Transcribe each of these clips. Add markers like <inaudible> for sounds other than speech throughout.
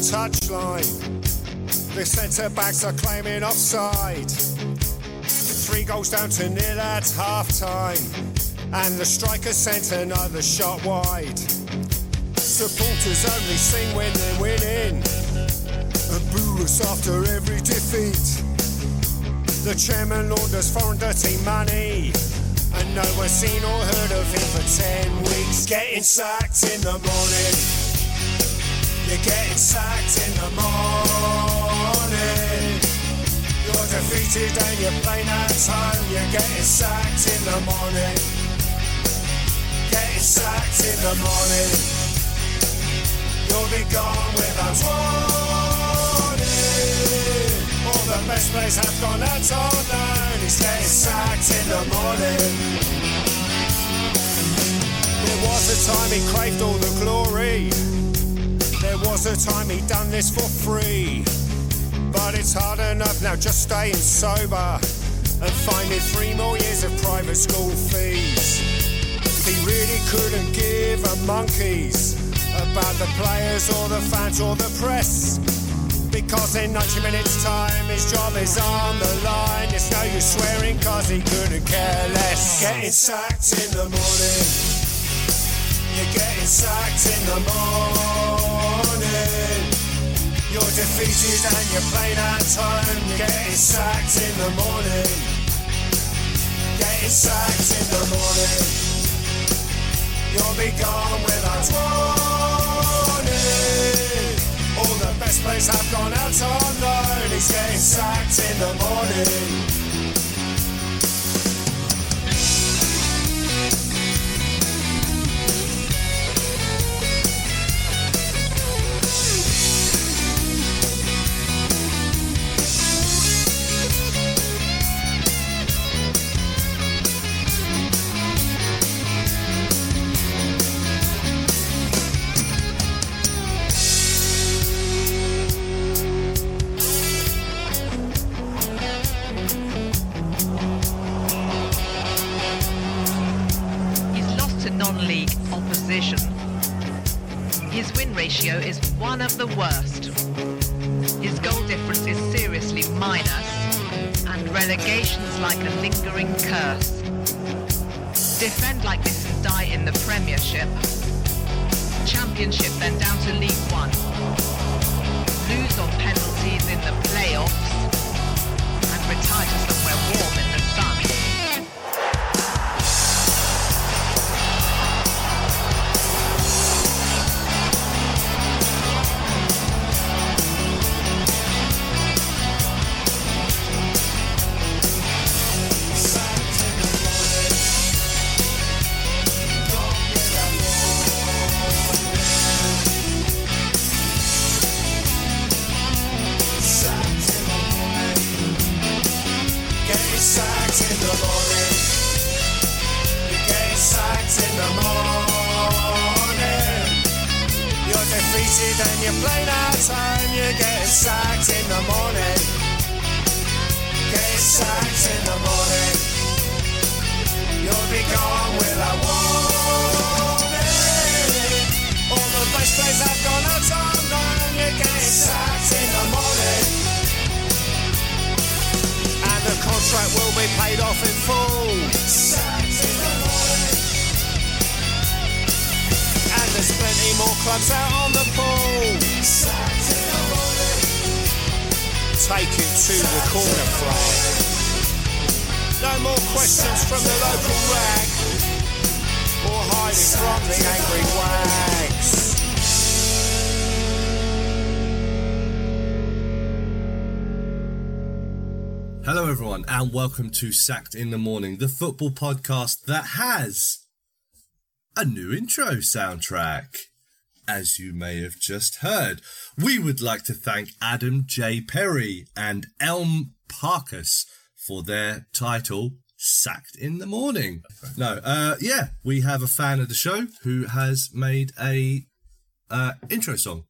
touchline. The centre backs are claiming offside. Three goals down to nil at half time. And the striker sent another shot wide. Supporters only sing when they're winning. And boo us after every defeat. The chairman launders foreign dirty money. And no one's seen or heard of him for ten weeks. Getting sacked in the morning. You're getting sacked in the morning. You're defeated and you're playing at home. You're getting sacked in the morning. Getting sacked in the morning. You'll be gone without warning. All the best players have gone out on loan. He's getting sacked in the morning. There was a time he craved all the glory. There was a time he done this for free. But it's hard enough now just staying sober and finding three more years of private school fees. He really couldn't give a monkeys about the players or the fans or the press. Because in 90 minutes time his job is on the line. It's no use swearing cause he couldn't care less. Getting sacked in the morning. You're getting sacked in the morning. You're defeated and you're playing at home. You're getting sacked in the morning. Getting sacked in the morning. You'll be gone without warning. All the best players have gone out on loan. He's getting sacked in the morning. And welcome to Sacked in the Morning, the football podcast that has a new intro soundtrack. As you may have just heard, we would like to thank Adam J. Perry and Elm Parkus for their title, Sacked in the Morning. No, uh, yeah, we have a fan of the show who has made a uh, intro song,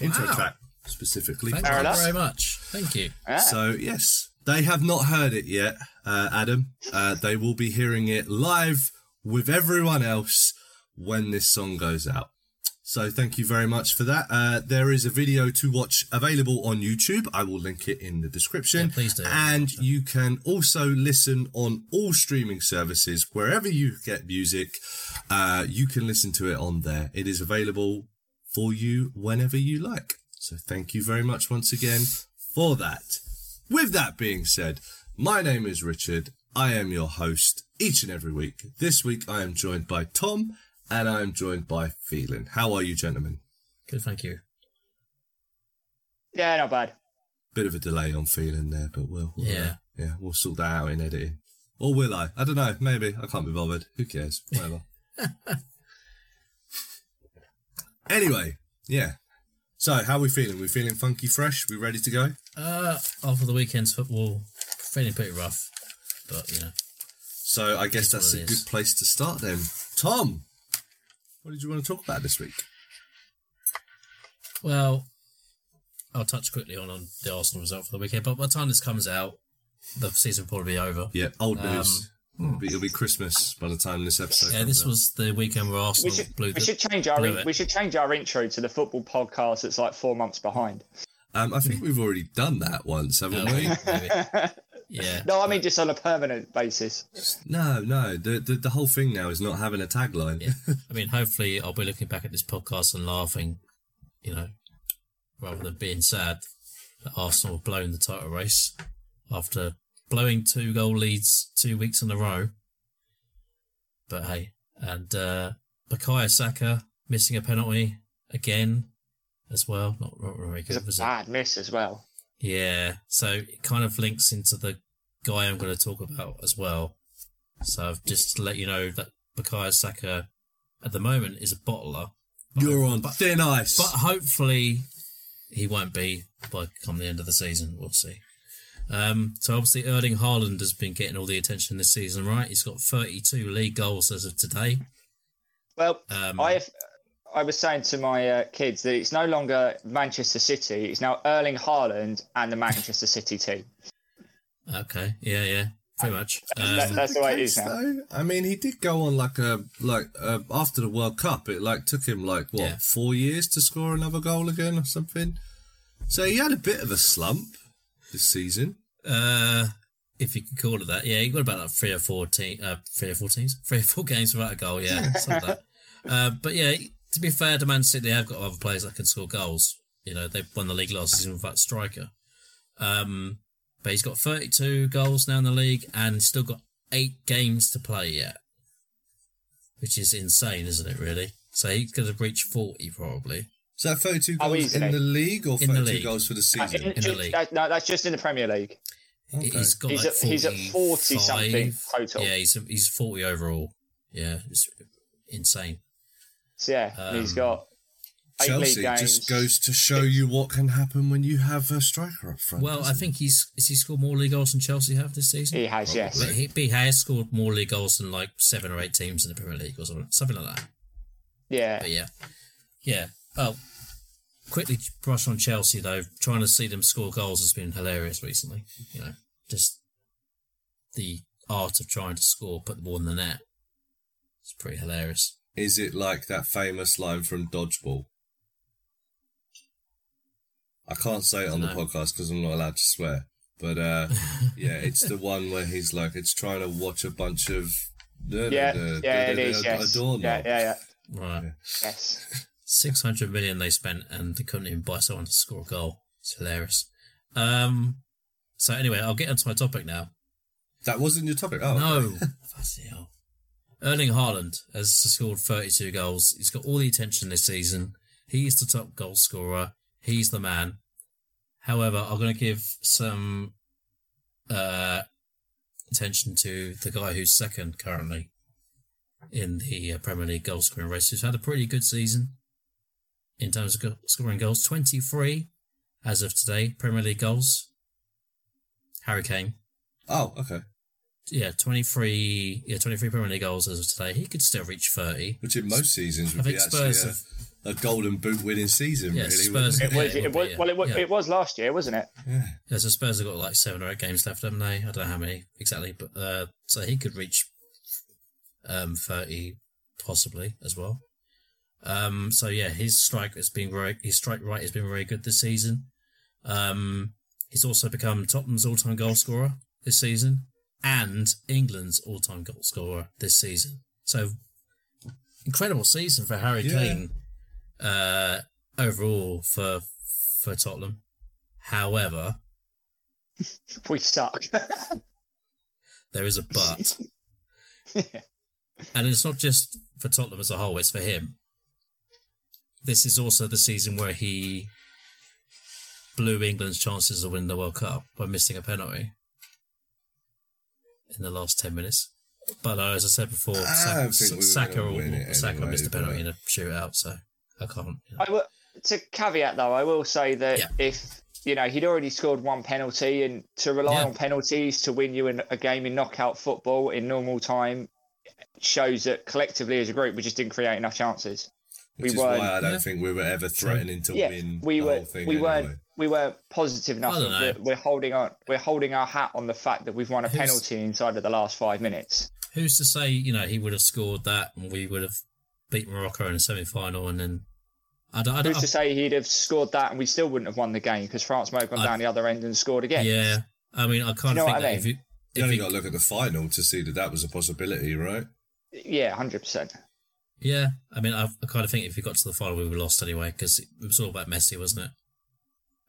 intro Wow. track specifically. Thank you very much. Thank you. So yes, they have not heard it yet, uh, Adam. Uh, they will be hearing it live with everyone else when this song goes out. So thank you very much for that. Uh, there is a video to watch available on YouTube. I will link it in the description. Yeah, please do. And you can also listen on all streaming services wherever you get music. Uh, you can listen to it on there. It is available for you whenever you like. So thank you very much once again for that. With that being said, my name is Richard. I am your host each and every week. This week I am joined by Tom and I am joined by Thelan. How are you, gentlemen? Good, thank you. Yeah, not bad. Bit of a delay on Thelan there, but we'll, we'll uh, Yeah. yeah, we'll sort that out in editing. Or will I? I don't know. Maybe I can't be bothered. Who cares? Whatever. <laughs> anyway, yeah. So, how are we feeling? We feeling funky fresh? We ready to go? Uh, after the weekend's football, feeling pretty rough, but you know, So, I guess that's a good place to start then. Tom, what did you want to talk about this week? well, I'll touch quickly on, on the Arsenal result for the weekend. But by the time this comes out, the season will probably be over. Yeah, old Um, news. it'll, be, it'll be Christmas by the time this episode. Yeah, comes this out. was the weekend where We Arsenal should, blew we the. should change our in, we should change our intro to the football podcast that's like four months behind. Um, I think we've already done that once, haven't we? <laughs> Yeah. No, I mean just on a permanent basis. No, no. The, the the whole thing now is not having a tagline. Yeah. <laughs> I mean, hopefully, I'll be looking back at this podcast and laughing, you know, rather than being sad that Arsenal have blown the title race after blowing two goal leads two weeks in a row. But hey, and uh, Bukayo Saka missing a penalty again as well. Not, not very good, It's a was it? bad miss as well. Yeah, so it kind of links into the guy I'm going to talk about as well. So just to let you know that Bukayo Saka at the moment is a bottler. You're on thin ice. But hopefully he won't be by come the end of the season. We'll see. Um, so obviously Erling Haaland has been getting all the attention this season, right? He's got 32 league goals as of today. Well, Um, I I was saying to my uh, kids that it's no longer Manchester City; it's now Erling Haaland and the Manchester City team. Okay, yeah, yeah, pretty much. That- Um, that's the way it is now. though, I mean, he did go on like a like uh, after the World Cup. It like took him like what Yeah. four years to score another goal again or something. So he had a bit of a slump this season. Uh, if you can call it that, yeah, he got about like three or four te- uh, three or four teams, three or four <laughs> games without a goal, yeah, something like that. <laughs> Uh, but yeah, to be fair to Man City, they have got other players that can score goals. You know, they've won the league last season without a striker. Um, but he's got 32 goals now in the league and still got eight games to play yet, which is insane, isn't it? Really? So he's going to reach 40 probably. Is that 32 Oh, goals easily. in the league or In 32 league. goals for the Uh, season? in- in the just- league. uh, no, that's just in the Premier League. Okay. He's got He's like at- he's at 40 something total. Yeah, he's he's 40 overall. Yeah, it's insane. So yeah, and he's Um, got eight Chelsea league games. just goes to show you what can happen when you have a striker up front. Well, I doesn't think he's has he scored more league goals than Chelsea have this season. He has, yes. He, he has scored more league goals than like seven or eight teams in the Premier League or something, something like that. Yeah, But yeah, yeah. Oh, quickly brush on Chelsea though. Trying to see them score goals has been hilarious recently. You know, just the art of trying to score, put the ball in the net. It's pretty hilarious. He? Is it like that famous line from Dodgeball? I can't say it on the No. podcast because I'm not allowed to swear. But uh, <laughs> yeah, it's the one where he's like, it's trying to watch a bunch of. <laughs> yeah, yeah, it is. A Yes, doorknob. yeah, yeah, yeah. Right. Yes. Six hundred million they spent, and they couldn't even buy someone to score a goal. It's hilarious. Um. So anyway, I'll get onto my topic now. That wasn't your topic. Oh, No, <laughs> Bloody hell. Erling Haaland has scored 32 goals. He's got all the attention this season. He's the top goal scorer. He's the man. However, I'm going to give some uh, attention to the guy who's second currently in the uh, Premier League goal scoring race, who's had a pretty good season in terms of scoring goals. 23 as of today, Premier League goals. Harry Kane Oh, okay. Yeah, 23, yeah, 23 Premier League goals as of today. He could still reach 30. Which in most seasons I would be think actually Spurs a, have, a golden boot winning season, Yeah, really. Spurs- wouldn't It was. Yeah, it It was. be, Well, it, wa- yeah. it was last year, wasn't it? Yeah. yeah, so Spurs have got like seven or eight games left, haven't they? I don't know how many exactly, but, uh, so he could reach, um, 30 possibly as well. Um, so yeah, his strike has been very his strike rate has been very good this season. Um, he's also become Tottenham's all-time goal scorer this season and England's all-time goal scorer this season. So incredible season for Harry Yeah. Kane uh, overall for for Tottenham. However, <laughs> We suck. <laughs> there is a but. <laughs> And it's not just for Tottenham as a whole, it's for him. This is also the season where he blew England's chances of winning the World Cup by missing a penalty in the last 10 minutes. But uh, as I said before, I Saka, don't think we were Saka, gonna Saka anyway, missed a penalty but- in a shootout, so I can't. You know. I will, to caveat though, I will say that Yeah. if you know he'd already scored one penalty, and to rely Yeah. on penalties to win you in a game in knockout football in normal time shows that collectively as a group we just didn't create enough chances. Which we is why I don't Yeah. think we were ever threatening to yeah, win we the were whole thing. we anyway. Weren't we were positive enough that we're holding on we're holding our hat on the fact that we've won a Who's- penalty inside of the last five minutes. Who's to say, you know, he would have scored that and we would have beat Morocco in a semi final and then. I don't, I don't, Who's to say he'd have scored that and we still wouldn't have won the game because France might have gone I- down the other end and scored again. Yeah, I mean, I kind know of what think I that if mean? you, You if only you got to look at the final to see that that was a possibility, right? Yeah, hundred percent. yeah, I mean, I, I kind of think if we got to the final, we would have lost anyway because it was all about Messi, wasn't it?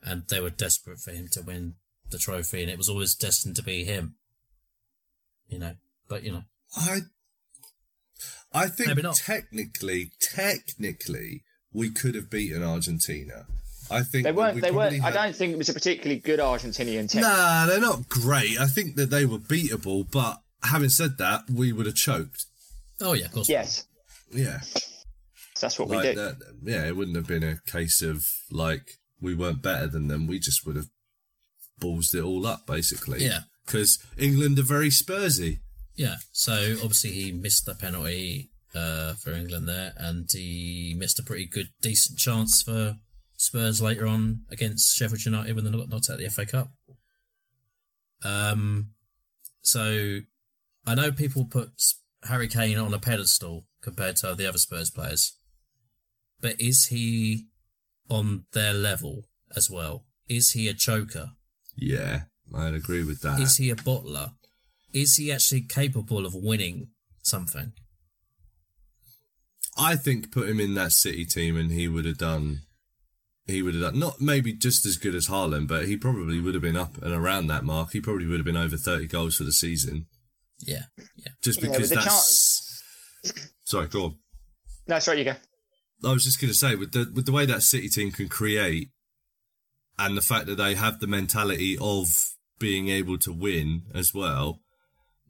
And they were desperate for him to win the trophy, and it was always destined to be him. You know, but you know, I, I think Maybe not. technically, technically, we could have beaten Argentina. I think They weren't. we They weren't. probably I don't think it was a particularly good Argentinian team. Nah, they're not great. I think that they were beatable, but having said that, we would have choked. oh yeah, of course. Yes, Yeah, that's what we did. that. Yeah, it wouldn't have been a case of like we weren't better than them. We just would have ballsed it all up, basically. Yeah. because England are very Spursy. Yeah. So obviously he missed the penalty uh, for England there, and he missed a pretty good, decent chance for Spurs later on against Sheffield United when they got knocked out the FA Cup. Um, so I know people put Harry Kane on a pedestal compared to the other Spurs players, but is he on their level as well? Is he a choker? Yeah, I'd agree with that. Is he a bottler? Is he actually capable of winning something? I think put him in that City team and he would have done. He would have done not maybe just as good as Haaland, but he probably would have been up and around that mark. He probably would have been over thirty goals for the season, Yeah, yeah. just because with the that's. Sorry, go on. No, sorry, you go. I was just going to say with the with the way that City team can create, and the fact that they have the mentality of being able to win as well,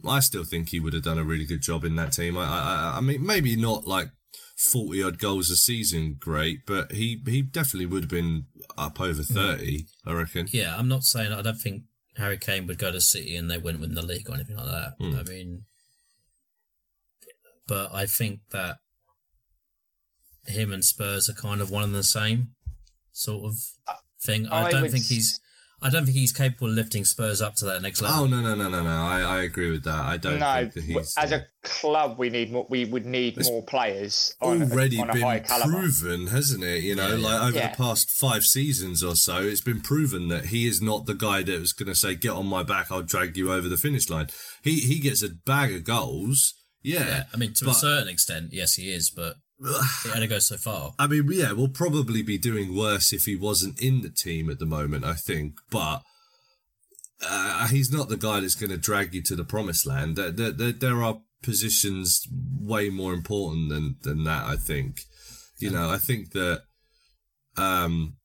I still think he would have done a really good job in that team. I I, I mean, maybe not like forty odd goals a season, great, but he he definitely would have been up over thirty. I reckon. Yeah, I'm not saying I don't think Harry Kane would go to City and they wouldn't win the league or anything like that. Hmm. I mean, but I think that him and Spurs are kind of one and the same sort of thing. I, I don't would think s- he's. I don't think he's capable of lifting Spurs up to that next level. Oh no no no no no! I, I agree with that. I don't No, think that he's as a club, we need more. We would need It's more players on, already on a been caliber. proven, hasn't it? You know, Yeah, yeah. like over Yeah. the past five seasons or so, it's been proven that he is not the guy that was going to say, "Get on my back, I'll drag you over the finish line." He he gets a bag of goals, yeah. Yeah, I mean, to a certain extent, yes, he is, but it only goes so far. I mean, yeah, we'll probably be doing worse if he wasn't in the team at the moment. I think, but. Uh, he's not the guy that's going to drag you to the promised land. There, there, there, are positions way more important than, than that. I think, you know, I think that um,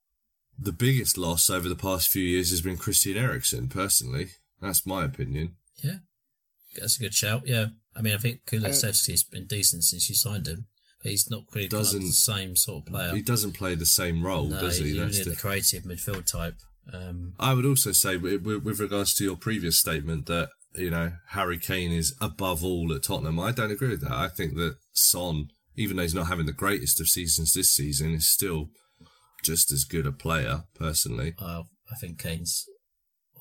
the biggest loss over the past few years has been Christian Eriksen. Personally, that's my opinion. Yeah, that's a good shout. Yeah, I mean, I think Kulusevski's been decent since you signed him, he's not really Doesn't- the same sort of player. He doesn't play the same role, no, does he? he's That's the- the creative midfield type. Um, I would also say, with, with with regards to your previous statement, that you know Harry Kane is above all at Tottenham. I don't agree with that. I think that Son, even though he's not having the greatest of seasons this season, is still just as good a player. Personally, uh, I think Kane's.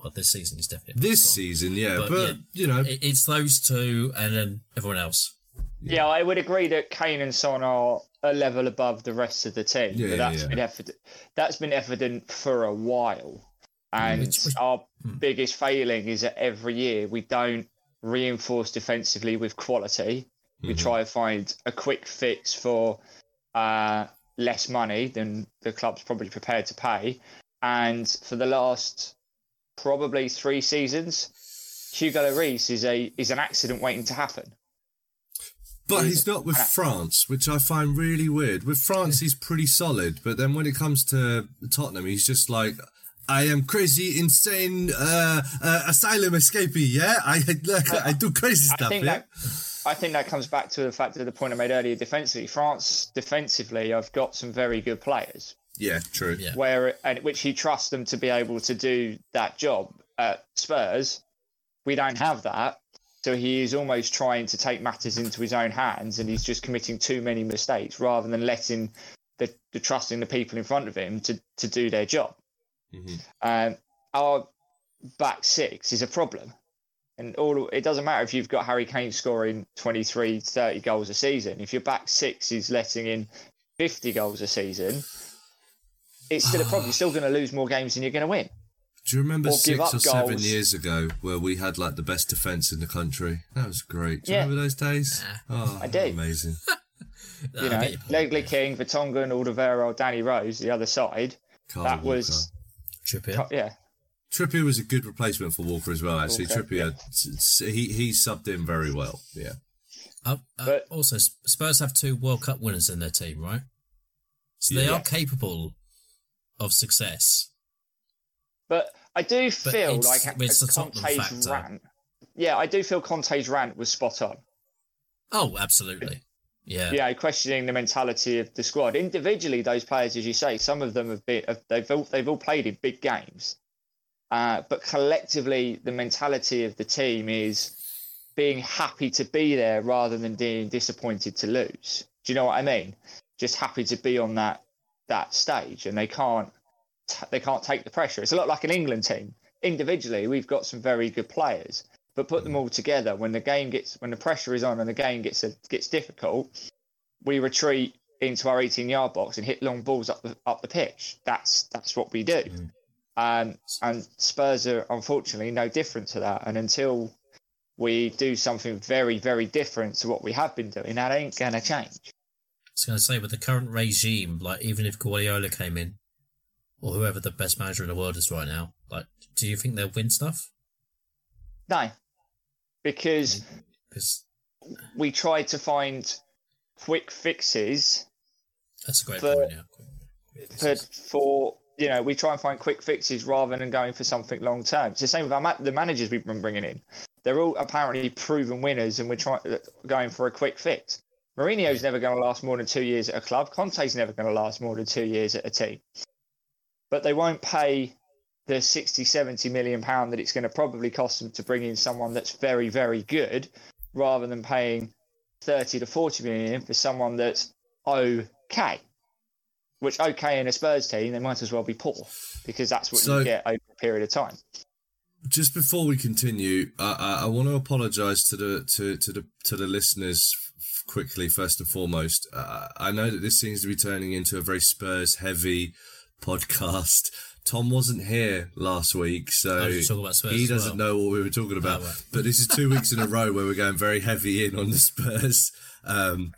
Well, this season is definitely this season, yeah, but, But, yeah, you know, It's those two and then everyone else. Yeah, I would agree that Kane and Son are a level above the rest of the team. Yeah, but that's yeah. been evident. That's been evident for a while, and Which- which- our Hmm. biggest failing is that every year we don't reinforce defensively with quality. We Mhm. try to find a quick fix for uh, less money than the club's probably prepared to pay, and for the last probably three seasons, Hugo Lloris is a is an accident waiting to happen. But he's not with France, which I find really weird. With France, he's pretty solid, but then when it comes to Tottenham, he's just like, I am crazy, insane, uh, uh, asylum escapee. Yeah, I like, I do crazy I stuff. think Yeah, that I think that comes back to the fact of the point I made earlier. Defensively, France defensively, I've got some very good players, yeah, true. Yeah. where and which he trusts them to be able to do that job. At Spurs, we don't have that, so he is almost trying to take matters into his own hands, and he's just committing too many mistakes rather than letting the, the trusting the people in front of him to to do their job. Mhm. Um, our back six is a problem. And all it doesn't matter if you've got Harry Kane scoring 23, 30 goals a season. If your back six is letting in 50 goals a season, it's still a problem. You're still going to lose more games than you're going to win. Do you remember Or six up or seven goals. years ago where we had like the best defense in the country? That was great. Do you Yeah. remember those days? Oh, I do. Amazing. <laughs> You know, Ledley King, Vertonghen, Alderweireld, Danny Rose, the other side. Kyle that was, Trippier. yeah, Trippier was a good replacement for Walker as well. Actually, Walker, Trippier s- s- he he subbed in very well. Yeah. Uh, uh, But- also, Spurs have two World Cup winners in their team, right? So they Yeah. are capable of success. But I do feel it's- like it's Tottenham Conte's rant. Yeah, I do feel Conte's rant was spot on. Oh, absolutely. Yeah. know, questioning the mentality of the squad. Individually, those players, as you say, some of them have been they've all they've all played in big games, uh, but collectively, the mentality of the team is being happy to be there rather than being disappointed to lose. Do you know what I mean? Just happy to be on that that stage, and they can't t- they can't take the pressure. It's a lot like an England team. Individually, we've got some very good players, but put them all together when the game gets when the pressure is on and the game gets gets difficult, we retreat into our 18 yard box and hit long balls up the up the pitch. That's that's what we do. Um, and Spurs are unfortunately no different to that. And until we do something very very different to what we have been doing, that ain't gonna change. I was going to say, with the current regime, like even if Guardiola came in, or whoever the best manager in the world is right now, like, do you think they'll win stuff? No, because Because we try to find quick fixes that's a great But- point. Yeah. for, for you know we try and find quick fixes rather than going for something long term. It's the same with our the managers we've been bringing in. They're all apparently proven winners, and we're trying going for a quick fix. Mourinho's never going to last more than two years at a club. Conte's never going to last more than two years at a team. But they won't pay the 60, 70 million pound that it's going to probably cost them to bring in someone that's very, very good, rather than paying 30 to 40 million for someone that's okay which okay in a Spurs team, they might as well be poor because that's what So- you get over a period of time. Just before we continue, I, I, I want to apologise to the to, to the to the listeners quickly. First and foremost, uh, I know that this seems to be turning into a very Spurs heavy podcast. Tom wasn't here last week, so you talk about Spurs he doesn't well. know what we were talking about. But this is two weeks in a row where we're going very heavy in on the Spurs. Um,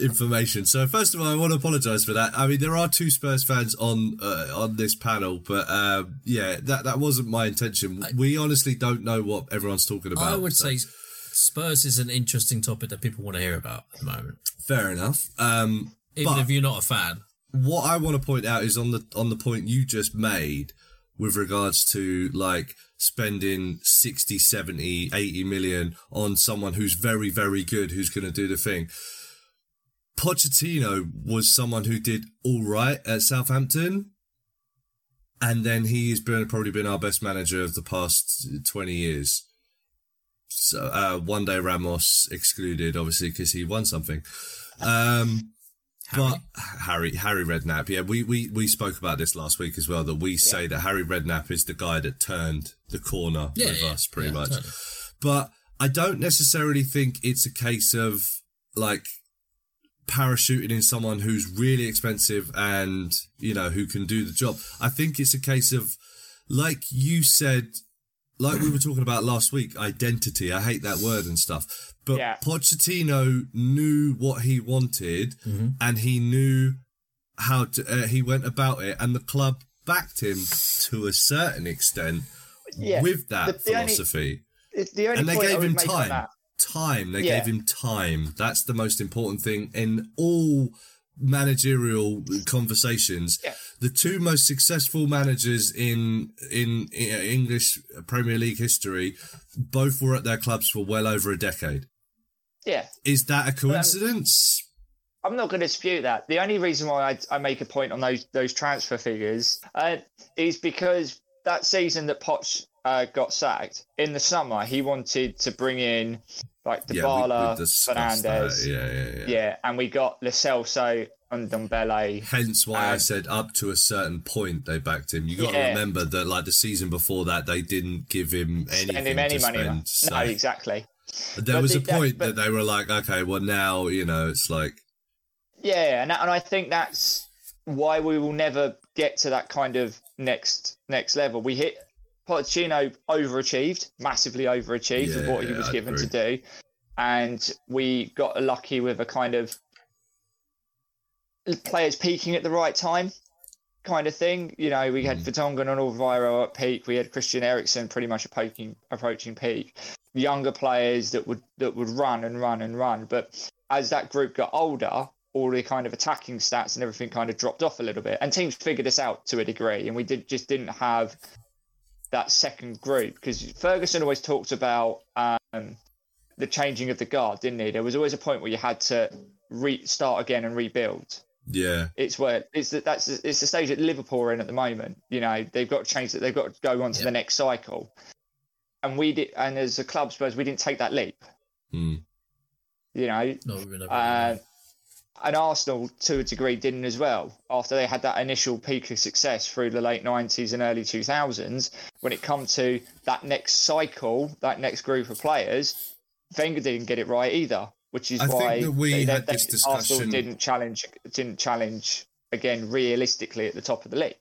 information. So first of all, I want to apologise for that. I mean, there are two Spurs fans on uh, on this panel, but um, yeah, that that wasn't my intention. we honestly don't know what everyone's talking about. I would so- say Spurs is an interesting topic that people want to hear about at the moment, fair enough. Um, even But- if you're not a fan. What I want to point out is on the on the point you just made with regards to like spending 60 70 80 million on someone who's very very good who's going to do the thing. Pochettino was someone who did all right at Southampton and then he's been probably been our best manager of the past 20 years. So uh, Juande Ramos excluded obviously because he won something. Um but Harry Harry Redknapp, yeah, we, we, we spoke about this last week as well. That we say that Harry Redknapp is the guy that turned the corner Yeah, with yeah, us, pretty yeah, much. totally. But I don't necessarily think it's a case of like parachuting in someone who's really expensive and you know who can do the job. I think it's a case of, like you said, like we were talking about last week, identity. I hate that word and stuff, but Yeah. Pochettino knew what he wanted, and he knew how to. Uh, he went about it, and the club backed him to a certain extent Yeah, with that the- the only- philosophy. It's the only and they gave him time. Time. They Yeah. gave him time. That's the most important thing in all managerial conversations. Yeah. The two most successful managers in, in in English Premier League history both were at their clubs for well over a decade. Yeah, Is that a coincidence? I'm not going to dispute that. The only reason why I, I make a point on those those transfer figures uh, is because that season that Poch uh, got sacked in the summer, he wanted to bring in like yeah, Dybala, that. Fernandez, Yeah, yeah, yeah. yeah, and we got Lo Celso and Dombele. Hence why I Um, said up to a certain point they backed him. You got to remember that like the season before that they didn't give him anything him any to money. spend. So No, exactly. There But was the- a that- point but- that they were like, okay, well now you know it's like Yeah, and and I think that's why we will never get to that kind of next next level. We hit Pochettino overachieved, massively overachieved with what he was I given to do, and we got lucky with a kind of players peaking at the right time. Kind of thing, you know. We Mm. had Vertonghen and Alvaro at peak. We had Christian Eriksen pretty much approaching approaching peak. Younger players that would that would run and run and run, but as that group got older, all the kind of attacking stats and everything kind of dropped off a little bit. And teams figured this out to a degree, and we did just didn't have that second group because Ferguson always talked about um, the changing of the guard, didn't he? There was always a point where you had to restart again and rebuild. Yeah, It's where it's the, that's it's the stage that Liverpool are in at the moment. You know, they've got to change that. They've got to go on to Yep. the next cycle. And we did, and as a club, suppose we didn't take that leap. Mm. You know, No, we're uh, and Arsenal, to a degree, didn't as well. After they had that initial peak of success through the late 90s and early 2000s, when it come to that next cycle, that next group of players, Wenger didn't get it right either, which is I think why that we they, had they- this Arsenal discussion- didn't challenge, didn't challenge again realistically at the top of the league.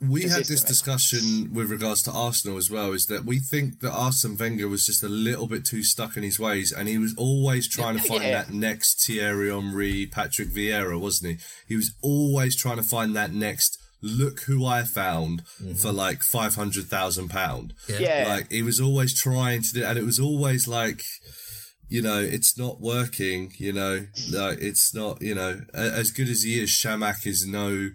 we had this discussion with regards to Arsenal as well. Is that we think that Arsene Wenger was just a little bit too stuck in his ways, and he was always trying to <laughs> find Yeah. that next Thierry Henry, Patrick Vieira, wasn't he? He was always trying to find that next. Look who I found mm-hmm. for like five hundred thousand pound. Yeah. Yeah. Like he was always trying to do, and it was always like, you know, it's not working. You know, like it's not. You know, as good as he is, Chamakh is no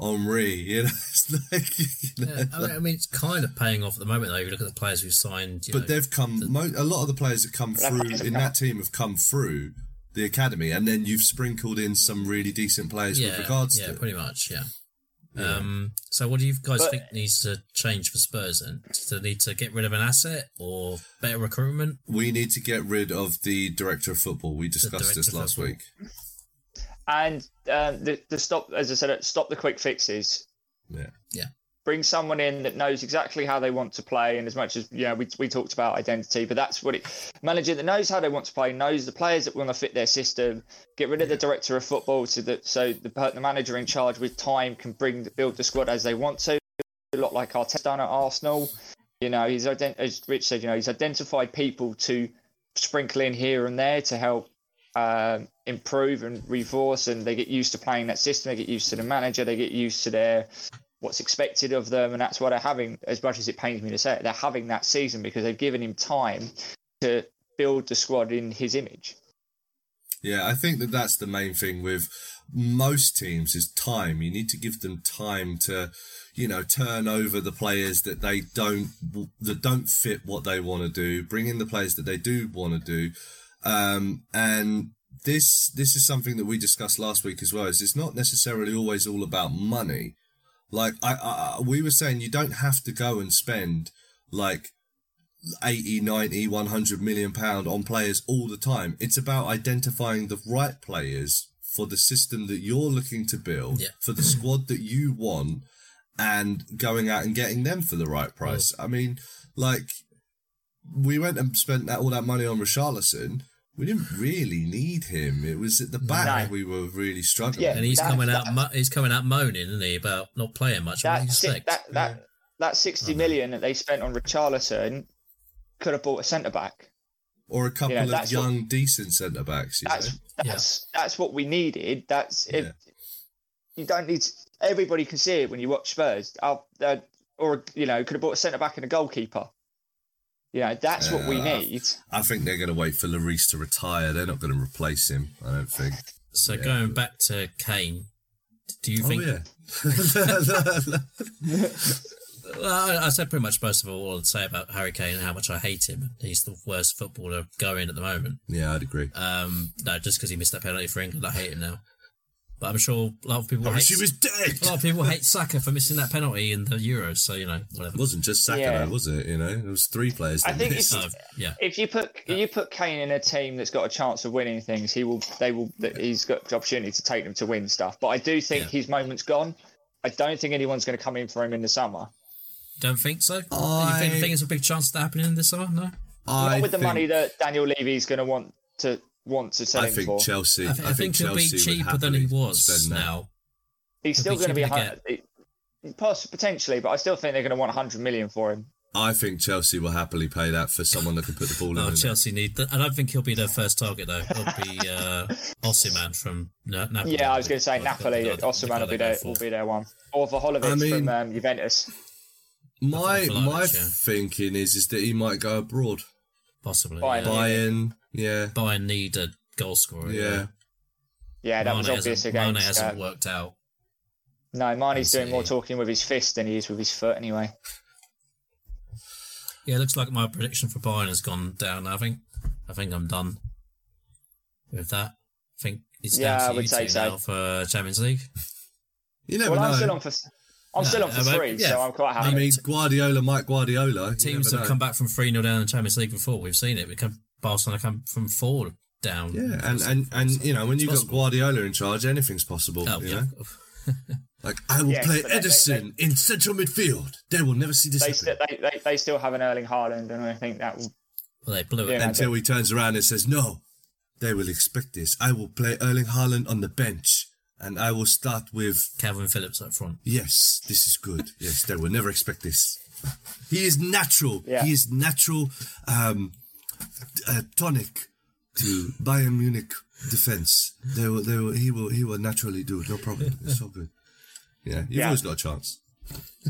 Henry. You know, <laughs> it's like, you know, Yeah, I, mean, I mean, it's kind of paying off at the moment, though. If you look at the players who've signed, you but know, they've come. Mo- a lot of the players that come through in that team have come through the academy, and then you've sprinkled in some really decent players yeah, with regards yeah, to. pretty much, yeah. Um, so what do you guys But- think needs to change for Spurs then? Do they need to get rid of an asset or better recruitment? We need to get rid of the director of football. We discussed this last football. week. And um, the, the stop, as I said, stop the quick fixes. Yeah, yeah. Bring someone in that knows exactly how they want to play and as much as you know we, we talked about identity but that's what it manager that knows how they want to play knows the players that want to fit their system get rid of the director of football so that so the, the manager in charge with time can bring the, build the squad as they want to a lot like Arteta done at Arsenal you know he's ident- as Rich said you know he's identified people to sprinkle in here and there to help um, improve and reinforce, and they get used to playing that system. They get used to the manager. They get used to their what's expected of them, and that's why they're having. As much as it pains me to say it, they're having that season because they've given him time to build the squad in his image. Yeah, I think that that's the main thing with most teams is time. You need to give them time to, you know, turn over the players that they don't that don't fit what they want to do. Bring in the players that they do want to do, um, and this this is something that we discussed last week as well. Is it's not necessarily always all about money. Like I, I we were saying, you don't have to go and spend like 80, 90, 100 million pound on players all the time. It's about identifying the right players for the system that you're looking to build, Yeah. for the squad that you want, and going out and getting them for the right price. Mm. I mean, like, we went and spent that, all that money on Richarlison, We didn't really need him. It was at the back No. we were really struggling. Yeah. And he's That- coming out. that- Mo- he's coming out moaning, isn't he, about not playing much? What do That, si- that that that sixty Oh, million that they spent on Richarlison could have bought a centre back. Or a couple Yeah, of that's what- young, decent centre backs. You That's know? that's that's what we needed. That's if Yeah. you don't need. Everybody can see it when you watch Spurs. Uh, uh, or you know, could have bought a centre back and a goalkeeper. You know, that's what we need. I think they're going to wait for Lloris to retire. They're not going to replace him. I don't think. so yeah. going back to Kane, do you Oh think? yeah. <laughs> Well, I, I said pretty much most of all I'd say about Harry Kane and how much I hate him. He's the worst footballer going at the moment. yeah, I'd agree. Um, no, just because he missed that penalty for England, I hate him now. But I'm sure a lot of people I hate. wish was dead. A lot of people hate Saka for missing that penalty in the Euros. So you know, whatever. It wasn't just Saka, Yeah. though, was it? You know, it was three players. I think missed. it's- Uh, yeah, If you put if you put Kane in a team that's got a chance of winning things, he will. They will. He's got the opportunity to take them to win stuff. But I do think Yeah. his moment's gone. I don't think anyone's going to come in for him in the summer. don't think so. Do you I- think, think it's a big chance of that happening this summer? No. I Not with the money that Daniel Levy's going to want to want to sell I him think for. Chelsea. I, th- I think, he'll be Chelsea would cheaper than he happily was now. He's He'll still going to be a cheaper to potentially, but I still think they're going to want 100 million for him. I think Chelsea will happily pay that for someone that can put the ball in. Oh, the net. Chelsea need. That. I don't think he'll be their first target though. He'll be uh, <laughs> Osimhen from Na- Napoli. Yeah, I was going to say The- Napoli. guy will be they go there. Will be their one, or Vlahovic I mean- from um, Juventus. My Vlahovic, my yeah. thinking is is that he might go abroad. possibly. Bayern. yeah. Bayern, yeah, Bayern need a goal scorer. yeah. Yeah, that was Mane obvious hasn't, Mane hasn't Uh, worked out. no, Mane's doing more talking with his fist than he is with his foot. Anyway, <laughs> Yeah, it looks like my prediction for Bayern has gone down. I think. I think I'm done with that. I think it's Yeah, down to would you say two so. now for Champions League. <laughs> You never well, I'm know. still on for. I'm still on for but- three, yeah. so I'm quite happy. I happy. mean, Guardiola, Mike Guardiola. Teams have know. come back from three 0 down in the Champions League before. We've seen it. We come Barcelona come from four down. Yeah, and, and, and you know when you've got. Guardiola in charge, anything's possible. Oh, you yeah. know? <laughs> Like I will Yes, play but they- Ederson in central midfield. They will never see this they, st- they, they they still have an Erling Haaland, and I think that will. Well, they blew it. Yeah. until he turns around and says, "No, they will expect this. I will play Erling Haaland on the bench, and I will start with Kalvin Phillips up front. yes, this is good. Yes, they will never expect this. He is natural. Yeah. He is natural um, uh, tonic to Bayern Munich defense. They will, they will, he will, he will naturally do it. No problem. It's all good. Yeah, you've Yeah. always got a chance.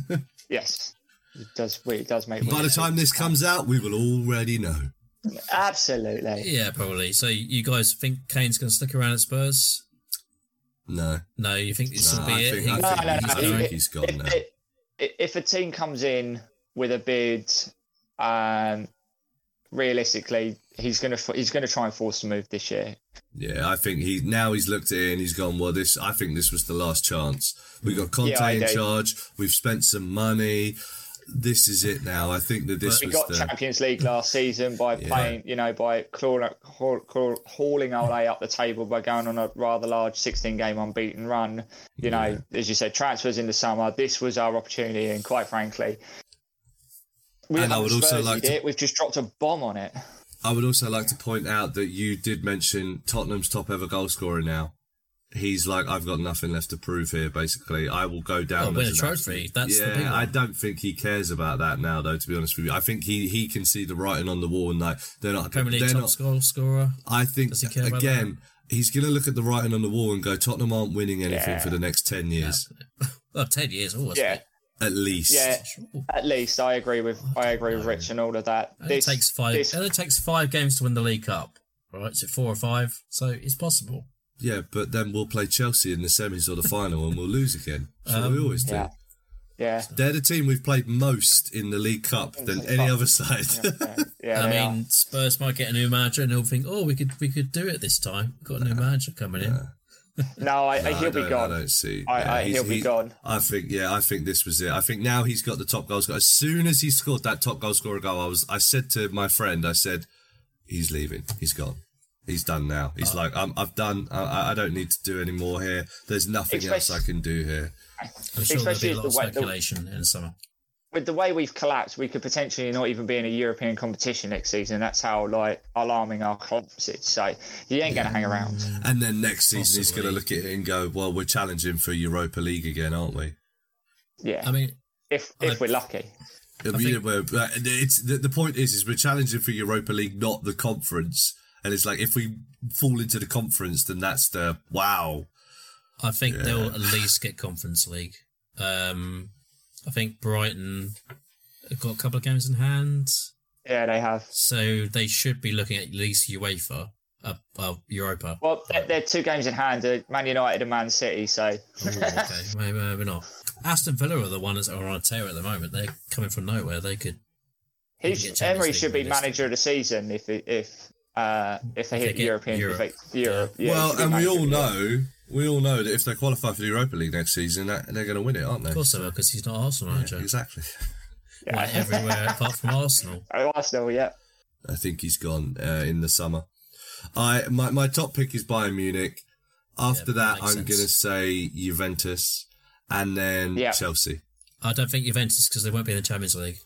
<laughs> Yes, it does. It does make. By the time this comes out, we will already know. absolutely. Yeah, probably. So you guys think Kane's going to stick around at Spurs? No, No, you think this no will be I it? think, He- I No, think, no, he's, no, I if- think he's gone if, now. if, if a team comes in with a bid, um, realistically, he's gonna he's gonna try and force a move this year. Yeah, I think he now he's looked at it and he's gone. Well, this I think this was the last chance. We got Conte Yeah, in do. charge. We've spent some money. This is it now. I think that this We got the Champions League last season by <laughs> Yeah. playing, you know, by claw, haul, claw, hauling Ole up the table by going on a rather large 16 game unbeaten run. You know, as you said, transfers in the summer. This was our opportunity, and quite frankly, we And I haven't would also like to- it. We've just dropped a bomb on it. I would also like to point out that you did mention Tottenham's top ever goal scorer now. He's like, I've got nothing left to prove here. Basically, I will go down. Oh, win as a trophy. That's yeah. big. I don't think he cares about that now, though. To be honest with you, I think he he can see the writing on the wall, and like they're not. Premier League they're top not. goal scorer. I think Does he care about again, he's going to look at the writing on the wall and go, Tottenham aren't winning anything Yeah. for the next ten years, <laughs> Oh, 10 years. Oh, Yeah, at least. yeah. Sure. At least I agree with I agree with Rich and all of that. And it takes five. this- and it takes five games to win the League Cup. Right? Is it four or five? So it's possible. Yeah, but then we'll play Chelsea in the semis or the final and we'll lose again. That's what we Um, always do. yeah. yeah. They're the team we've played most in the League Cup than the any Cup. other side. Yeah, yeah, <laughs> I mean, are. Spurs might get a new manager and they'll think, oh, we could we could do it this time. Got a new manager coming in. No, I, <laughs> No, he'll I be don't- gone. I don't see. I- yeah, I- he'll be gone. I think, yeah, I think this was it. I think now he's got the top goal scorer. As soon as he scored that top goal scorer goal, I was, I said to my friend, I said, he's leaving. He's gone. He's done now. He's Uh, like, I'm, I've done. I, I don't need to do any more here. There's nothing else I can do here. I'm sure there'll Especially be a lot the of way- the- speculation in the summer. With the way we've collapsed, we could potentially not even be in a European competition next season. That's how like alarming our collapse is. So you ain't going to hang around. And then next season he's going to look at it and go, "Well, we're challenging for Europa League again, aren't we?" Yeah, I mean, if if I- we're lucky. I mean, think- we're, it's the, the point is, is we're challenging for Europa League, not the conference. And it's like if we fall into the conference, then that's the wow. I think they'll at least get Conference League. Um, I think Brighton have got a couple of games in hand, Yeah, they have. so they should be looking at least UEFA, uh, well, Europa. Well, they're, they're two games in hand: uh, Man United and Man City. So Ooh, okay, <laughs> maybe, maybe not. Aston Villa are the ones that are on a tear at the moment. They're coming from nowhere. They could. They he's, could get Champions Emery should be manager of the season if if uh, if they If hit get European Europe. if they- Europe. Yeah, he well, and we all of the know, we all know that if they qualify for the Europa League next season, that, they're going to win it, aren't they? Of course they will, because he's not Arsenal manager. Exactly. Yeah. Like everywhere apart from Arsenal. <laughs> Oh, Arsenal, yeah. I think he's gone uh, in the summer. I my my top pick is Bayern Munich. After Yeah, that, makes I'm going to say Juventus, and then Yeah. Chelsea. I don't think Juventus because they won't be in the Champions League.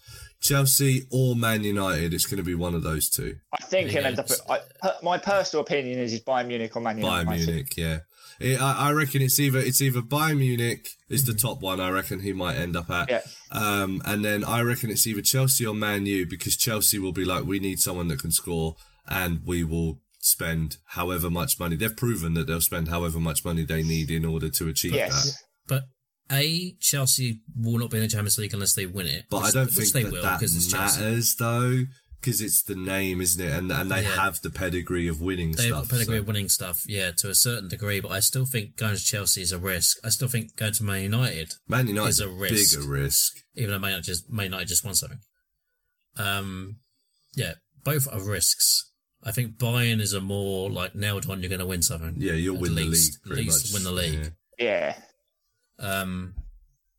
Chelsea or Man United. It's going to be one of those two. I think There he'll end up. At, I, my personal opinion is he's Bayern Munich or Man United. Bayern Munich, yeah. It, I, I reckon it's either it's either Bayern Munich is the top one. I reckon he might end up at. Yeah. Um, and then I reckon it's either Chelsea or Man U because Chelsea will be like, we need someone that can score, and we will spend however much money. They've proven that they'll spend however much money they need in order to achieve Yes. that. But A, Chelsea will not be in the Champions League unless they win it. But which- I don't think they that will that because it's Chelsea. matters though, because it's the name, isn't it? And and they Yeah. have the pedigree of winning They've stuff. pedigree so- of winning stuff, yeah, to a certain degree. But I still think going to Chelsea is a risk. I still think going to Man United, Man United is is a a risk. bigger risk. even though Man United just Man United just won something. Um, yeah, both are risks. I think Bayern is a more like nailed on. You're going to win something. Yeah, you'll At win the league. At least much. win the league. Yeah. Yeah. Um,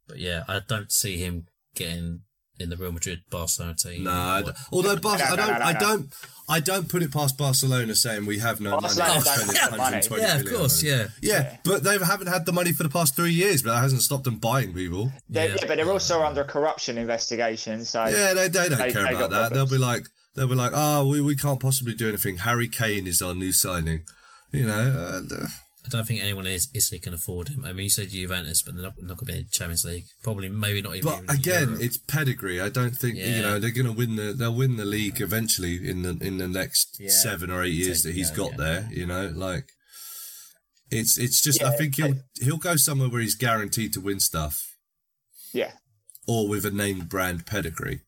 but yeah, I don't see him getting in the Real Madrid Barcelona team. No, I although Bar- No, I don't, no, no, I don't, I don't put it past Barcelona saying we have no Barcelona money. don't spending have money. 120 yeah, of course, on it. yeah. yeah, but they haven't had the money for the past three years, but that hasn't stopped them buying people. Yeah. yeah, but they're also under a corruption investigation. So Yeah, they, they don't They- care they about got that. They'll be like, they'll be like, oh, we, we can't possibly do anything. Harry Kane is our new signing. You know, uh, I don't think anyone in Italy can afford him. I mean, you said Juventus, but they're not, not going to be in the Champions League. Probably, maybe not even. but in again, Europe. it's pedigree. I don't think you know they're going to win the. They'll win the league eventually in the in the next Yeah. seven or eight years that he's yeah, got yeah. there. You know, like it's it's just. I think he'll he'll go somewhere where he's guaranteed to win stuff, yeah, or with a name brand pedigree.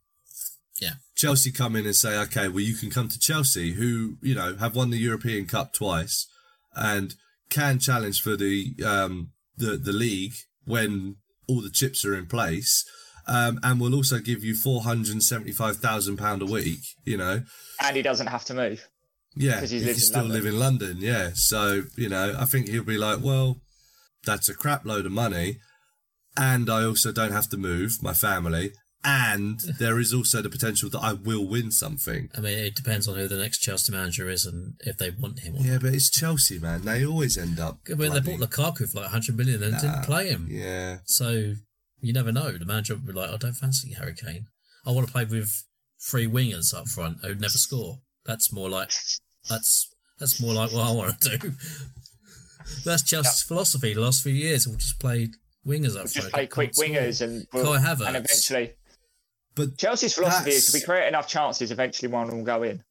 yeah. Chelsea come in and say, okay, well, you can come to Chelsea, who, you know, have won the European Cup twice and can challenge for the, um, the, the league when all the chips are in place. Um, and will also give you £475,000 a week, you know. and he doesn't have to move. Yeah, he still London. live in London. Yeah. So, you know, I think he'll be like, well, that's a crap load of money. And I also don't have to move my family. And there is also the potential that I will win something. I mean, it depends on who the next Chelsea manager is and if they want him. Or Yeah, but it's Chelsea, man. They always end up. not. But they bloody- bought Lukaku for like 100 million and didn't play him. Yeah. So you never know. The manager would be like, I don't fancy Harry Kane. I want to play with three wingers up front who'd never score. That's more like that's that's more like what I want to do. <laughs> That's Chelsea's philosophy the last few years. We'll just play wingers up front. Just play quick Can't score. wingers and we'll, and eventually But Chelsea's philosophy is That's- if we create enough chances, eventually one will go in.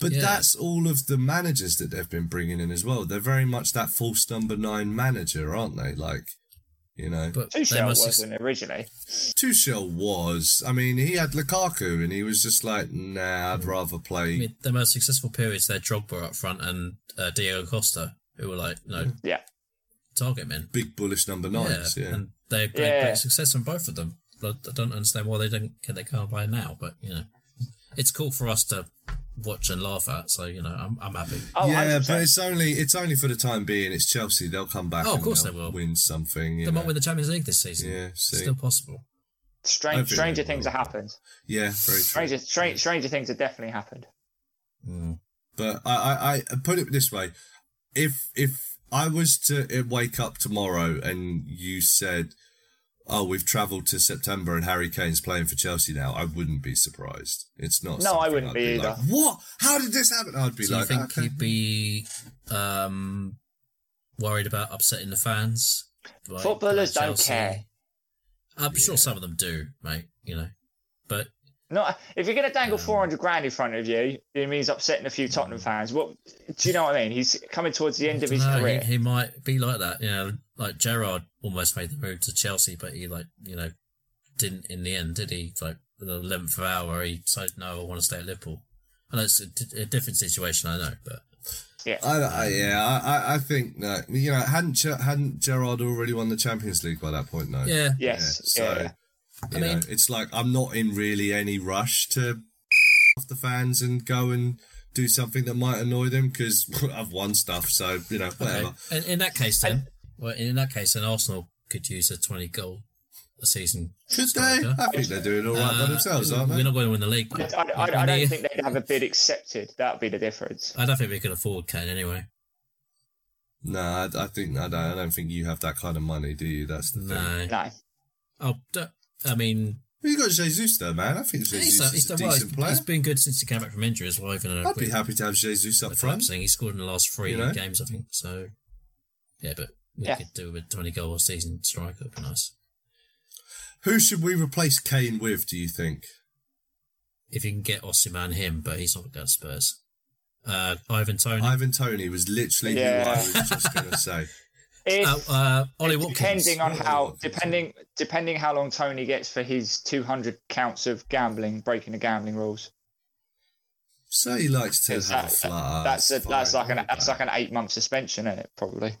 but Yeah. that's all of the managers that they've been bringing in as well. They're very much that false number nine manager, aren't they? Like, you know, But Tuchel must wasn't originally. Tuchel was. I mean, he had Lukaku, and he was just like, nah, I'd rather play. I mean, the most successful periods they're Drogba up front and uh, Diego Costa, who were like, no, Yeah. target men. Big bullish number nines. Yeah. and they had great, Yeah. great success on both of them. But I don't understand why they don't they can't play now. But you know, it's cool for us to watch and laugh at. So you know, I'm I'm happy. Oh, yeah, 100%. but it's only it's only for the time being. It's Chelsea. They'll come back. Oh, of course they'll they will. win something. You They know. might win the Champions League this season. Yeah, see. still possible. Strange, stranger things have happened. Yeah, very true. Stranger, strange, stranger things have definitely happened. But I, I, I put it this way: if if I was to uh, wake up tomorrow and you said, oh, we've travelled to September and Harry Kane's playing for Chelsea now, I wouldn't be surprised. It's not. No, I wouldn't I'd be like, either. what? How did this happen? I'd be Do you like, think okay. you'd be um, worried about upsetting the fans? Like- Footballers like don't care. I'm sure some of them do, mate. You know, but No, if you're going to dangle Um, 400 grand in front of you, it means upsetting a few Tottenham fans. What do you know what I mean? He's coming towards the end of his no, career. he, he might be like that. You know, like Gerrard almost made the move to Chelsea, but he like you know didn't in the end, did he? Like the eleventh hour, he said, "No, I want to stay at Liverpool." I know it's a, a different situation, I know, but yeah. I, I, yeah, I, I- I think no. You know, hadn't hadn't Gerrard already won the Champions League by that point? No. yeah, yes. so Yeah. yeah. you I mean- know, it's like I'm not in really any rush to off the fans and go and do something that might annoy them because <laughs> I've won stuff. So you know, whatever. Okay. In, in that case, then, well, in that case, then Arsenal could use a twenty goal a season. Should they? I think they're doing all right by Uh, themselves, aren't they? We're not going to win the league. I, I, I, I don't think they'd have a bid accepted. That would be the difference. I don't think we could afford Kane anyway. No, I, I think I don't, I don't think you have that kind of money, do you? That's the thing. No. No. Oh, I mean, Well, you got Jesus though, man. I think Jesus he's, is he's, a done well. decent He's- player. he's been good since he came back from injury as well. Even though I'd be happy to have Jesus up front. He scored in the last three You know? games, I think. So, yeah, but we Yeah. could do with a 20 goal a season striker. Would be nice. Who should we replace Kane with? Do you think? If you can get Osimhen him, but he's not going to Spurs. Uh, Ivan Toney. Ivan Toney was literally Yeah. who I was just going to say. <laughs> If, uh, uh, Ollie Watkins. depending on Ollie how Watkins. depending depending how long Toney gets for his 200 counts of gambling, breaking the gambling rules. So he likes to Is have a that- flutter. That's a, that's like an that's like like an eight month suspension, isn't it? Probably.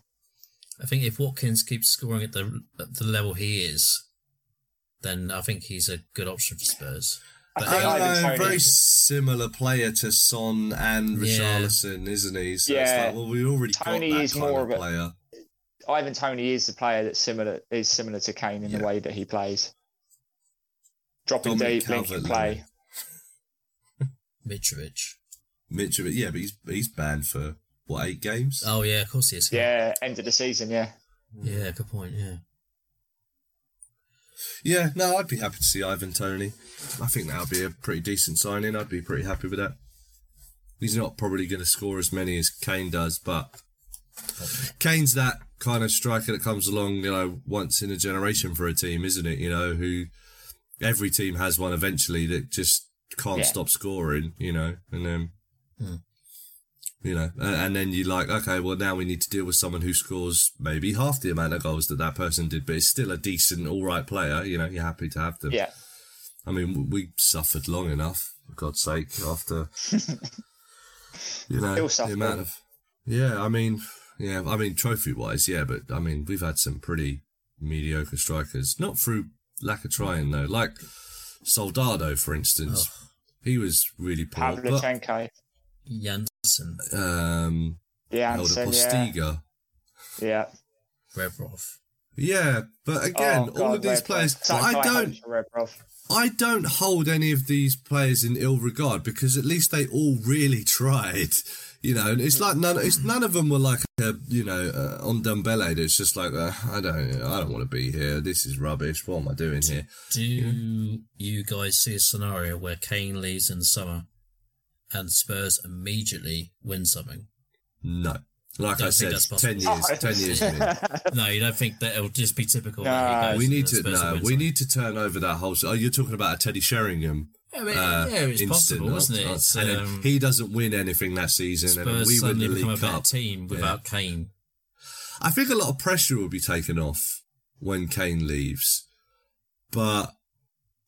I think if Watkins keeps scoring at the at the level he is, then I think he's a good option for Spurs. I But I uh, Ivan don't know, very similar player to Son and Yeah. Richarlison, isn't he? So Yeah. it's like, well, we already Toney got that is kind more of of a- player. Ivan Toney is the player that's similar is similar to Kane in Yeah. the way that he plays. Dropping Dominic deep, linking Calvert-Lewin. play. Mitrovic. Mitrovic, yeah, but he's he's banned for what eight games? Oh yeah, of course he is. Yeah, end of the season. Yeah, Yeah, good point. Yeah. Yeah, no, I'd be happy to see Ivan Toney. I think that would be a pretty decent signing. I'd be pretty happy with that. He's not probably going to score as many as Kane does, but Kane's that kind of striker that comes along, you know, once in a generation for a team, isn't it? You know, who every team has one eventually that just can't Yeah. stop scoring, you know, and then. Hmm. You know, and, then you're like, okay, well now we need to deal with someone who scores maybe half the amount of goals that that person did, but is still a decent, all right player. You know, you're happy to have them. yeah. I mean, we suffered long enough, for God's sake, after <laughs> you know the amount of. Yeah, I mean, yeah, I mean, trophy wise, yeah, but I mean, we've had some pretty mediocre strikers, not through lack of trying though, like Soldado, for instance. He was really poor, but Pavlyuchenko, Janssen, um, yeah, Elder yeah, Postiga. yeah. Rebrov. Yeah, but again, Oh, all of these Rebrov. players, Such I don't, hopes for Rebrov. I don't hold any of these players in ill regard because at least they all really <laughs> tried. You know, and it's like none. It's none of them were like a, you know uh, on Ndombele. It's just like uh, I don't. I don't want to be here. This is rubbish. What am I doing here? Do you guys see a scenario where Kane leaves in the summer and Spurs immediately win something? No. Like Don't I think said, that's possible. ten years. Ten years. <laughs> No, you don't think that it'll just be typical. No, that he goes We need to. No, we something? need to turn over that whole. Oh, you're talking about a Teddy Sheringham. I mean, Uh, yeah, it's instant, possible, isn't it? uh, It's, and um, he doesn't win anything that season, and then Spurs we win suddenly the become a League better Cup. team without Kane. I think a lot of pressure will be taken off when Kane leaves, but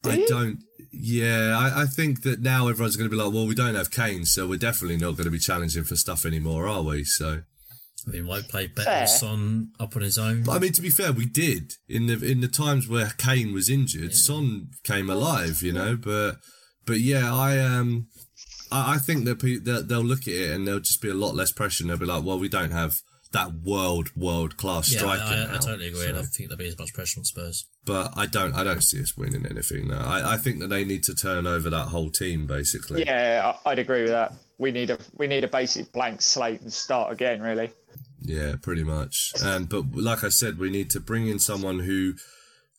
Do I you? don't. Yeah, I, I think that now everyone's going to be like, well, we don't have Kane, so we're definitely not going to be challenging for stuff anymore, are we? So, I mean, might play better Fair. Son up on his own. but I mean, to be fair, we did in the in the times where Kane was injured, Son came alive, you know. But but yeah, I um, I, I think that pe- that they'll look at it and there'll just be a lot less pressure, and they'll be like, well, we don't have that world world class yeah, striker. I, I, now, I totally agree. I so- don't think there'll be as much pressure on Spurs. but I don't I don't see us winning anything. No. I, I think that they need to turn over that whole team basically. Yeah, I- I'd agree with that. We need a we need a basic blank slate and start again. Really. Yeah, pretty much. And but like I said, we need to bring in someone who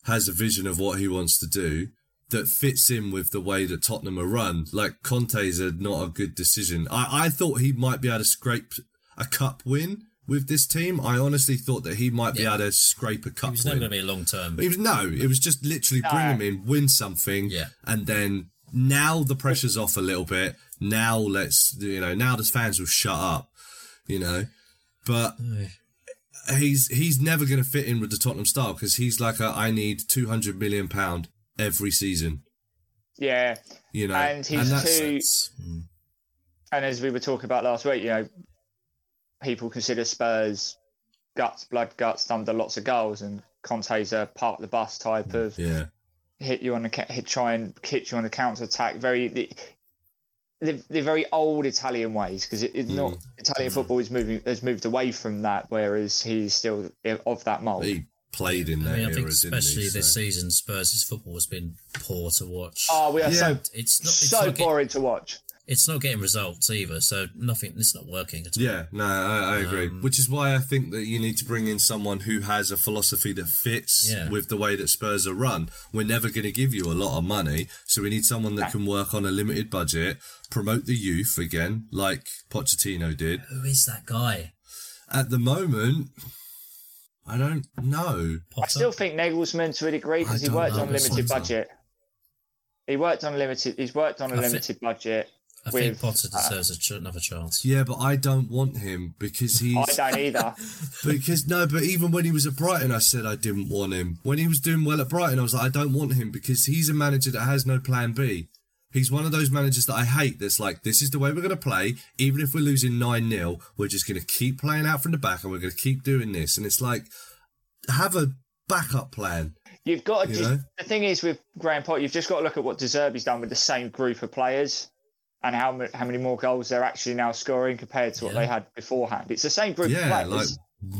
has a vision of what he wants to do that fits in with the way that Tottenham are run. Like Conte's a not a good decision. I, I thought he might be able to scrape a cup win with this team. I honestly thought that he might be Yeah. able to scrape a He cup was never going to be a long term. It was no, it was just literally bring him in, win something, Yeah. and then now the pressure's off a little bit. Now let's you know, now the fans will shut up, you know. But <sighs> he's he's never going to fit in with the Tottenham style because he's like a I need two hundred million pound every season, Yeah, you know, and he's that's- too. It's- mm. And as we were talking about last week, you know, people consider Spurs guts, blood guts, under lots of goals, and Conte's a park the bus type of yeah, hit you on the hit, try and hit you on the counter attack. Very the, the, the very old Italian ways because it, it's mm. not Italian football is moving has moved away from that, whereas he's still of that mold. he played in I that mean, I era, think didn't he? especially this So- season, Spurs' football has been poor to watch. Oh, we are Yeah. so it's not. It's so not, get, boring to watch. It's not getting results either. So nothing. It's not working at all. Yeah, no, I, I agree. Um, Which is why I think that you need to bring in someone who has a philosophy that fits Yeah. with the way that Spurs are run. We're never going to give you a lot of money, so we need someone that can work on a limited budget, promote the youth again, like Pochettino did. Who is that guy? At the moment, I don't know. I still think Nagelsmann to a degree because he worked know on this limited budget. He worked on limited. He's worked on a I thi- limited budget. I think Potter uh, deserves a ch- another chance. Yeah, but I don't want him because he's I don't either. <laughs> because no, but even when he was at Brighton, I said I didn't want him. When he was doing well at Brighton, I was like, I don't want him because he's a manager that has no plan B. He's one of those managers that I hate. That's like, this is the way we're going to play. Even if we're losing nine 0 we're just going to keep playing out from the back, and we're going to keep doing this. And it's like, have a backup plan. You've got to. You just, know? the thing is with Graham Potter, you've just got to look at what De Zerbi's done with the same group of players, and how mu- how many more goals they're actually now scoring compared to what Yeah. they had beforehand. It's the same group Yeah, of like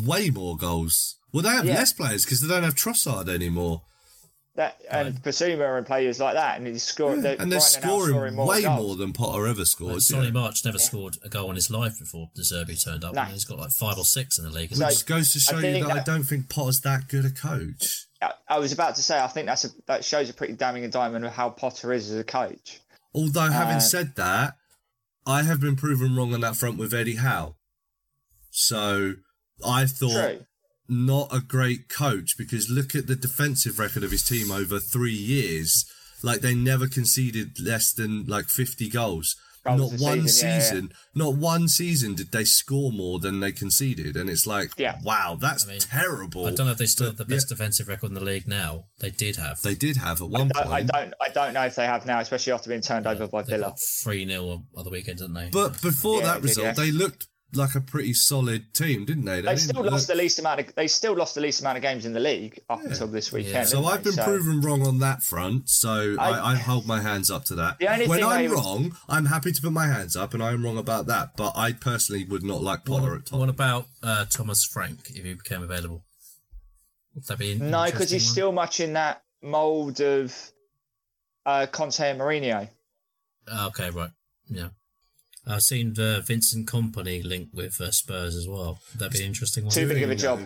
way more goals. Well, they have Yeah. less players because they don't have Trossard anymore, that and Bissouma and players like that, and he's scoring. and they're Brighton are now scoring, more way goals. more than Potter ever Like, scored. Sonny yeah. March never scored a goal in his life before De Zerbi turned up. No. and He's got like five or six in the league. So- Which goes to show you think that, I don't think Potter's that good a coach. I, I was about to say, I think that's a, that shows a pretty damning indictment of how Potter is as a coach. Although, having Uh, said that, I have been proven wrong on that front with Eddie Howe. So I thought True. not a great coach because look at the defensive record of his team over three years. Like they never conceded less than like 50 goals. Goals not one season, yeah, yeah. not one season did they score more than they conceded. And it's like, Yeah. wow, that's I mean, terrible. I don't know if they still have the But, best defensive record in the league now. They did have. They did have at one I, point. I don't. I don't know if they have now, especially after being turned over by They Villa. got 3 0 other weekend, didn't they? But before Yeah, that they did, result, yeah. they looked like a pretty solid team, didn't they? They didn't still look- lost the least amount of. They still lost the least amount of games in the league up until this weekend. So I've they? been So- proven wrong on that front. So I, I, I- hold my hands up to that. When I'm I was- wrong, I'm happy to put my hands up, and I am wrong about that. But I personally would not like Potter at what, top. what about uh, Thomas Frank if he became available? Would that be an No, because he's one? still much in that mould of uh, Conte and Mourinho. Ah, okay, right. Yeah. I've seen the Vincent Kompany linked with uh, Spurs as well. That'd be an interesting one? Too big of a job.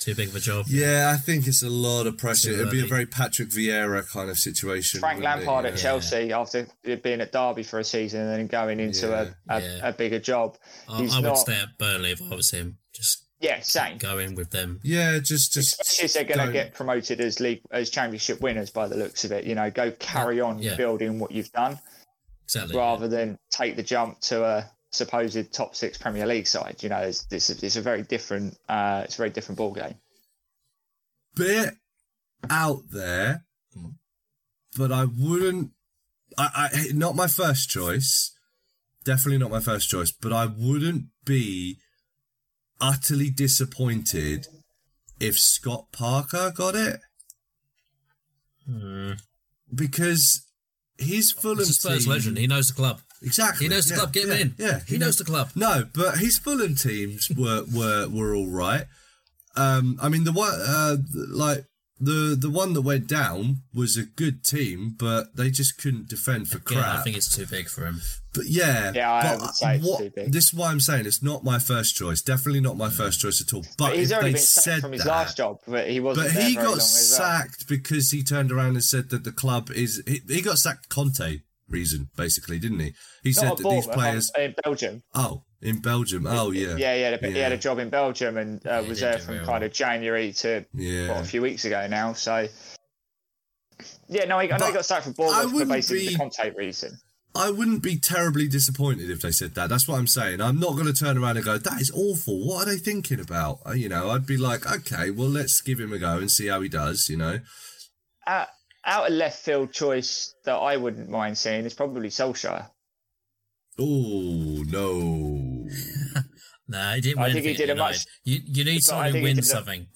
Too big of a job. Yeah, I think it's a lot of pressure. It'd be a very Patrick Vieira kind of situation. Frank wouldn't it, Lampard at know? Chelsea after being at Derby for a season and then going into Yeah, a, a, yeah. a bigger job. I, He's I would not. stay at Burnley if I was him. Just Yeah, same. go in with them. Yeah, just just Especially if they're going to get promoted as league as championship winners by the looks of it. You know, go carry on Yeah. building what you've done Exactly. rather than take the jump to a supposed top six Premier League side. You know, it's, it's, it's a very different. Uh, it's a very different ball game. bit out there, but I wouldn't. I, I not my first choice. Definitely not my first choice, but I wouldn't be utterly disappointed if Scott Parker got it Hmm. because he's Fulham He's a Spurs team- legend. He knows the club. Exactly. He knows the yeah, club. Get him yeah, in. Yeah, He knows the club. No, but his Fulham teams were were were all right. Um, I mean the one uh, like the the one that went down was a good team, but they just couldn't defend for Again, crap. I think it's too big for him. But yeah, Yeah, I but would say it's what, too big. This is why I'm saying it's not my first choice. Definitely not my first choice at all. But, But he's if already been sacked from his that, last job, but he wasn't but there he very got long as well. sacked because he turned around and said that the club is. He, he got sacked Conte reason basically, didn't he? He Not said at that these players. um, in Belgium. Oh, in Belgium. Oh yeah. Yeah, he had a, he had a job in Belgium and uh, he was there from very kind of January to Yeah. what, a few weeks ago now. So yeah, no, he, I know he got sacked from Bournemouth for basically be- the Conte reason. I wouldn't be terribly disappointed if they said that. That's what I'm saying. I'm not going to turn around and go, that is awful. What are they thinking about? Uh, You know, I'd be like, okay, well, let's give him a go and see how he does, you know. Out, out of left field choice that I wouldn't mind seeing is probably Solskjaer. Oh, no. <laughs> Nah, he didn't win I think he did at a much- You, you need someone who think wins something.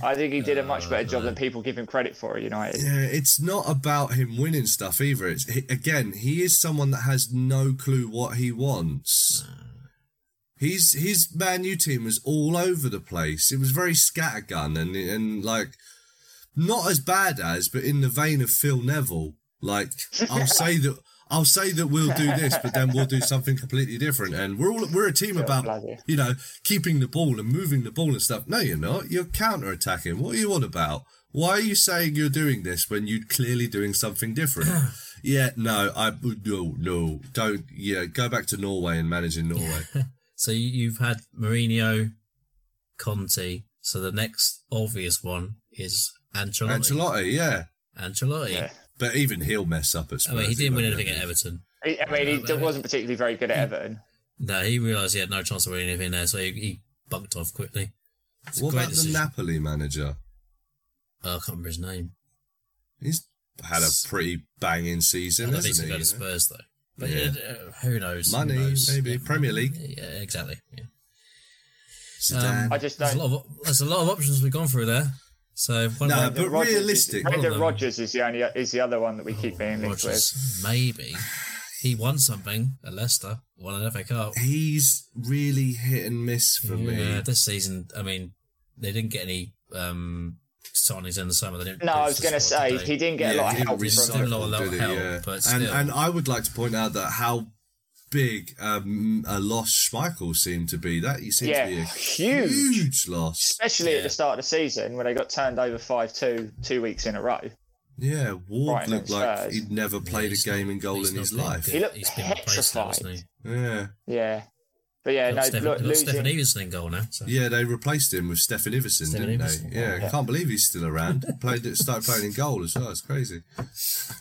I think he did a much <laughs> better job than people give him credit for at United. Yeah, it's not about him winning stuff either. It's he, again, he is someone that has no clue what he wants. He's his Man U team was all over the place. It was very scattergun and and like not as bad as, but in the vein of Phil Neville. Like I'll <laughs> say that I'll say that we'll do this, but then we'll do <laughs> something completely different. And we're all we're a team about bloody. you know keeping the ball and moving the ball and stuff. No, you're not. You're counter attacking. What are you on about? Why are you saying you're doing this when you're clearly doing something different? <clears throat> yeah, no, I no no don't. Yeah, go back to Norway and manage in Norway. <laughs> So you- you've had Mourinho, Conte. So the next obvious one is Ancelotti. Ancelotti, yeah, Ancelotti. Yeah. But even he'll mess up at I mean, he didn't win anything at Everton. He- I mean, he wasn't particularly very good at Everton. No, he realised he had no chance of winning anything there, so he, he bunked off quickly. It's What about decision. the Napoli manager? Oh, I can't remember his name. He's had a pretty banging season, don't think hasn't he'll he? go to you know? Spurs though. But Yeah. yeah. uh, who knows? Who Money, knows? maybe. Premier League. Yeah, exactly. Yeah. Zidane. I just There's a don't. lot of there's a lot of options we've gone through there. So one No, of but them- Rodgers realistic, Is, Brendan them- Rodgers is the only is the other one that we keep being linked with. Rodgers, maybe he won something at Leicester, won an FA Cup. He's really hit and miss for Yeah, me. this season, I mean, they didn't get any um, signings in the summer. They didn't. No, I was going to say did he didn't get a lot of help didn't from. Didn't a lot of did he? help, Yeah. but and and I would like to point out that how big um, a loss Schmeichel seemed to be. That he seemed Yeah, to be a huge. huge loss. Especially Yeah. at the start of the season when they got turned over 5 2 two weeks in a row. Yeah, Ward Brighton looked like Spurs. he'd never played a game not- in goal in his life. good. He looked He's been replaced now, hasn't he? Yeah, Yeah. But yeah, no, Got Stefan, look, losing. Stefan Everson in goal now. So. yeah, they replaced him with Stephen Iversen, Stefan didn't Iversen, they? Yeah, yeah. can't believe he's still around. <laughs> Played, started playing in goal as well. It's crazy.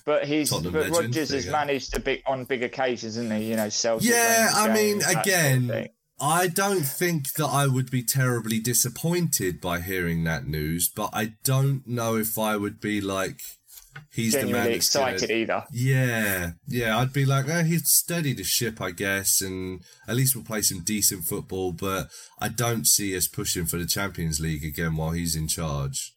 But he's Tottenham but legend, Rodgers has managed to be on big occasions, isn't he? You know, Celtic. Yeah, I mean, games, sort of again. I don't think that I would be terribly disappointed by hearing that news, but I don't know if I would be like, he's the man genuinely gonna- excited either. Yeah, yeah, I'd be like, eh, he's steadied the ship, I guess, and at least we'll play some decent football. But I don't see us pushing for the Champions League again while he's in charge.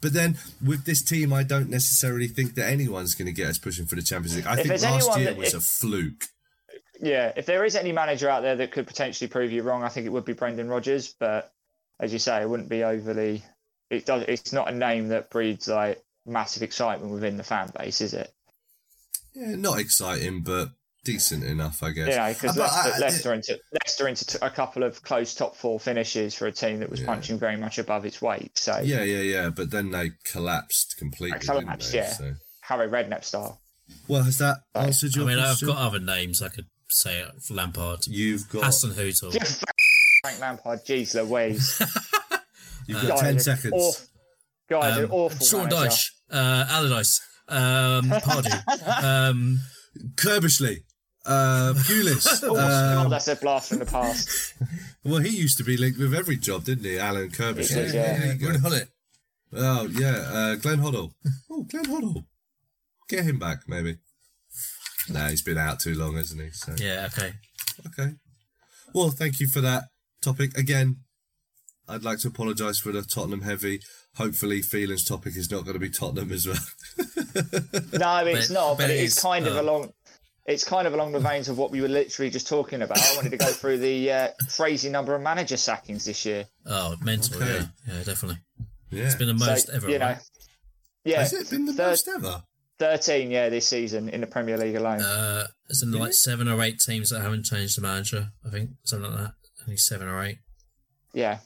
But then with this team, I don't necessarily think that anyone's going to get us pushing for the Champions League. I think last year that- was if- a fluke. Yeah, if there is any manager out there that could potentially prove you wrong, I think it would be Brendan Rodgers. But as you say, it wouldn't be overly. It does. It's not a name that breeds like massive excitement within the fan base, is it? Yeah, not exciting, but decent enough, I guess. Yeah, because Uh, but Leicester, Leicester into Leicester into t- a couple of close top four finishes for a team that was Yeah. punching very much above its weight. So Yeah, yeah, yeah. But then they collapsed completely. They collapsed, didn't they? yeah. So- Harry Redknapp style. Well, has that Right. answered your? I your mean, I've got other names I could say. For Lampard, You've got Hasenhuttl. Frank Lampard, jeez Louise. <laughs> you've got Guys, ten seconds. Awful, guys, an Um, awful Sean manager. Dyche, uh, Allardyce, um, Pardew, <laughs> um, Curbishley, uh, Pulis. <laughs> Oh, um, God, that's a blast from the past. well, he used to be linked with every job, didn't he? Alan Curbishley. He did, yeah. There you go. Gordon Oh yeah, uh, Glenn Hoddle. Oh, Glenn Hoddle. Get him back, maybe. Nah, he's been out too long, hasn't he? So Yeah, okay. okay. Well, thank you for that topic again. I'd like to apologise for the Tottenham heavy. Hopefully, Thelan's topic is not going to be Tottenham as well. <laughs> No, it's But- not. But, but it it is is, kind of uh, along. It's kind of along the veins of what we were literally just talking about. I wanted to go <laughs> through the uh, crazy number of manager sackings this year. Oh, mental. Okay. Yeah, yeah, definitely. Yeah. It's been the So, most ever. You know, right? yeah, Has it been the thir- most ever? 13, yeah, this season in the Premier League alone. Uh, it's in like seven or eight teams that haven't changed the manager. I think something like that. Only seven or eight. yeah,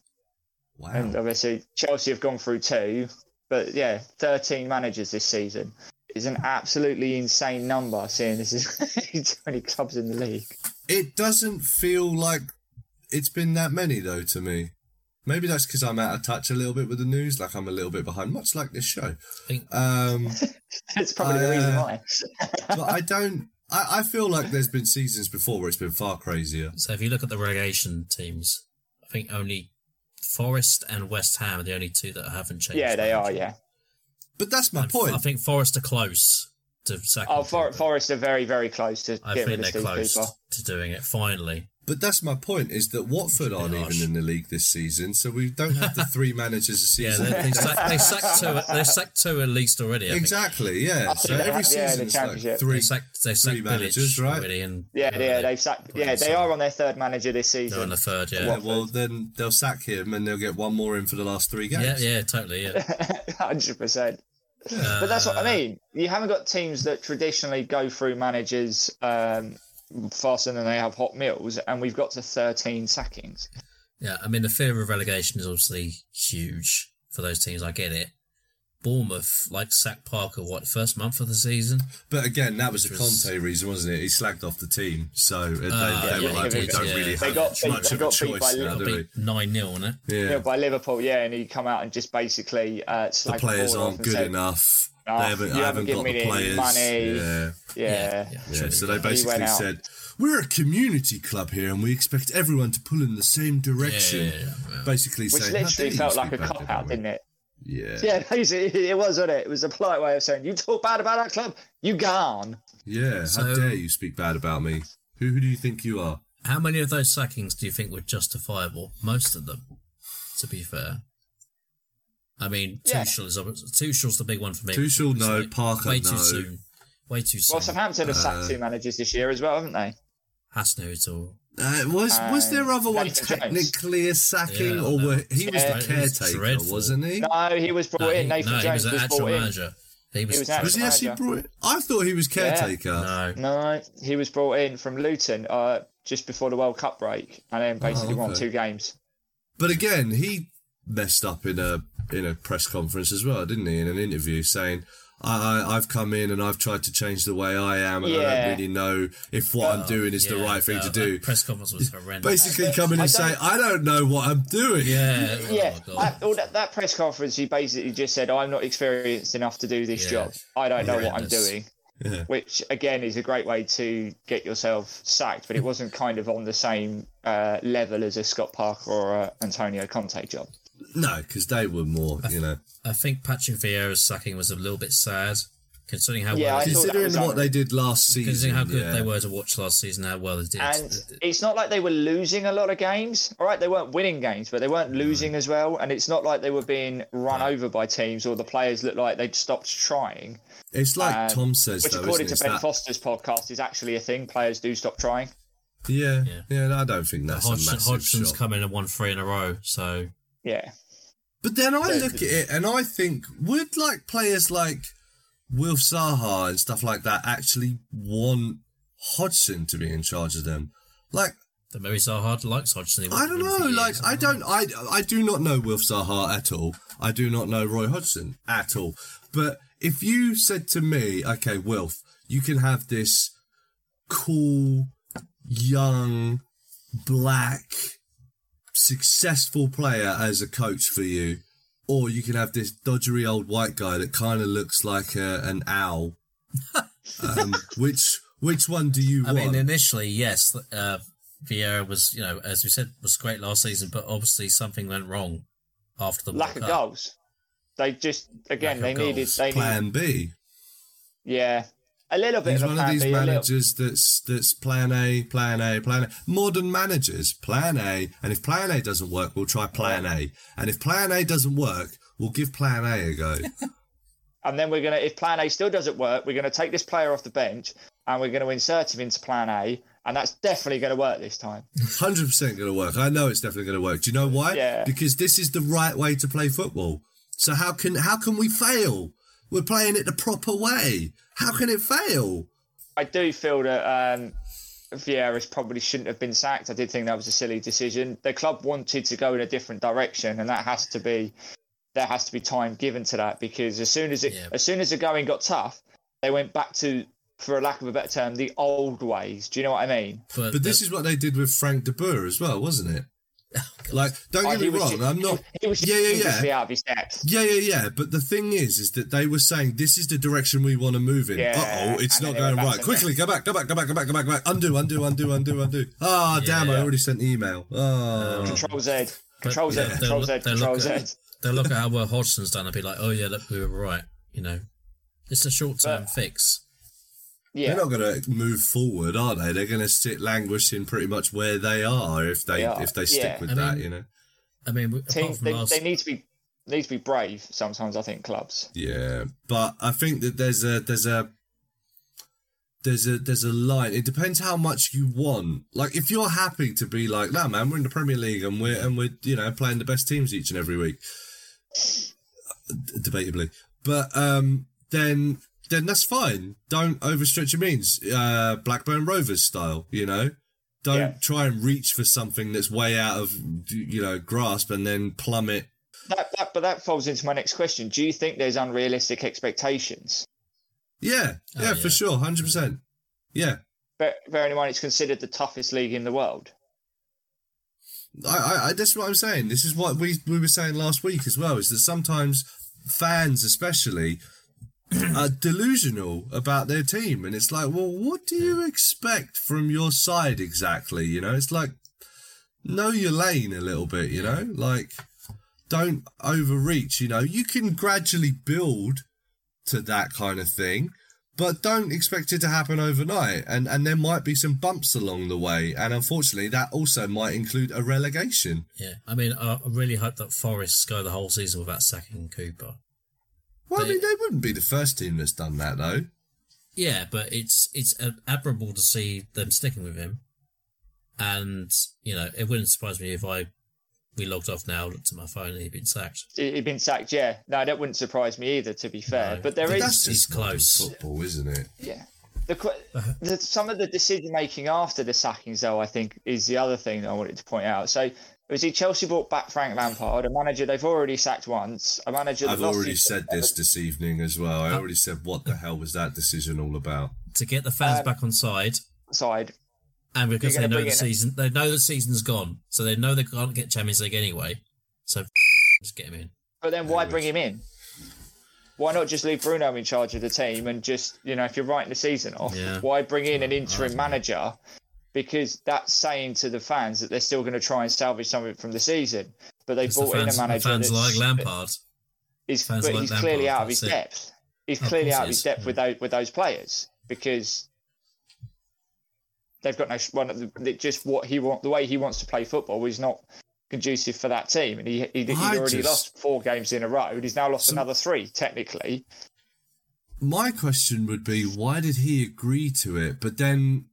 Wow. and obviously Chelsea have gone through two, but yeah, 13 managers this season is an absolutely insane number. Seeing this is <laughs> 20 clubs in the league. It doesn't feel like it's been that many though to me. Maybe that's because I'm out of touch a little bit with the news, like I'm a little bit behind, much like this show. I Um, <laughs> That's probably the reason Uh, why. but I don't. I, I feel like there's been seasons before where it's been far crazier. so. If you look at the relegation teams, I think only Forest and West Ham are the only two that haven't changed. Yeah, they are. Yeah. But that's my And point. I think Forest are close to oh, second. Oh, For- Forest are very, very close to I getting think rid of they're close Cooper. to doing it finally. But that's my point is that Watford aren't harsh. even in the league this season, so we don't have the <laughs> three managers a Yeah, season. they, they, sack, they sacked two. They sacked two at least already. I think. exactly, yeah. So think every have- yeah, season the it's like three. They sacked. They sacked three managers, right? already, and Yeah, uh, yeah, they've sacked. Yeah, they are on their third manager this They're season. on the third. Yeah. Yeah, well, then they'll sack him and they'll get one more in for the last three games. Yeah, yeah, totally. Yeah. <laughs> Hundred percent. But that's what I mean. You haven't got teams that traditionally go through managers um, faster than they have hot meals, and we've got to thirteen sackings. Yeah, I mean the fear of relegation is obviously huge for those teams. I get it. Bournemouth, like sacked Parker, what first month of the season? But again, that was a Which was- Conte reason, wasn't it? He slagged off the team, so uh, they, Ah, they yeah, were like, we don't yeah. really They have got beat- much they of a got beat by choice now, do we? Nine 0 on it. Yeah. You by Liverpool, yeah, and he come out and just basically uh, the players ball off aren't good said, enough. "Oh, they ah, haven't, you I haven't haven't got the players. money." Yeah. Yeah, Yeah, truly. so they basically went said, "We're a community club here, and we expect everyone to pull in the same direction." Yeah, yeah, yeah, yeah. Basically, which saying, literally felt like a bad cop out, me?" didn't it? Yeah, Yeah, <laughs> basically, it was, wasn't it? It was a polite way of saying, "You talk bad about our club, you gone." yeah. so, How dare you speak bad about me? Who, who do you think you are? How many of those sackings do you think were justifiable? Most of them, to be fair. I mean, Yeah. Tuchel is obvi- Tuchel's the big one for me. Tuchel, It's no. like Parker, way no. too soon. Way too soon. Well, Southampton have Uh, sacked two managers this year as well, haven't they? Hasenhuttl. Uh, was was there their other one Nathan Jones. technically a sacking, Yeah, or no. were, he was Yeah. the He was caretaker, dreadful. wasn't he? No, he was brought No, in. he, Nathan no, he was was, an actual in. manager. He was. was an Was he actually manager. brought? I thought he was caretaker. no. No, he was brought in from Luton uh, just before the World Cup break, and then basically won okay. two games. But again, he messed up in a in a press conference as well, didn't he? In an interview, saying, I, I, "I've come in and I've tried to change the way I am, and I don't really know if what I'm doing is the right thing no, to do." Press conference was horrendous. Basically, come in and say, don't- "I don't know what I'm doing." yeah. <laughs> Yeah, Oh, God. that, well, that, that press conference, he basically just said, "I'm not experienced enough to do this Yeah. job. I don't know what I'm doing." Yeah. Which again is a great way to get yourself sacked, but it wasn't kind of on the same uh, level as a Scott Parker or a Antonio Conte job. No, because they were more, you know. I think Patrick Vieira's sacking was a little bit sad, considering how Yeah, well I they, thought that Considering what un- they did last season, considering how good yeah. they were to watch last season, how well they did. And it's not like they were losing a lot of games. All right, they weren't winning games, but they weren't losing as well. And it's not like they were being run over by teams or the players looked like they'd stopped trying. It's like Um, Tom says, Which, though, according isn't to it? Ben that- Foster's podcast, is actually a thing. Players do stop trying. Yeah, Yeah. yeah, I don't think that's a massive Hodgson's shot. come in and won three in a row, so Yeah. But then I So- look at it and I think, would like players like Wilf Zaha and stuff like that actually want Hodgson to be in charge of them? Like, the maybe Zaha likes Hodgson. He I don't know. Like. I don't. I I do not know Wilf Zaha at all. I do not know Roy Hodgson at all. But if you said to me, okay, Wilf, you can have this cool, young, black, successful player as a coach for you, or you can have this dodgery old white guy that kind of looks like a, an owl. <laughs> um, which which one do you want? I want? mean, initially, yes, uh, Vieira was, you know, as we said, was great last season, but obviously something went wrong after the Lack World of Cup. goals. They just again Lack they needed goals. they needed, Plan B. yeah a little bit He's of a one of these B, a little- managers that's that's plan A, plan A, plan A. Modern managers, plan A, and if plan A doesn't work, we'll try plan A, and if plan A doesn't work, we'll give plan A a go. <laughs> And then we're gonna, if Plan A still doesn't work, we're gonna take this player off the bench and we're gonna insert him into Plan A, and that's definitely gonna work this time. Hundred percent going to work. I know it's definitely going to work. Do you know why? Yeah. Because this is the right way to play football. So how can how can we fail? We're playing it the proper way. How can it fail? I do feel that um, Vieira's probably shouldn't have been sacked. I did think that was a silly decision. The club wanted to go in a different direction, and that has to be there has to be time given to that because as soon as it Yeah. as soon as the going got tough, they went back to, for a lack of a better term, the old ways. Do you know what I mean? But, But this the- is what they did with Frank de Boer as well, wasn't it? <laughs> Like, don't Oh, get he me wrong, ju- I'm not. He was Yeah, yeah, yeah. out of his depth. Yeah, yeah, yeah. But the thing is, is that they were saying this is the direction we want to move in. Yeah, uh oh, it's not going right. Quickly, go back, go back, go back, go back, go back, go back. Undo, undo, undo, undo, undo. Ah, damn! I already sent the email. Oh, Control Z, Control Z, yeah, Control Z, Control Z. at- they'll look at how well Hodgson's done and be like, oh yeah, look, we were right. You know, it's a short term fix. Yeah, they're not going to move forward, are they? They're going to sit languishing pretty much where they are if they, They are, if they stick yeah. with I that. mean- you know. I mean, we- apart teams from they, last, they need to be need to be brave sometimes. I think clubs. Yeah, but I think that there's a there's a there's a there's a line. It depends how much you want. Like if you're happy to be like, no man, we're in the Premier League and we're and we're you know playing the best teams each and every week, debatably. But um, then then that's fine. Don't overstretch your means. Uh, Blackburn Rovers style, you know. Don't Yeah. try and reach for something that's way out of you know grasp and then plummet That, that, but that falls into my next question. Do you think there's unrealistic expectations? Yeah, Oh, yeah, yeah. for sure, hundred percent. Yeah, But bearing in mind it's considered the toughest league in the world. I, I, I, that's what I'm saying. This is what we we were saying last week as well. Is that sometimes fans, especially, are delusional about their team, and it's like, well, what do you expect from your side exactly? You know, it's like know your lane a little bit. You know, like don't overreach. You know, you can gradually build to that kind of thing. But don't expect it to happen overnight, and and there might be some bumps along the way, and unfortunately, that also might include a relegation. yeah. I mean, I I really hope that Forest go the whole season without sacking Cooper. Well, I mean, they wouldn't be the first team that's done that, though. Yeah, but it's it's admirable to see them sticking with him, and you know, it wouldn't surprise me if I we logged off now, looked at my phone, and he'd been sacked. He- He'd been sacked, yeah. No, that wouldn't surprise me either. To be fair, No. but there But is, that's just close. football, isn't it? yeah. The, uh-huh. the some of the decision making after the sackings, though, I think is the other thing that I wanted to point out. So. Obviously, Chelsea brought back Frank Lampard, a manager they've already sacked once, a manager. I've already said this this evening as well. I already said what the hell was that decision all about? To get the fans Um, back on side, side. and because You're they know the in- season, they know the season's gone, so they know they can't get Champions League anyway. So <laughs> just get him in. But then why bring him in? Why not just leave Bruno in charge of the team and just, you know, if you're writing the season off, Yeah. why bring in an interim manager? Because that's saying to the fans that they're still going to try and salvage something from the season. But they Because the brought in fans, a manager fans like Lampard. is, fans but like he's Lampard, clearly out of his it. depth. He's Of clearly out of his depth yeah. with those with those players because they've got no one. of the- Just what he want, the way he wants to play football is not conducive for that team, and he he he'd already just- lost four games in a row. and He's now lost So- another three technically. My question would be, why did he agree to it? But then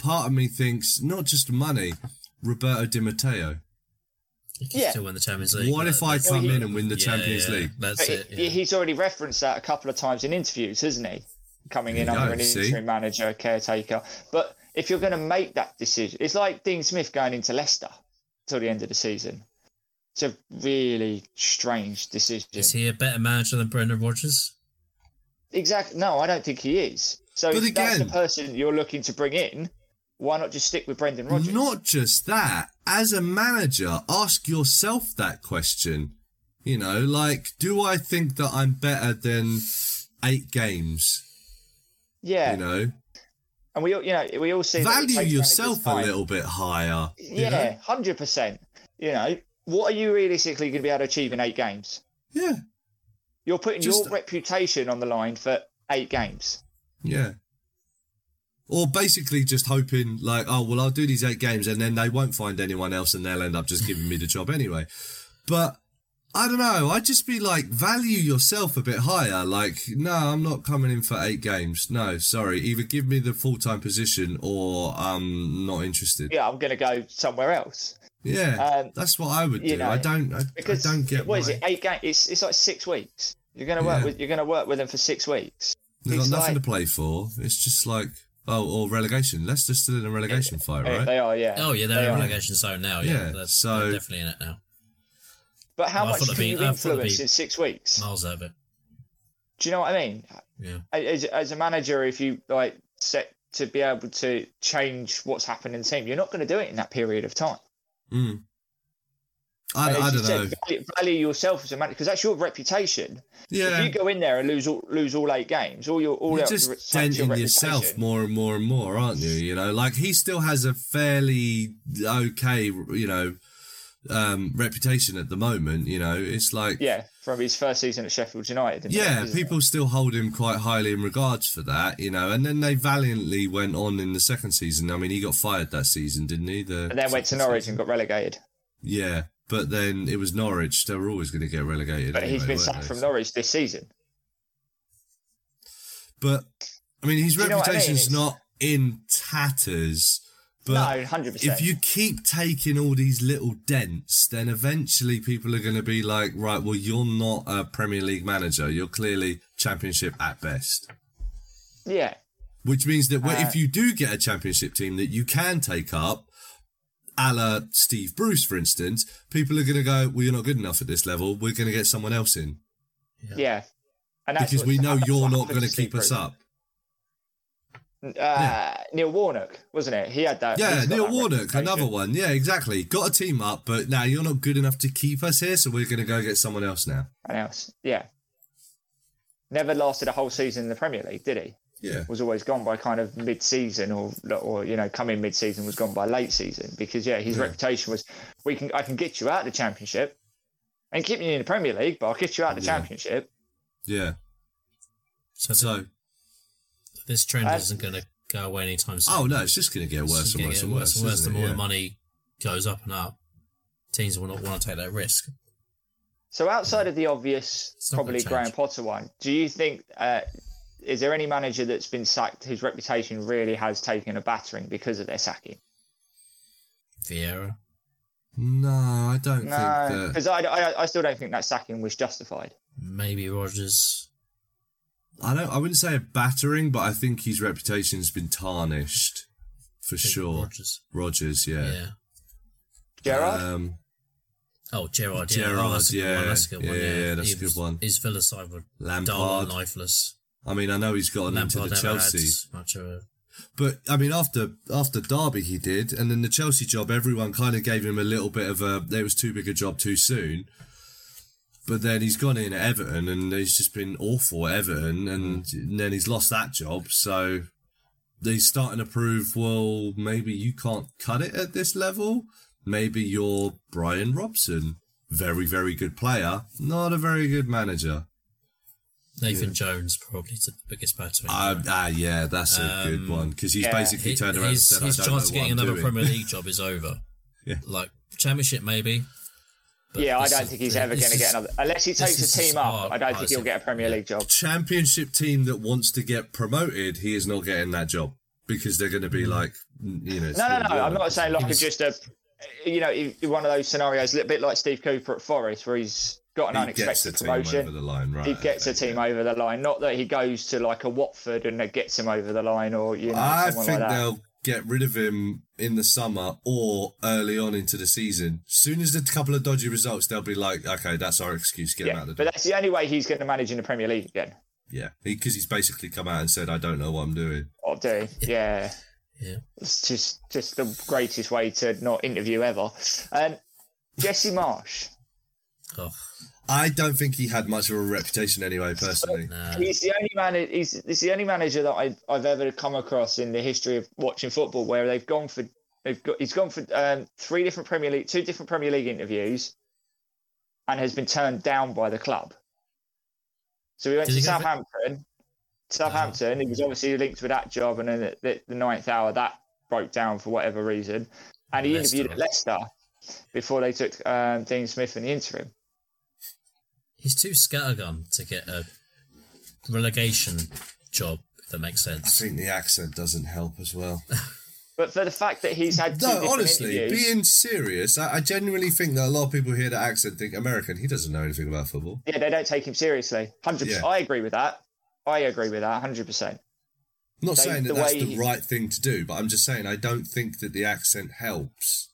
part of me thinks, not just money, Roberto Di Matteo. Yeah. still win the Champions League. What if I come he- in and win the Yeah, Champions yeah, League? That's it. yeah. he's already referenced that a couple of times in interviews, hasn't he? Coming in There you under go, an see? interim manager, caretaker. But if you're going to make that decision, it's like Dean Smith going into Leicester till the end of the season. It's a really strange decision. Is he a better manager than Brendan Rodgers? Exactly. No, I don't think he is. So But if that's the person you're looking to bring in, why not just stick with Brendan Rodgers? Not just that, as a manager, ask yourself that question. You know, like, do I think that I'm better than eight games? yeah. You know, And we, all- you know, we all see value yourself a little bit higher. Yeah, hundred percent. You know, what are you realistically going to be able to achieve in eight games? Yeah. You're putting Just- your reputation on the line for eight games. Yeah. Or basically just hoping, like, oh, well, I'll do these eight games and then they won't find anyone else and they'll end up just giving me the job anyway. But I don't know. I'd just be like, value yourself a bit higher. Like, no, I'm not coming in for eight games. No, sorry. Either give me the full time position or I'm not interested. Yeah, I'm going to go somewhere else. Yeah, Um, that's what I would you do. know, I don't. I, Because I don't get what is why- it? Eight games. It's it's like six weeks. You're going to work Yeah. with you're going to work with them for six weeks. They've got nothing like- to play for. It's just like, oh, or relegation. Leicester's still in a relegation fight, Yeah, right? They are, yeah. Oh yeah, They they're in are. relegation zone now. Yeah, Yeah, they're, so- they're definitely in it now. But how Well, I much can they'd you be- I thought they'd influence in six weeks? Miles out of it. Do you know what I mean? Yeah. As, as a manager, if you like set to be able to change what's happened in the team, you're not going to do it in that period of time. Mm. I, I don't said, know. Value, value yourself as a manager because that's your reputation. Yeah, If you go in there and lose all, lose all eight games, all your all you're just it's your yourself more and more and more, aren't you? You know, like he still has a fairly okay, you know, um, reputation at the moment. You know, it's like Yeah, from his first season at Sheffield United. it? Yeah, it? people still hold him quite highly in regards for that, you know. And then they valiantly went on in the second season. I mean, he got fired that season, didn't he? The and then went to Norwich season. and got relegated. Yeah, but then it was Norwich. They were always going to get relegated. But he's anyway, been weren't sacked from Norwich this season. But I mean, his Do you know I mean? reputation's not in tatters. But no, hundred percent. if you keep taking all these little dents, then eventually people are going to be like, right, well, you're not a Premier League manager. You're clearly Championship at best. yeah, Which means that Uh, if you do get a championship team that you can take up, a la Steve Bruce, for instance, people are going to go, well, you're not good enough at this level. We're going to get someone else in yeah, and that's because we know you're not going to Steve keep us up. Uh, Neil Warnock, wasn't it? He had that. Yeah, Neil that Warnock, another one. Yeah, exactly. Got a team up, but now you're not good enough to keep us here, so we're going to go get someone else now. And else, yeah. Never lasted a whole season in the Premier League, did he? Yeah. Was always gone by kind of mid-season, or or you know, come in mid-season was gone by late season because yeah, his Yeah. reputation was we can I can get you out of the Championship, and keep you in the Premier League, but I'll get you out of the Yeah. Championship. Yeah. So, So, this trend Uh, isn't going to go away anytime soon. oh no, it's just going to get worse and gonna worse and worse. and worse. The isn't more the money goes up and up, teams will not want to take that risk. So outside of the obvious, It's not gonna probably. Graham Potter one, do you think uh, is there any manager that's been sacked whose reputation really has taken a battering because of their sacking? Vieira. No, I don't No, think that. because I, I I still don't think that sacking was justified. Maybe Rodgers. I don't. I wouldn't say a battering, but I think his reputation's been tarnished for sure. Rodgers. Rodgers, Yeah. yeah. Gerrard, Um, Oh, Gerrard. Yeah, Gerrard, oh, that's a good yeah. one. That's a good one. Yeah, Yeah, yeah, that's He a good was- one. His Villa side were dull Lampard. and lifeless. I mean, I know he's gotten into Lampard the Chelsea, much of a. but I mean, after after Derby, he did, and then the Chelsea job, everyone kind of gave him a little bit of a. It was too big a job too soon. But then he's gone in at Everton, and he's just been awful at Everton, and, and then he's lost that job. So he's starting to prove, well, maybe you can't cut it at this level. Maybe you're Brian Robson, very very good player, not a very good manager. Nathan Jones probably the biggest battering. Ah, ah, yeah, that's a good Um, one because he's yeah, basically Hi- turned around his, and said, his "I don't know chance of getting another doing." Premier League <laughs> job is over. Yeah. Like Championship, maybe. but yeah, I don't think he's ever going to get another unless he takes a team up. hard I don't think he'll get a Premier League job. championship team that wants to get promoted, he is not getting that job because they're going to be like, you know. No, no, no. I'm not saying like was- just a, you know, one of those scenarios, a little bit like Steve Cooper at Forest, where he's got an He unexpected team promotion. over the line, right? he gets a team over the line. Not that he goes to like a Watford and it gets him over the line, or you know, I think like that. they'll get rid of him in the summer or early on into the season. Soon as a couple of dodgy results, they'll be like, okay, that's our excuse. Get him Yeah, out the but that's the only way he's going to manage in the Premier League again. Yeah, because he's basically come out and said, I don't know what I'm doing. Or do <laughs> yeah. Yeah. It's just just the greatest way to not interview ever. And Jesse Marsch, Oh, I don't think he had much of a reputation anyway, personally. nah. he's the only man. He's, he's the only manager that I, I've ever come across in the history of watching football where they've gone for they've got he's gone for um, three different Premier League, two different Premier League interviews, and has been turned down by the club. So we went Did to he for- Southampton. Southampton. He was obviously linked with that job, and then at the, the ninth hour that broke down for whatever reason, and he Leicester. interviewed at Leicester before they took um, Dean Smith in the interim. He's too scattergun to get a relegation job. If that makes sense. I think the accent doesn't help as well. <laughs> But for the fact that he's had two No, honestly, interviews, being serious, I, I genuinely think that a lot of people hear that accent think American. He doesn't know anything about football. yeah, they don't take him seriously. Hundred Yeah. percent. I agree with that. I agree with that. Hundred percent. I'm not They- saying that the that's way the he- right thing to do, but I'm just saying I don't think that the accent helps.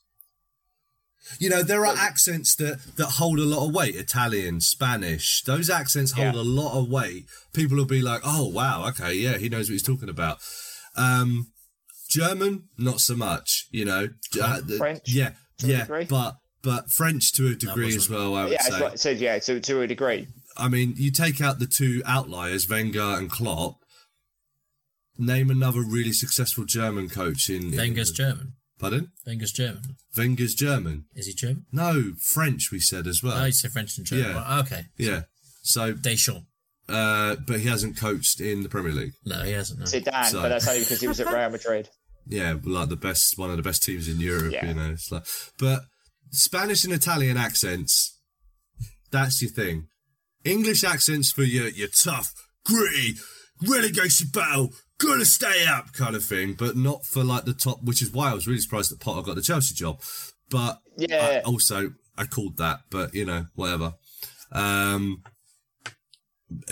You know, there are accents that, that hold a lot of weight. Italian, Spanish, those accents hold Yeah. a lot of weight. People will be like, oh, wow, okay, yeah, he knows what he's talking about. Um, German, not so much, you know. Uh, the- French, Yeah, yeah, but but French to a degree as well, I would Yeah, say. that's what said. Yeah, to to a degree. I mean, you take out the two outliers, Wenger and Klopp. Name another really successful German coach in. in- Wenger's German. Pardon? Wenger's German. Wenger's German. Is he German? No, French. We said as well. Oh, you said French and German. Yeah. Right, okay. Yeah. So, Deschamps. uh, but he hasn't coached in the Premier League. No, he hasn't. No. Zidane, So- but that's only because he was at Real Madrid. <laughs> Yeah, like the best, one of the best teams in Europe. Yeah. You know, it's like, but Spanish and Italian accents. That's your thing. English accents for your your tough, gritty, relegation battle, gonna stay up kind of thing, but not for like the top. Which is why I was really surprised that Potter got the Chelsea job. But Yeah. I also I called that, but you know, whatever. Um,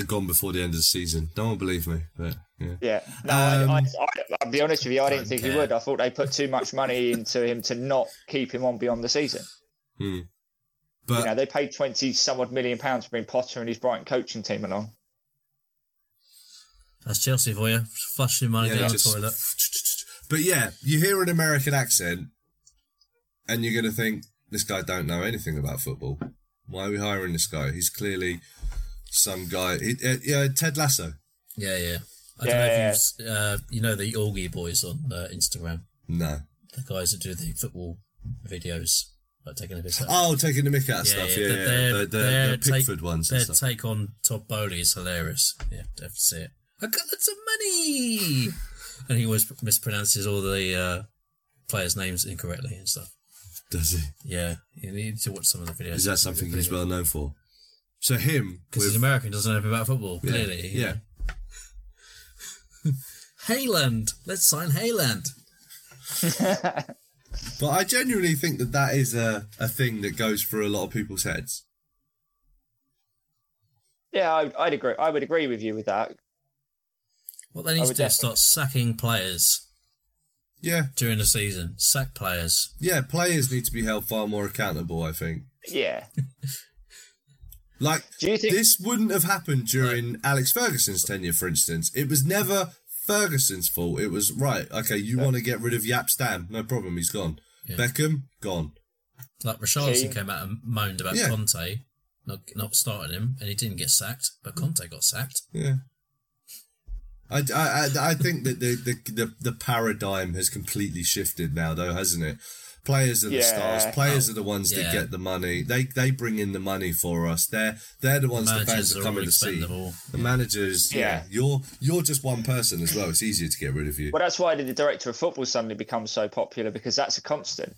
gone before the end of the season. No one believe me, but yeah. Yeah. No, Um, I, I, I, I'll be honest with you. I didn't think care. he would. I thought they put too much money into him to not keep him on beyond the season. But You know, they paid twenty some odd million pounds to bring Potter and his Brighton coaching team along. That's Chelsea for you. Flushing money Yeah, down the toilet. <laughs> But yeah, you hear an American accent, and you're going to think this guy don't know anything about football. Why are we hiring this guy? He's clearly some guy. He, uh, yeah, Ted Lasso. Yeah, yeah. I Yeah, don't know if you've, uh, you know the Augie boys on uh, Instagram, No. the guys that do the football videos, like taking a piss out. Oh, taking the mick out of Yeah, stuff. yeah, Yeah, yeah. their- The, the, their the take- Pickford ones Their stuff. take on Todd Boehly is hilarious. Yeah, have to see it. I got lots of money, and he always mispronounces all the uh, players' names incorrectly and stuff. Does he? Yeah, you need to watch some of the videos. Is that something he's well known for? So him Because he's with American, doesn't know anything about football. yeah, Clearly, yeah. <laughs> Hayland, let's sign Hayland. <laughs> But I genuinely think that that is a, a thing that goes through a lot of people's heads. Yeah, I, I'd agree. I would agree with you with that. What they need to do is start sacking players Yeah, during the season. Sack players. yeah. Players need to be held far more accountable. I think. Yeah. <laughs> Like Do you think? this wouldn't have happened during Alex Ferguson's tenure, for instance. It was never Ferguson's fault. It was right. Okay, you want to get rid of Jaap Stam? No problem. He's gone. Yeah. Beckham gone. Like Richarlison Kane. came out and moaned about Yeah. Conte not not starting him, and he didn't get sacked, but Conte got sacked. Yeah. I, I, I, I think that the, the, the, the paradigm has completely shifted now, though, hasn't it? Players are the Yeah. stars. Players Oh, are the ones that get the money. They they bring in the money for us. They're they're the ones the fans are are coming to see. The managers, yeah. Yeah. You're you're just one person as well. It's easier to get rid of you. Well, that's why did the director of football suddenly becomes so popular because that's a constant.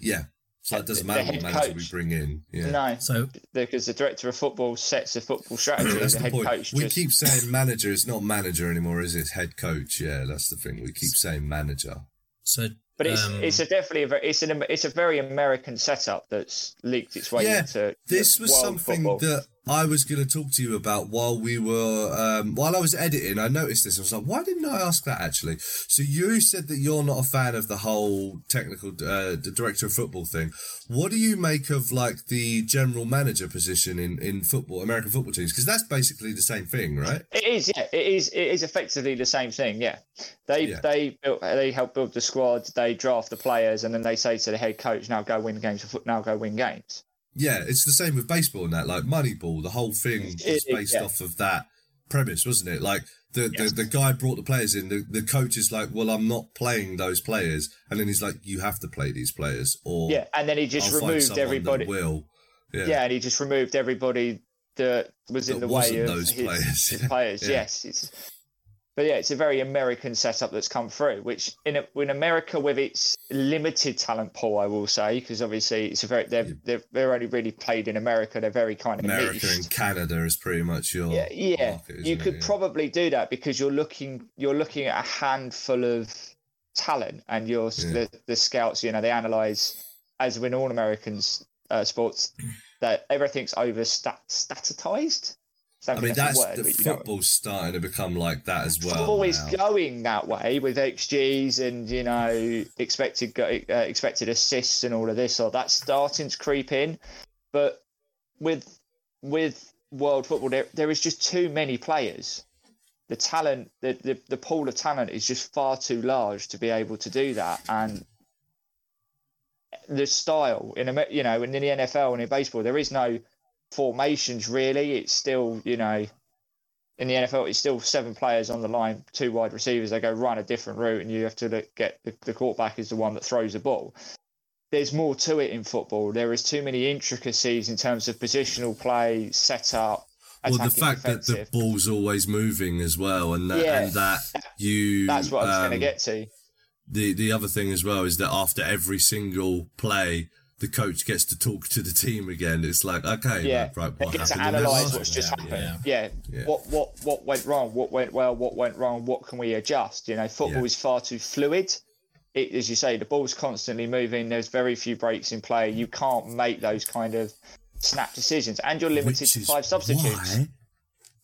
Yeah. So it doesn't matter what head manager we bring in. Yeah. No, So because the director of football sets the football <clears throat> strategy. That's the the head point. coach we just keep saying manager. is not manager anymore, is it? It's head coach. Yeah, that's the thing. We keep saying manager. so But it's um, it's a definitely a very, it's an it's a very American setup that's leaked its way Yeah, into This was world something football. that I was going to talk to you about while we were um, while I was editing. I noticed this. I was like, why didn't I ask that actually? So you said that you're not a fan of the whole technical uh, the director of football thing. What do you make of like the general manager position in in football, American football teams? Because that's basically the same thing, right? It is, yeah. It is. It is effectively the same thing. Yeah, they Yeah. they built, they help build the squad. They draft the players, and then they say to the head coach, "Now go win games. Now go win games." Yeah, it's the same with baseball and that. Like Moneyball, the whole thing was based yeah. off of that premise, wasn't it? Like the, Yes. the the guy brought the players in. The the coach is like, "Well, I'm not playing those players," and then he's like, "You have to play these players, or Yeah, and then he just removed everybody. will." Yeah, Yeah. and he just removed everybody that was in the way of those his, players. <laughs> his players. Yeah. Yes, it's, but yeah, it's a very American setup that's come through. Which in a, in America, with its limited talent pool, I will say, because obviously it's a very they're, they're they're only really played in America. They're very kind of America and Canada is pretty much your Yeah, yeah. market, you could Yeah. probably do that because you're looking you're looking at a handful of talent, and you're Yeah. the the scouts. You know, they analyze as in all Americans uh, sports <clears throat> that everything's over stat statitized. I mean, that's word, the you know- starting to become like that as well. Football is now. going that way with XGs and you know expected uh, expected assists and all of this. Or that's starting to creep in, but with with world football, there there is just too many players. The talent, the, the the pool of talent is just far too large to be able to do that, and the style in you know in the NFL and in baseball, there is no formations really. It's still you know in the NFL, it's still seven players on the line, two wide receivers. They go run a different route, and you have to look, get the, the quarterback is the one that throws the ball. There's more to it in football. There is too many intricacies in terms of positional play, setup. Well, the fact that the ball's always moving as well, and that Yeah. and that you that's what I was going to um, get to. the the other thing as well is that after every single play, the coach gets to talk to the team again. It's like, okay, Yeah, right, right what get to happened in that analyse what's just one? happened. Yeah. Yeah. Yeah. What what what went wrong? What went well? What went wrong? What can we adjust? You know, football Yeah. is far too fluid. It, as you say, the ball's constantly moving. There's very few breaks in play. You can't make those kind of snap decisions, and you're limited Which to is five substitutes. why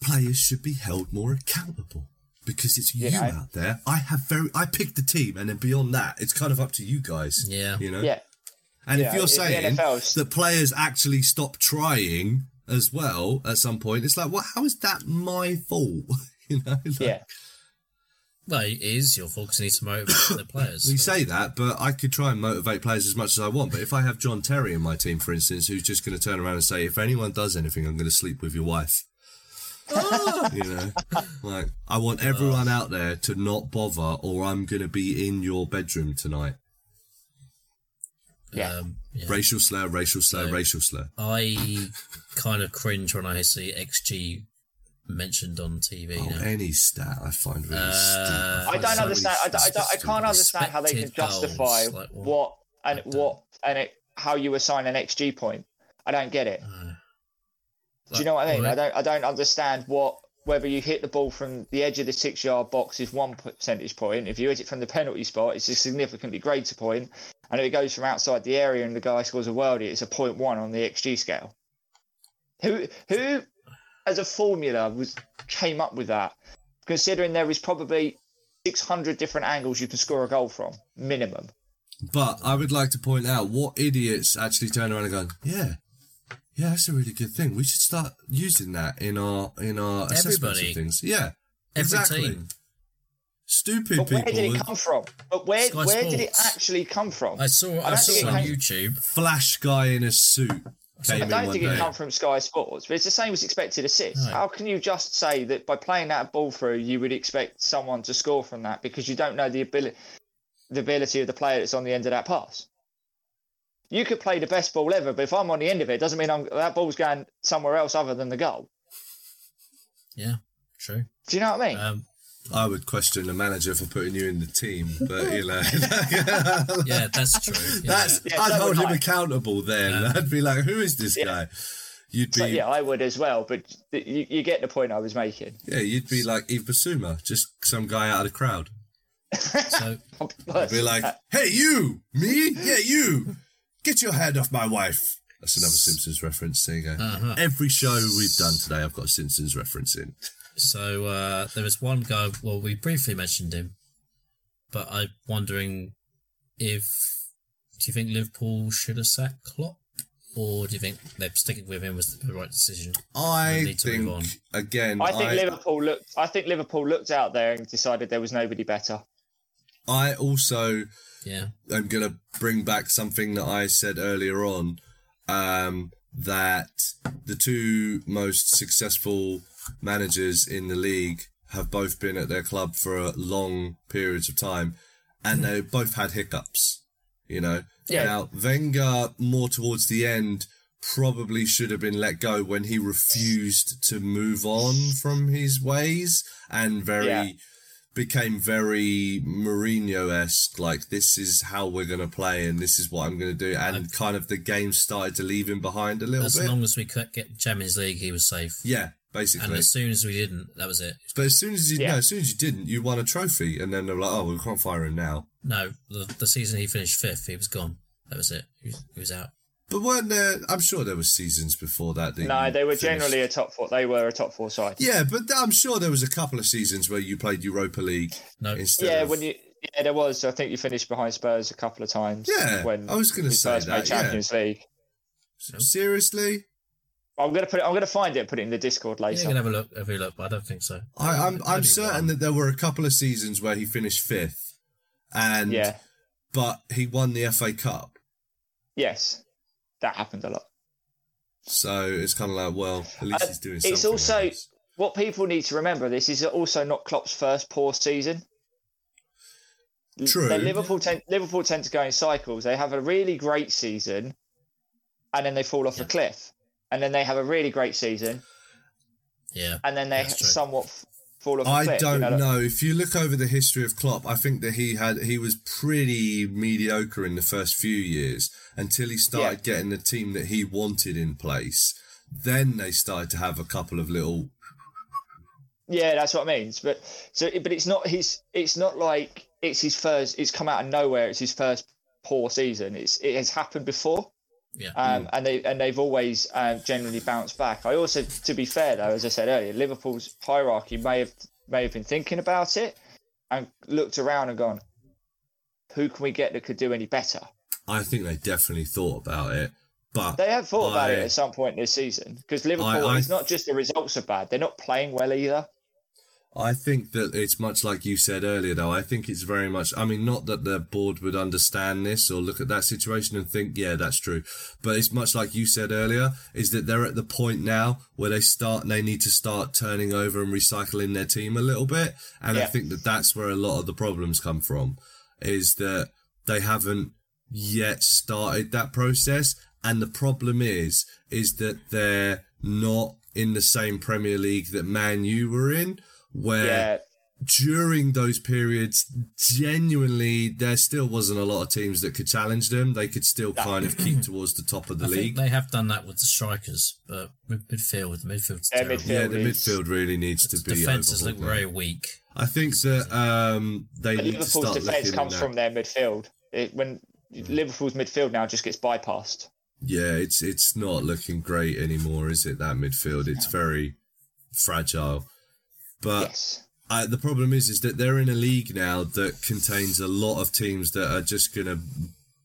players should be held more accountable because it's you, You know? out there. I have very, I picked the team, and then beyond that, it's kind of up to you guys. Yeah. you know. Yeah, And Yeah, if you're saying that players actually stop trying as well at some point, it's like, well, how is that my fault? <laughs> you know, like, yeah, Well, it is your fault 'cause you need to motivate the players. <coughs> we but- say that, but I could try and motivate players as much as I want. But if I have John Terry in my team, for instance, who's just going to turn around and say, "If anyone does anything, I'm going to sleep with your wife," ah! <laughs> you know, like I want everyone out there to not bother, or I'm going to be in your bedroom tonight. Yeah. Um, yeah. Racial slur, racial slur, No. racial slur. I kind of cringe when I see XG mentioned on TV Oh, now. any stat I find really Uh, stupid. I don't so understand. I, don't, I, don't, I can't understand how they can justify goals, like what? what and what and it, how you assign an XG point. I don't get it. Uh, Do you know what I mean? like, I don't. I don't understand what whether you hit the ball from the edge of the six-yard box is one percentage point. If you hit it from the penalty spot, it's a significantly greater point. And if it goes from outside the area and the guy scores a worldie, it's a point one on the XG scale. Who who, as a formula, was came up with that? Considering there is probably six hundred different angles you can score a goal from, minimum. But I would like to point out what idiots actually turn around and go, "Yeah, yeah, that's a really good thing. We should start using that in our in our assessments of things." Yeah, Every exactly. team. Stupid But where did it come from? But where Sky where did it actually come from? I saw. I, don't saw on YouTube. flash guy in a suit came I in don't think day. it come from Sky Sports, but it's the same as expected assists. No. How can you just say that by playing that ball through, you would expect someone to score from that because you don't know the ability, the ability of the player that's on the end of that pass? You could play the best ball ever, but if I'm on the end of it, it doesn't mean I'm, that ball's going somewhere else other than the goal. Yeah, true. Do you know what I mean? Um, I would question the manager for putting you in the team, but you know, <laughs> yeah, that's true. <laughs> Yeah. that's Yeah, I'd so hold him I. accountable. Then Yeah. I'd be like, "Who is this Yeah. guy?" You'd be So, yeah. yeah, I would as well, but th- you, you get the point I was making. Yeah, you'd be like Yves Bissouma, just some guy out of the crowd. so <laughs> I'd be like, "Hey, you, me, yeah, you, get your hand off my wife." That's another Simpsons reference. There you go. Uh-huh. Every show we've done today, I've got a Simpsons reference in. So uh, there was one guy. Well, we briefly mentioned him, but I'm wondering if do you think Liverpool should have sacked Klopp, or do you think they're sticking with him was the right decision? I need to move think on. again. I think Liverpool looked. I think Liverpool looked out there and decided there was nobody better. I also Yeah, I'm going to bring back something that I said earlier on um, that the two most successful managers in the league have both been at their club for a long periods of time and they both had hiccups, you know. Yeah. Now, Wenger, more towards the end, probably should have been let go when he refused to move on from his ways and very Yeah. became very Mourinho esque. Like this is how we're going to play, and this is what I'm going to do, and kind of the game started to leave him behind a little As bit. long as we could get Champions League, he was safe. yeah, basically. And as soon as we didn't, that was it. but as soon as you Yeah. no, as soon as you didn't, you won a trophy, and then they're like, oh, we can't fire him now. No, the, the season he finished fifth, he was gone. That was it. He was, he was out. But weren't there? I'm sure there were seasons before that. that No, they were finished- generally a top four. They were a top four side. Yeah, but I'm sure there was a couple of seasons where you played Europa League No. instead. Yeah, of, when you yeah, there was. I think you finished behind Spurs a couple of times. Yeah, when I was gonna say first that, made yeah. Champions League. seriously. I'm gonna put it. I'm gonna find it. and Put it in the Discord Yeah, later. you can have a look, have a look, but I don't think so. I, I'm I'm certain one. that there were a couple of seasons where he finished fifth, and yeah. but he won the FA Cup. Yes, that happened a lot. So it's kind of like, well, at least Uh, he's doing something. it's also I guess. what people need to remember. This is also not Klopp's first poor season. True. the Liverpool tend Liverpool tend to go in cycles. They have a really great season, and then they fall off a cliff, and then they have a really great season, Yeah. and then they somewhat fall off a I cliff. don't you know, know. If you look over the history of Klopp, I think that he had he was pretty mediocre in the first few years until he started Yeah. getting the team that he wanted in place. Then they started to have a couple of little Yeah, that's what I mean. But so, but it's not his. It's not like it's his first. It's come out of nowhere. It's his first poor season. It's it has happened before. Yeah. um, and they and they've always um, generally bounced back. I also, to be fair though, as I said earlier, Liverpool's hierarchy may have may have been thinking about it and looked around and gone, "Who can we get that could do any better?" I think they definitely thought about it, but They have thought about it at some point this season because Liverpool. I- it's not just the results are bad; they're not playing well either. I think that it's much like you said earlier, though. I think it's very much, I mean, not that the board would understand this or look at that situation and think, yeah, that's true. But it's much like you said earlier, is that they're at the point now where they start, and they need to start turning over and recycling their team a little bit. And I think that that's where a lot of the problems come from, is that they haven't yet started that process. And the problem is, is that they're not in the same Premier League that Man U were in, where Yeah, during those periods, genuinely, there still wasn't a lot of teams that could challenge them. They could still kind of <clears throat> keep towards the top of the I think league. they have done that with the strikers, but with midfield, the midfield's Yeah, terrible. midfield. Yeah, the is- midfield really needs to be Defenses look now. very weak. I think that um, they But need to Liverpool's start defence looking comes from their midfield. It, when Liverpool's midfield now just gets bypassed. Yeah, it's it's not looking great anymore, is it? That midfield, it's very fragile. But yes. uh, the problem is, is that they're in a league now that contains a lot of teams that are just going to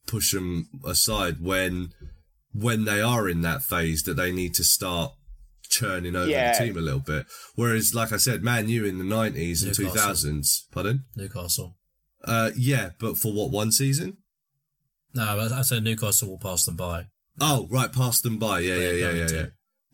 push them aside when when they are in that phase that they need to start churning over Yeah. the team a little bit. Whereas, like I said, Man U in the nineties and two thousands, Newcastle. pardon, Newcastle. uh, yeah, but for what one season? No, I I said Newcastle will pass them by. Oh, right, passed them by. Yeah, yeah, yeah, yeah, yeah.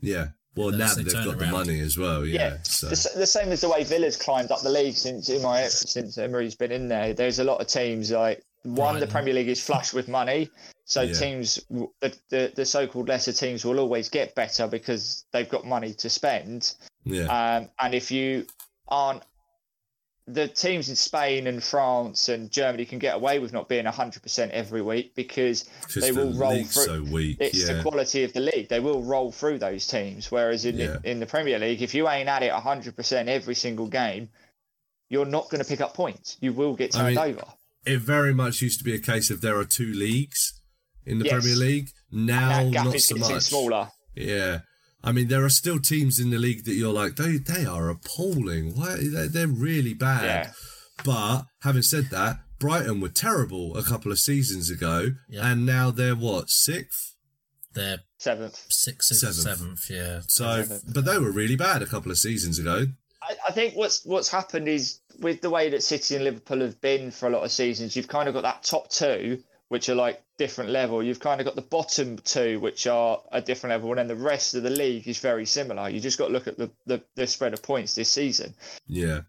Yeah. Well, now they that they've turn got the money as well. Yeah. Yeah, so. the, the same as the way Villa's climbed up the league since Emery, since Emery's been in there. There's a lot of teams like one, the Premier League is flush with money, so Yeah. teams, the, the the so-called lesser teams will always get better because they've got money to spend. yeah. Um, and if you aren't, the teams in Spain and France and Germany can get away with not being 100% every week because Because they the will roll through. so weak. it's yeah. the quality of the league. They will roll through those teams. Whereas in Yeah. in the Premier League, if you ain't at it 100% every single game, you're not going to pick up points. You will get I turned mean, over. it very much used to be a case of there are two leagues in the Yes. Premier League. Now, that gap not is so much. smaller. Yeah. I mean, there are still teams in the league that you're like, they, they are appalling. Why? They're, they're really bad. Yeah. But having said that, Brighton were terrible a couple of seasons ago, Yeah. and now they're what sixth. They're Seventh. sixth, sixth, Seventh. seventh. Yeah. So, Seventh. but they were really bad a couple of seasons ago. I, I think what's what's happened is with the way that City and Liverpool have been for a lot of seasons, you've kind of got that top two, which are like different level. You've kind of got the bottom two, which are a different level, and then the rest of the league is very similar. You just got to look at the, the, the spread of points this season. Yeah.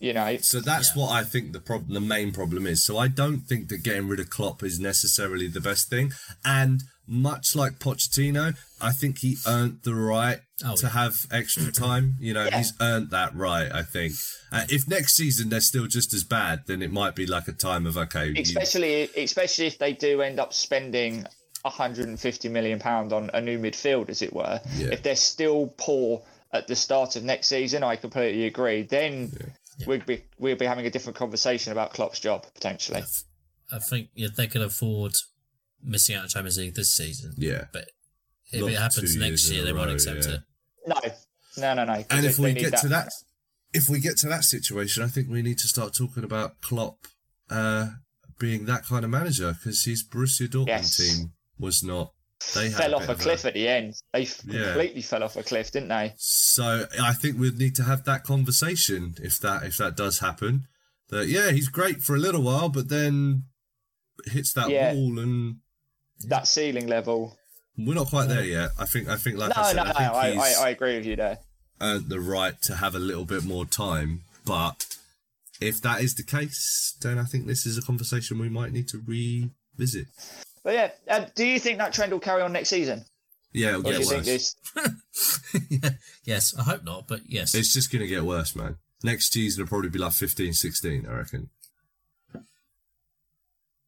You know, So that's Yeah. what I think the problem, the main problem is. So I don't think that getting rid of Klopp is necessarily the best thing. And much like Pochettino, I think he earned the right Oh, to yeah. have extra time. You know, Yeah. he's earned that right. I think. Uh, if next season they're still just as bad, then it might be like a time of okay. you- especially especially if they do end up spending 150 million pound on a new midfield, as it were. Yeah. If they're still poor at the start of next season, I completely agree. Then we'd be we'd be having a different conversation about Klopp's job potentially. I think yeah, they can afford missing out on Champions League this season. yeah. But if Not it happens next year, a they won't accept yeah. it. No, no, no, no. And if they we need get to that, if we get to that situation, I think we need to start talking about Klopp uh, being that kind of manager because his Borussia Dortmund Yes. team was not. They fell off bit a of cliff at the end. They f- Yeah. completely fell off a cliff, didn't they? So I think we'd need to have that conversation if that if that does happen. That yeah, he's great for a little while, but then hits that Yeah. wall, and That ceiling level. we're not quite there yet. I think I think like No, I said, no, I no. think I, he's I, I agree with you there. earned the right to have a little bit more time. But if that is the case, then I think this is a conversation we might need to revisit. But yeah, uh, do you think that trend will carry on next season? Yeah, it'll Or do get you think worse. this? <laughs> yes, I hope not, but yes. It's just going to get worse, man. Next season will probably be like 15, 16, I reckon.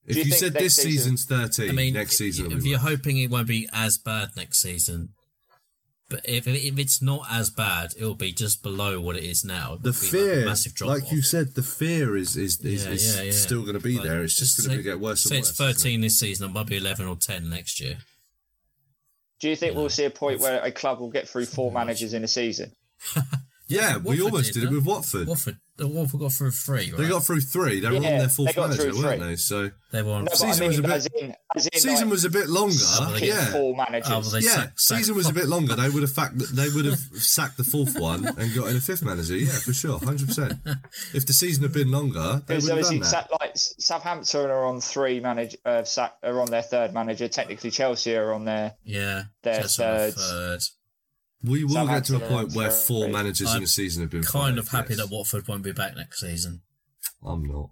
If you you, said this season- season's 13, I mean, next season if will be you're worse. hoping it won't be as bad next season, but if if it's not as bad, it'll be just below what it is now. The It'll be like a fear, massive drop like you said, the fear is is, is, Yeah, is yeah, yeah. still going to be Like, there. It's just going to get worse Say and it's worse. isn't it? 13 this season, it might be 11 or 10 next year. Do you think we'll see a point where a club will get through four managers in a season? <laughs> Yeah, we Watford almost did did it with Watford. Watford, the Watford got through three, right? They got through three. They were Yeah, on their fourth manager, through weren't they? So they were on. No, Season I was a bit- as in, as in season like, was a bit longer. Yeah, four managers. Oh, well, yeah. sacked- sacked- Season was a bit longer. They would have fact, that they would have <laughs> sacked the fourth one and got in a fifth manager. Yeah, for sure, hundred percent. If the season had been longer, they would have obviously, done that. Sa- like Southampton are on three manage, uh, Sa- are on their third manager. Technically, Chelsea are on their. Yeah, They're third. third. We will get to a point where four three. managers in I'm a season have been Kind fired, of happy yes. that Watford won't be back next season. I'm not.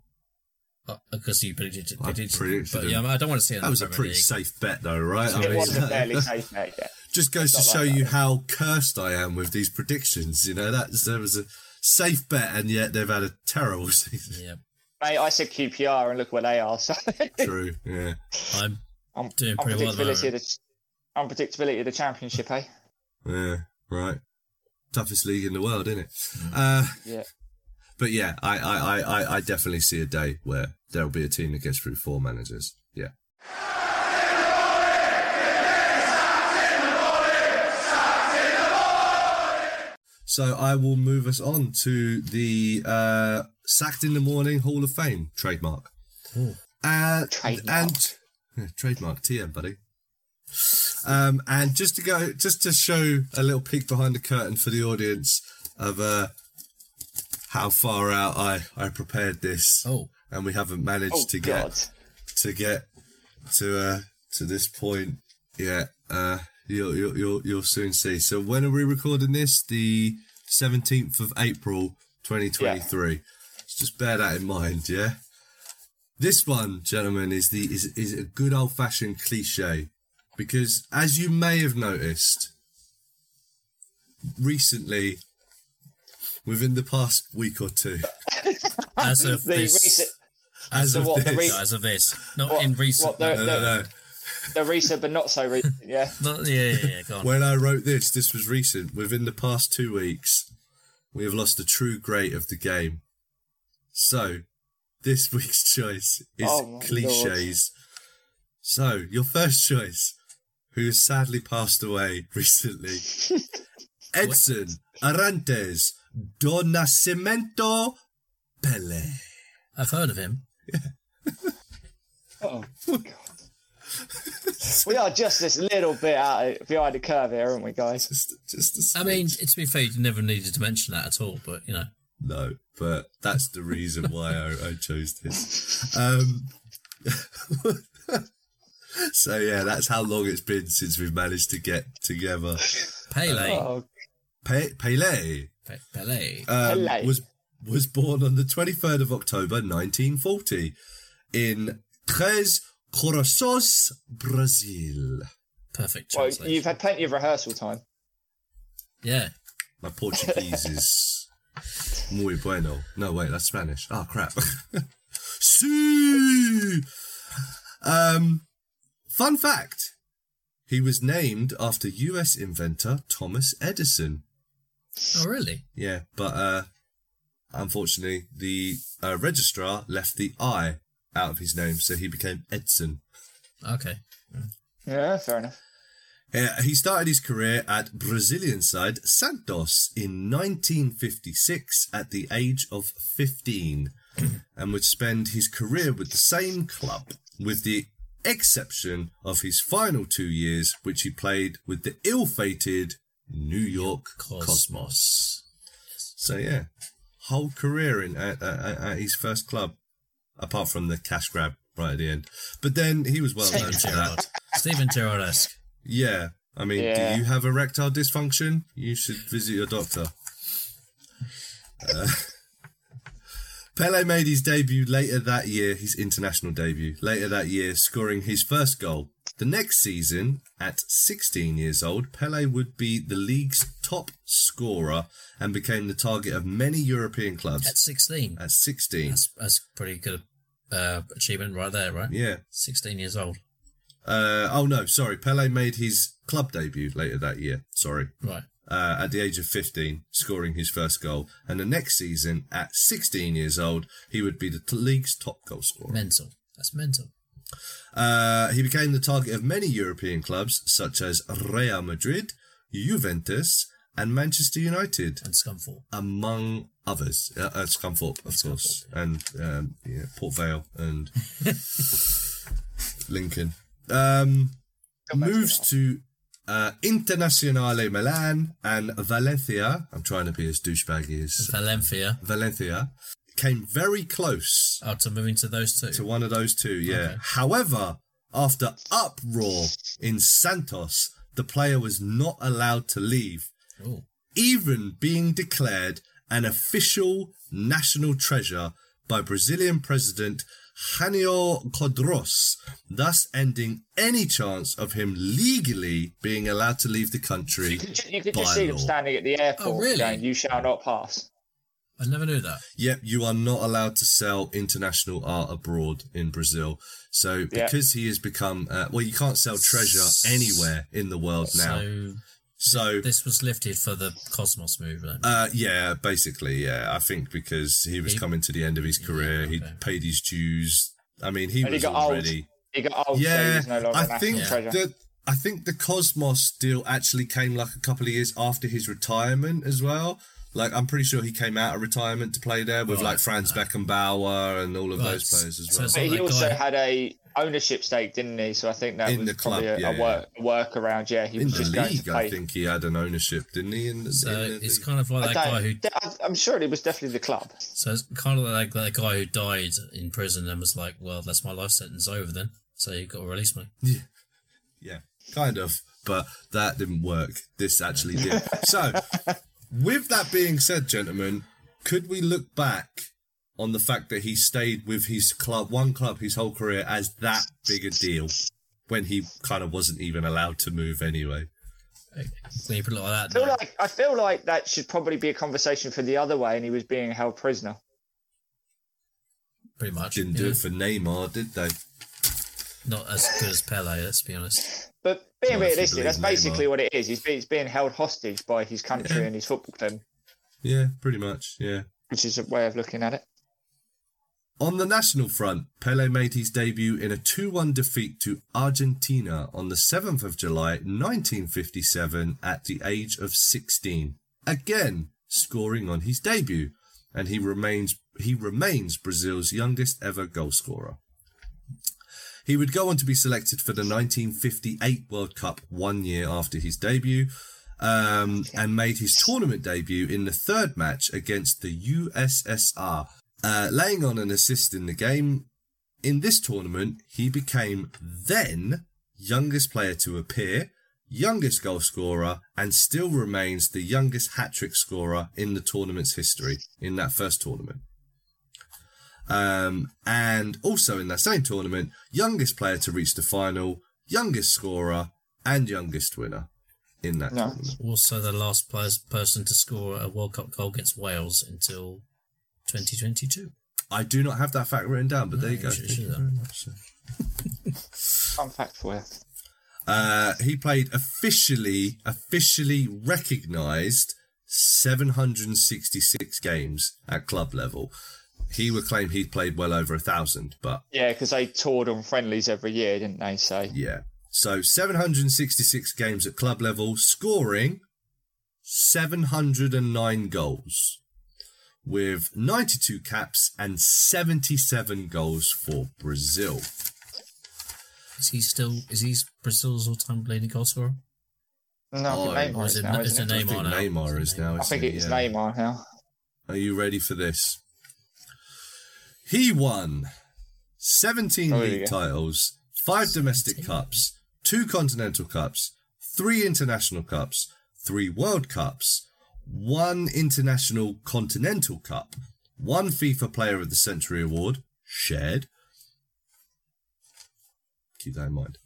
Uh, Because you predicted, I predicted, predicted but yeah, I don't want to see it. in That was a pretty League. safe bet, though, right? I It mean, was a <laughs> fairly safe bet. Yeah. just goes to Not show like you that. how cursed I am with these predictions. You know, that there was a safe bet, and yet they've had a terrible <laughs> season. Yeah, Mate, I said QPR and look where they are. So <laughs> True. Yeah. I'm un- Doing pretty well unpredictability, of the, unpredictability of the championship, eh? Yeah. Right. Toughest league in the world, isn't it? Uh, Yeah. but yeah, I, I, I, I- I definitely see a day where there'll be a team that gets through four managers. Yeah. So I will move us on to the uh, Sacked in the Morning Hall of Fame trademark. Ooh. Uh, Trademark. And yeah, <laughs> trademark TM, buddy. Um, and just to go, just to show a little peek behind the curtain for the audience of uh, how far out I, I prepared this, oh and we haven't managed Oh, to God. get to get to uh, to this point yet. Uh, you'll, you'll you'll you'll soon see. So when are we recording this? The seventeenth of April, twenty twenty three. Just bear that in mind, yeah. This one, gentlemen, is the is is a good old fashioned cliche, because as you may have noticed, recently, within the past week or two, <laughs> as of The this, recent, as So of what, this, re- as of this, not What- in recent. what the- no, no, no. the recent but not so recent, yeah. <laughs> not, yeah, yeah, yeah, go on. When I wrote this, this was recent. Within the past two weeks, we have lost a true great of the game. So, this <laughs> week's choice is Oh my cliches. So, your first choice, who has sadly passed away <laughs> recently, <laughs> Edson Arantes do Nascimento Pele. I've heard of him. <laughs> Oh, God. we are just this little bit out of, behind the curve here, aren't we, guys? Just, just a I mean, smidge. to be fair, you never needed to mention that at all, but you know, No, but that's the reason why I, I chose this. Um, so yeah, that's how long it's been since we've managed to get together. Pele, Oh, Pe- Pele Pe- Pele. um, Pele. was was born on the 23rd of October 1940 in Tres Corações Brazil. Perfect Well, you've had plenty of rehearsal time. yeah. My Portuguese is <laughs> muy bueno. No, wait, that's Spanish. Oh, crap. <laughs> sí! Um, fun fact. He was named after US inventor Thomas Edison. Oh, really? Yeah, but uh, unfortunately, the uh, registrar left the I out of his name, so he became Edson. Okay. Yeah, fair enough. Uh, he started his career at Brazilian side Santos in 1956 at the age of 15 and would spend his career with the same club, with the exception of his final two years, which he played with the ill fated New York Cosmos. Cosmos. So, yeah, whole career in at, at, at his first club, apart from the cash grab right at the end. But then he was well known for that. Steven Gerrard-esque. Yeah. I mean, Yeah. do you have erectile dysfunction? You should visit your doctor. Uh, <laughs> Pele made his debut later that year, his international debut, later that year, scoring his first goal. The next season, at 16 years old, Pele would be the league's top scorer and became the target of many European clubs. At 16. at 16. That's, that's pretty good uh, achievement right there, right? Yeah. 16 years old. Uh, oh, no, sorry. Pele made his club debut later that year. Sorry. Right. Uh, at the age of 15, scoring his first goal. And the next season, at 16 years old, he would be the t- league's top goal scorer. Mental. That's mental. Uh, he became the target of many European clubs, such as Real Madrid, Juventus, and Manchester United, And Scunthorpe. among others. Uh, uh, Scunthorpe, of course, and um, yeah, Port Vale and <laughs> Lincoln. Um, moves to uh, Internazionale Milan and Valencia. I'm trying to be as douchebaggy as Valencia. Valencia. Came very close Oh, to moving to those two. to one of those two, yeah. Okay. However, after uproar in Santos, the player was not allowed to leave, Oh. even being declared an official national treasure by Brazilian President Janio Quadros, thus ending any chance of him legally being allowed to leave the country. You could, you could just see them standing at the airport Oh, really? going, "You shall not pass." I never knew that. Yep, you are not allowed to sell international art abroad in Brazil. So Yeah. because he has become, uh, well, you can't sell treasure anywhere in the world now. So So, this was lifted for the Cosmos movement. uh, yeah, basically, yeah, I think because he was He- coming to the end of his career, he okay. paid his dues. I mean, he And he was got old. already. He got old, so he Yeah, was no longer a I think treasure. that. I think the Cosmos deal actually came like a couple of years after his retirement as well. Like I'm pretty sure he came out of retirement to play there with Right. like Franz Beckenbauer and all of Right. those players as well. it's But not he also guy- had a ownership stake, didn't he? So I think that In was the club, probably a, yeah, a work a workaround. Yeah, he in was the just going to league, play. I think he had an ownership, didn't he? In the, so in the it's league? kind of like I that guy who. I- I'm sure it was definitely the club. So it's kind of like that guy who died in prison and was like, "Well, that's my life sentence over then." So you got to release me. <laughs> yeah, kind of, but that didn't work. This actually did. so, <laughs> with that being said, gentlemen, could we look back on the fact that he stayed with his club, one club, his whole career, as that big a deal when he kind of wasn't even allowed to move anyway? When you put it like I feel like I feel like that should probably be a conversation for the other way, and he was being held prisoner. pretty much. Didn't do it for Neymar, did they? Not as good as Pele, let's be honest. But being Well, realistic, that's basically Neymar. what it is. He's, he's being held hostage by his country Yeah. and his football team. Yeah, pretty much. Yeah. which is a way of looking at it. On the national front, Pele made his debut in a 2 1 defeat to Argentina on the 7th of July 1957 at the age of 16. Again, scoring on his debut, and he remains he remains Brazil's youngest ever goalscorer. He would go on to be selected for the 1958 World Cup one year after his debut, um, and made his tournament debut in the third match against the USSR, uh, laying on an assist in the game. In this tournament, he became then youngest player to appear, youngest goal scorer, and still remains the youngest hat trick scorer in the tournament's history in that first tournament. Um, and also in that same tournament, youngest player to reach the final, youngest scorer, and youngest winner in that No. tournament. Also, the last person to score a World Cup goal against Wales until 2022. I do not have that fact written down, but there you you go. should- Thank should you very much. Fun fact for you. Uh, he played officially, officially recognised 766 games at club level. He would claim he'd played well over a thousand, but Yeah, because they toured on friendlies every year, didn't they? So yeah. So 766 games at club level, scoring 709 goals, with 92 caps and 77 goals for Brazil. Is he still? Is he Brazil's all-time leading goal scorer? no, Oh, Neymar is is it- now, is it it? I think Neymar now? Neymar is now. I think it's Yeah. Neymar now. Are you ready for this? He won 17 Oh, league titles, five domestic 17. cups, two continental cups, three international cups, three World Cups, one international continental cup, one FIFA Player of the Century award, shared. Keep that in mind.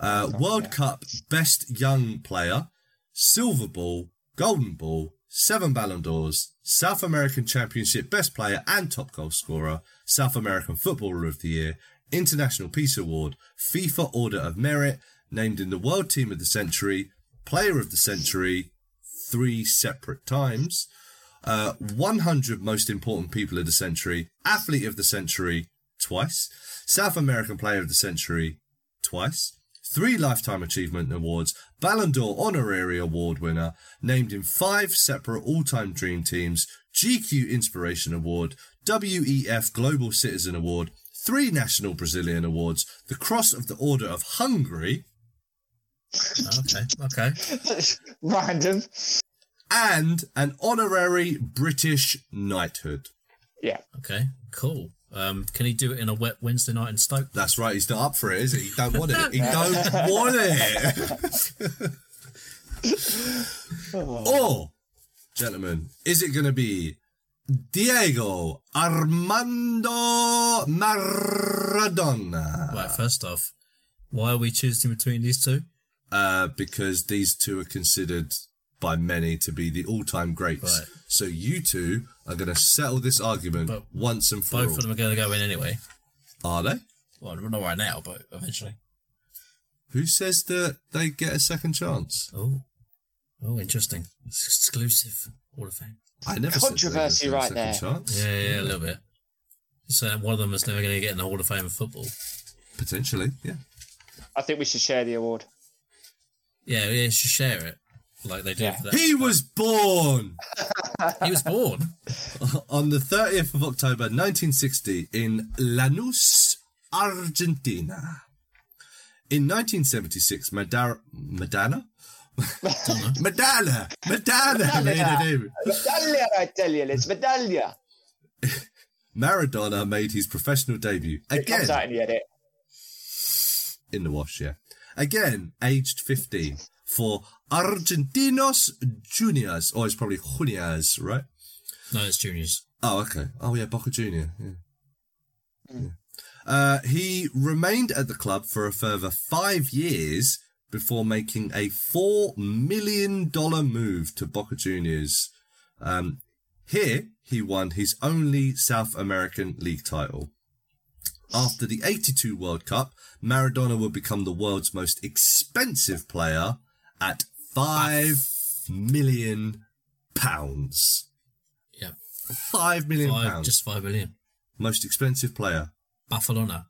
Uh, World Cup Best Young Player, Silver Ball, Golden Ball, seven Ballon d'Ors, South American Championship Best Player and Top Goal Scorer, South American Footballer of the Year, International Peace Award, FIFA Order of Merit, named in the World Team of the Century, Player of the Century, three separate times, uh, 100 Most Important People of the Century, Athlete of the Century, twice, South American Player of the Century, twice, three Lifetime Achievement Awards, Ballon d'Or Honorary Award winner, named in five separate all time Dream Teams, GQ Inspiration Award, WEF Global Citizen Award, three National Brazilian Awards, the Cross of the Order of Hungary, Okay, okay. <laughs> Random. And an honorary British knighthood. Yeah. Okay, cool. Um, can he do it in a wet Wednesday night in Stoke? That's right, he's not up for it, is he? He don't want it. He <laughs> don't want it. <laughs> or, gentlemen, is it going to be Diego Armando Maradona? Right, first off, why are we choosing between these two? Uh, because these two are considered by many to be the all-time greats. Right. So you two are going to settle this argument But once and for Both all. Both of them are going to go in anyway. Are they? Well, not right now, but eventually. Who says that they get a second chance? Oh, oh, interesting. It's exclusive. Hall of Fame. I never said Controversy they were right gonna a second Chance. Yeah, yeah, yeah, a little bit. So uh, one of them is never going to get in the Hall of Fame of football. Potentially, yeah. I think we should share the award. Yeah, yeah, should share it like they do Yeah. that. He was born He was born. <laughs> on the 30th of October 1960 in Lanús, Argentina. In 1976, Madara, Madonna? Madonna! <laughs> Madonna! made her name. I tell you, it's medaglia. <laughs> Maradona made his professional debut It comes again out in the edit. in the wash, yeah. Again, aged 15 for Argentinos Juniors, or it's probably Juniors, right? No, it's juniors. Oh, okay. Oh, yeah, Boca Junior. Yeah. Yeah. Uh, he remained at the club for a further five years before making a four million dollar move to Boca Juniors. Um, here, he won his only South American League title. After the 82 World Cup, Maradona would become the world's most expensive player at five million pounds. Yeah, Five million five, pounds. just five million. Most expensive player. Barcelona.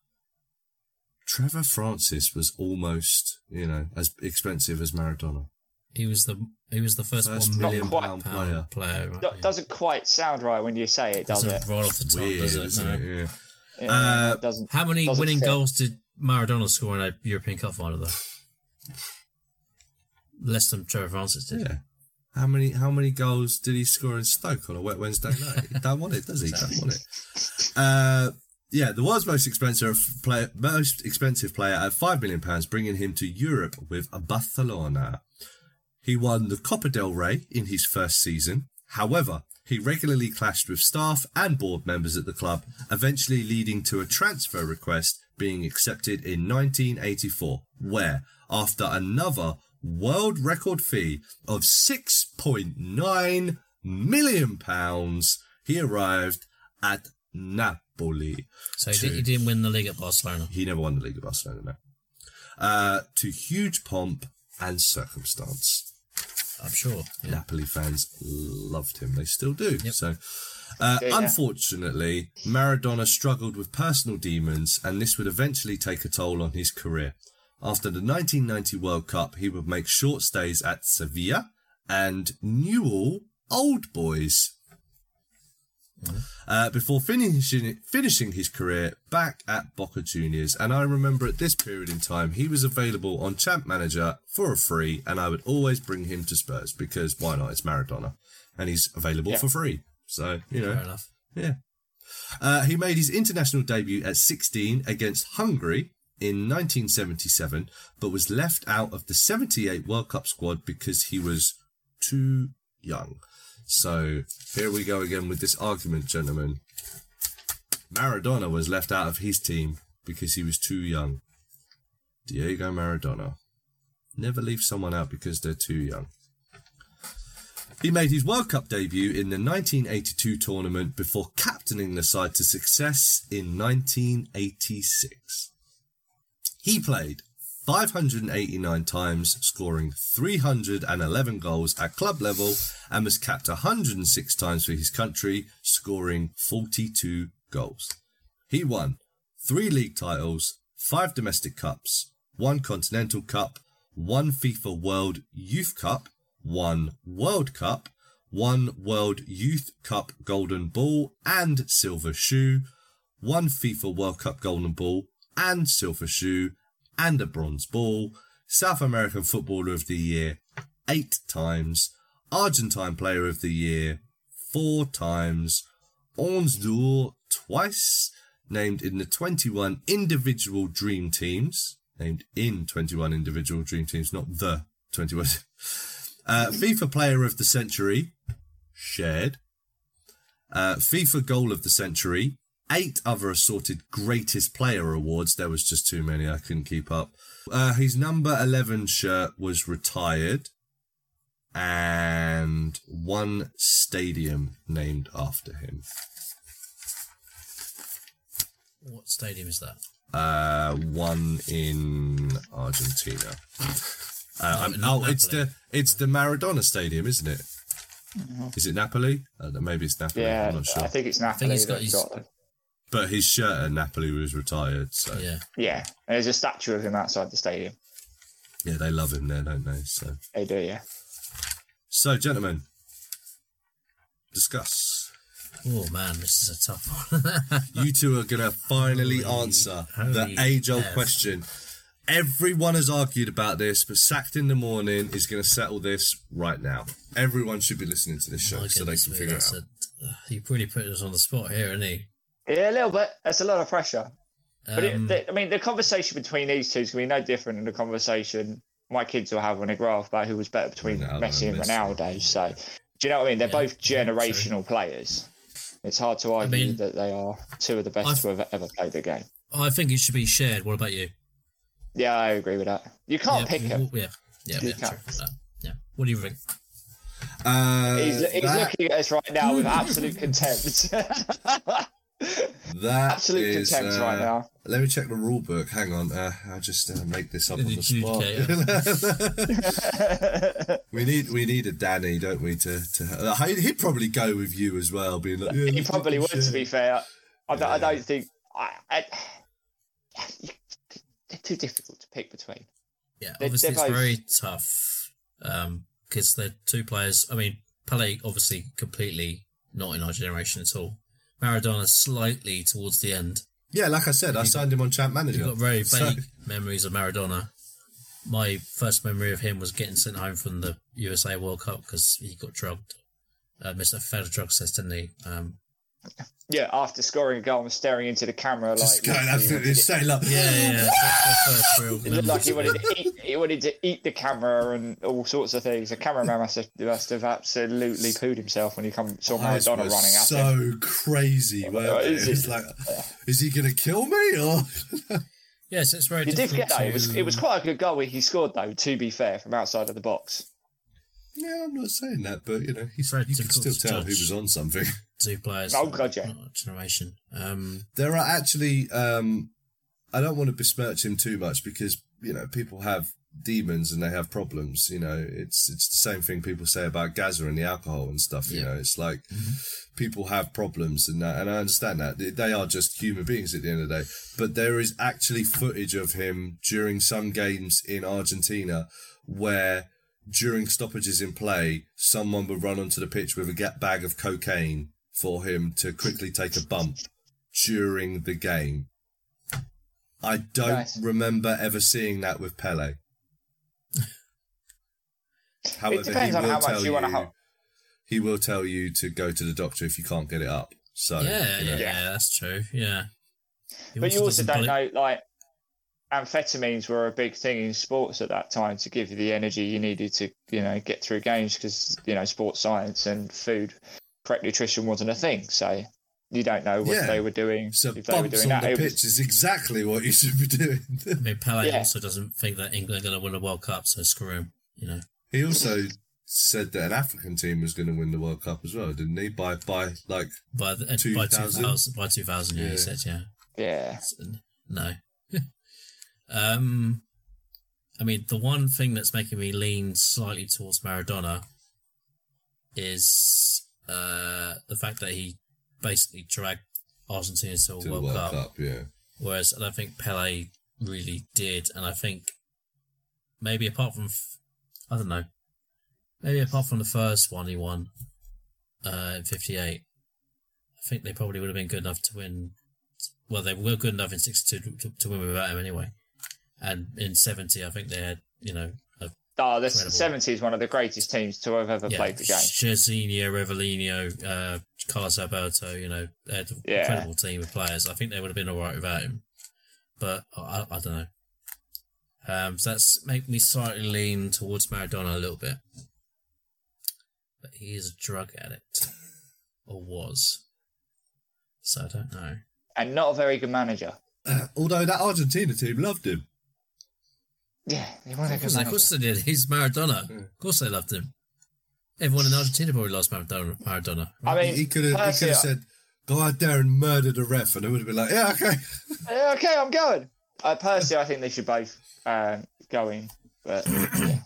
Trevor Francis was almost, you know, as expensive as Maradona. He was the he was the first, First one million Not quite. pound pound player. player. right, Do- yeah. Doesn't quite sound right when you say it, does Doesn't it? roll off the tongue, Weird, does it? isn't No. it? Yeah. Yeah, Uh, it doesn't. How many Doesn't winning fit. goals did Maradona score in a European Cup final though? Less than Trevor Francis did. Yeah. How many how many goals did he score in Stoke on a wet Wednesday night? he don't want it, does he? Don't want it. Uh, yeah, the world's most expensive player, most expensive player at five million pounds, bringing him to Europe with Barcelona. He won the Copa del Rey in his first season. However, He regularly clashed with staff and board members at the club, eventually leading to a transfer request being accepted in 1984, where, after another world record fee of 6.9 million pounds, he arrived at Napoli. So he, did, he didn't win the league at Barcelona. He never won the League of Barcelona, no. Uh, to huge pomp and circumstance. I'm sure. Yeah. Napoli fans loved him. They still do. Yep. So, uh, Yeah, yeah. unfortunately, Maradona struggled with personal demons, and this would eventually take a toll on his career. After the 1990 World Cup, he would make short stays at Sevilla and Newell Old Boys. Uh, before finishing finishing his career back at Boca Juniors, and I remember at this period in time he was available on Champ Manager for a free, and I would always bring him to Spurs because why not? It's Maradona, and he's available Yeah. for free. So you know, Fair enough. yeah. Uh, he made his international debut at 16 against Hungary in 1977, but was left out of the 78 World Cup squad because he was too young. So here we go again with this argument, gentlemen. Maradona was left out of his team because he was too young. Diego Maradona. Never leave someone out because they're too young. He made his World Cup debut in the 1982 tournament before captaining the side to success in 1986. He played 589 times, scoring 311 goals at club level, and was capped 106 times for his country, scoring 42 goals. He won three league titles, five domestic cups, one continental cup, one FIFA World Youth Cup, one World Cup, one World Youth Cup Golden Ball and Silver Shoe, one FIFA World Cup Golden Ball and Silver Shoe, and a Bronze Ball, South American Footballer of the Year eight times, Argentine Player of the Year four times, Onze d'Or twice, named in the 21 individual dream teams, named in 21 individual dream teams, not the 21. <laughs> Uh, FIFA Player of the Century, shared. Uh, FIFA Goal of the Century, eight other assorted Greatest Player awards. There was just too many, I couldn't keep up. Uh, his number 11 shirt was retired, and one stadium named after him. What stadium is that? Uh, one in Argentina. Uh, I'm- not oh, it's the it's the Maradona Stadium, isn't it? Is it Napoli? Uh, maybe it's Napoli. Yeah, I'm not sure. I think it's Napoli. he's got that his- got- But his shirt at Napoli was retired, so yeah. Yeah. yeah, and there's a statue of him outside the stadium. Yeah, they love him there, don't they? So, They do, yeah. so gentlemen, discuss. Oh man, this is a tough one. <laughs> You two are gonna finally Holy- answer holy the age-old F. question. Everyone has argued about this, but Sacked in the Morning is going to settle this right now. Everyone should be listening to this show My so they can figure it out. a- uh, you really put us on the spot here, isn't he? Yeah, a little bit. That's a lot of pressure. But Um, it, the, I mean, the conversation between these two is going to be no different than the conversation my kids will have when they grow up about who was better between Ronaldo Messi and and Messi. Ronaldo. So, do you know what I mean? They're Yeah, both yeah, true. generational players. It's hard to argue mean, that they are two of the best I've- to have ever played the game. I think it should be shared. What about you? Yeah, I agree with that. You can't yeah, pick him. w- Yeah, yeah, You yeah, can't. true. Uh, yeah. What do you think? Uh, He's, he's that- looking at us right now with absolute contempt. <laughs> That absolute is, contempt uh, right now. Let me check the rule book. Hang on. Uh, I'll just uh, make this up on the spot. <laughs> we need we need a Danny, don't we? To to uh, he'd he'd probably go with you as well, being like, yeah, He probably would, a to be fair. I, don't- I don't think. I, I, they're too difficult to pick between. Yeah, They're- obviously they're it's very tough because they're two players. I mean, Pele obviously completely not in our generation at all. Maradona slightly towards the end. Yeah, like I said, I signed him on Champ Manager. You've got very So- vague memories of Maradona. My first memory of him was getting sent home from the USA World Cup because he got drugged. Uh, missed a failed drug test, didn't he? Um, Yeah, after scoring a goal and staring into the camera Just like going he absolutely wanted, insane. Like, Yeah, yeah, yeah. That's the first real it looked like he wanted to eat. He wanted to eat the camera and all sorts of things. The cameraman must have must have absolutely pooed himself when he come saw eyes Maradona were running at so him. crazy. weren't is It was it? like, is he going to kill me or? Yes, it's very You did difficult forget though. It was it was quite a good goal he scored though. To be fair, from outside of the box. Yeah, I'm not saying that, but you know, he's, Very you can still tell who was on something. <laughs> two players. Oh, God, yeah. generation. Um, There are actually, um, I don't want to besmirch him too much because you know people have demons and they have problems. You know, it's it's the same thing people say about Gazza and the alcohol and stuff. You Yeah. know, it's like people have problems and that, and I understand that They- they are just human beings at the end of the day. But there is actually footage of him during some games in Argentina where. During stoppages in play, someone would run onto the pitch with a ga- bag of cocaine for him to quickly take a bump during the game. I don't Nice. remember ever seeing that with Pele. However, depends he on will how much tell you you, wanna help. he will tell you to go to the doctor if you can't get it up. So yeah, you know. yeah, yeah, that's true. Yeah. He But you also don't believe- know, like, amphetamines were a big thing in sports at that time to give you the energy you needed to, you know, get through games because, you know, sports science and food, correct nutrition wasn't a thing. So you don't know what Yeah. they were doing. So if they were doing on that. the It was- pitch is exactly what you should be doing. I mean, Pele Yeah. also doesn't think that England are going to win a World Cup, so screw him. You know, he also said that an African team was going to win the World Cup as well, didn't he? By by like by the, by 2000? 2000, by 2000, yeah, Yeah. he said, yeah. yeah. No. Um, I mean, the one thing that's making me lean slightly towards Maradona is uh, the fact that he basically dragged Argentina to a to World, World Cup, Cup. Yeah, whereas I don't think Pele really did. And I think maybe apart from, I don't know, maybe apart from the first one he won uh, in '58, I think they probably would have been good enough to win. Well, they were good enough in '62 to, to win without him anyway. And in '70, I think they had, you know, a, Oh, the Incredible. 70s one of the greatest teams to have ever yeah, played the game. Jairzinho, Rivellino, uh, Carlos Alberto. You know, they had an Yeah. incredible team of players. I think they would have been all right without him, but I, I don't know. Um, so that's make me slightly lean towards Maradona a little bit, but he is a drug addict, <laughs> or was. So I don't know. And not a very good manager. <clears throat> although that Argentina team loved him. Yeah, he wasn't a Of course, of manager. course they did. He's Maradona. Of course they loved him. Everyone in Argentina probably loves Maradona. Maradona. I mean, he could have he could personally, have said, "Go out there and murder the ref," and it would have been like, "Yeah, okay." <laughs> Yeah, okay, I'm going. Uh, personally, I think they should both um, go in. But <coughs> yeah.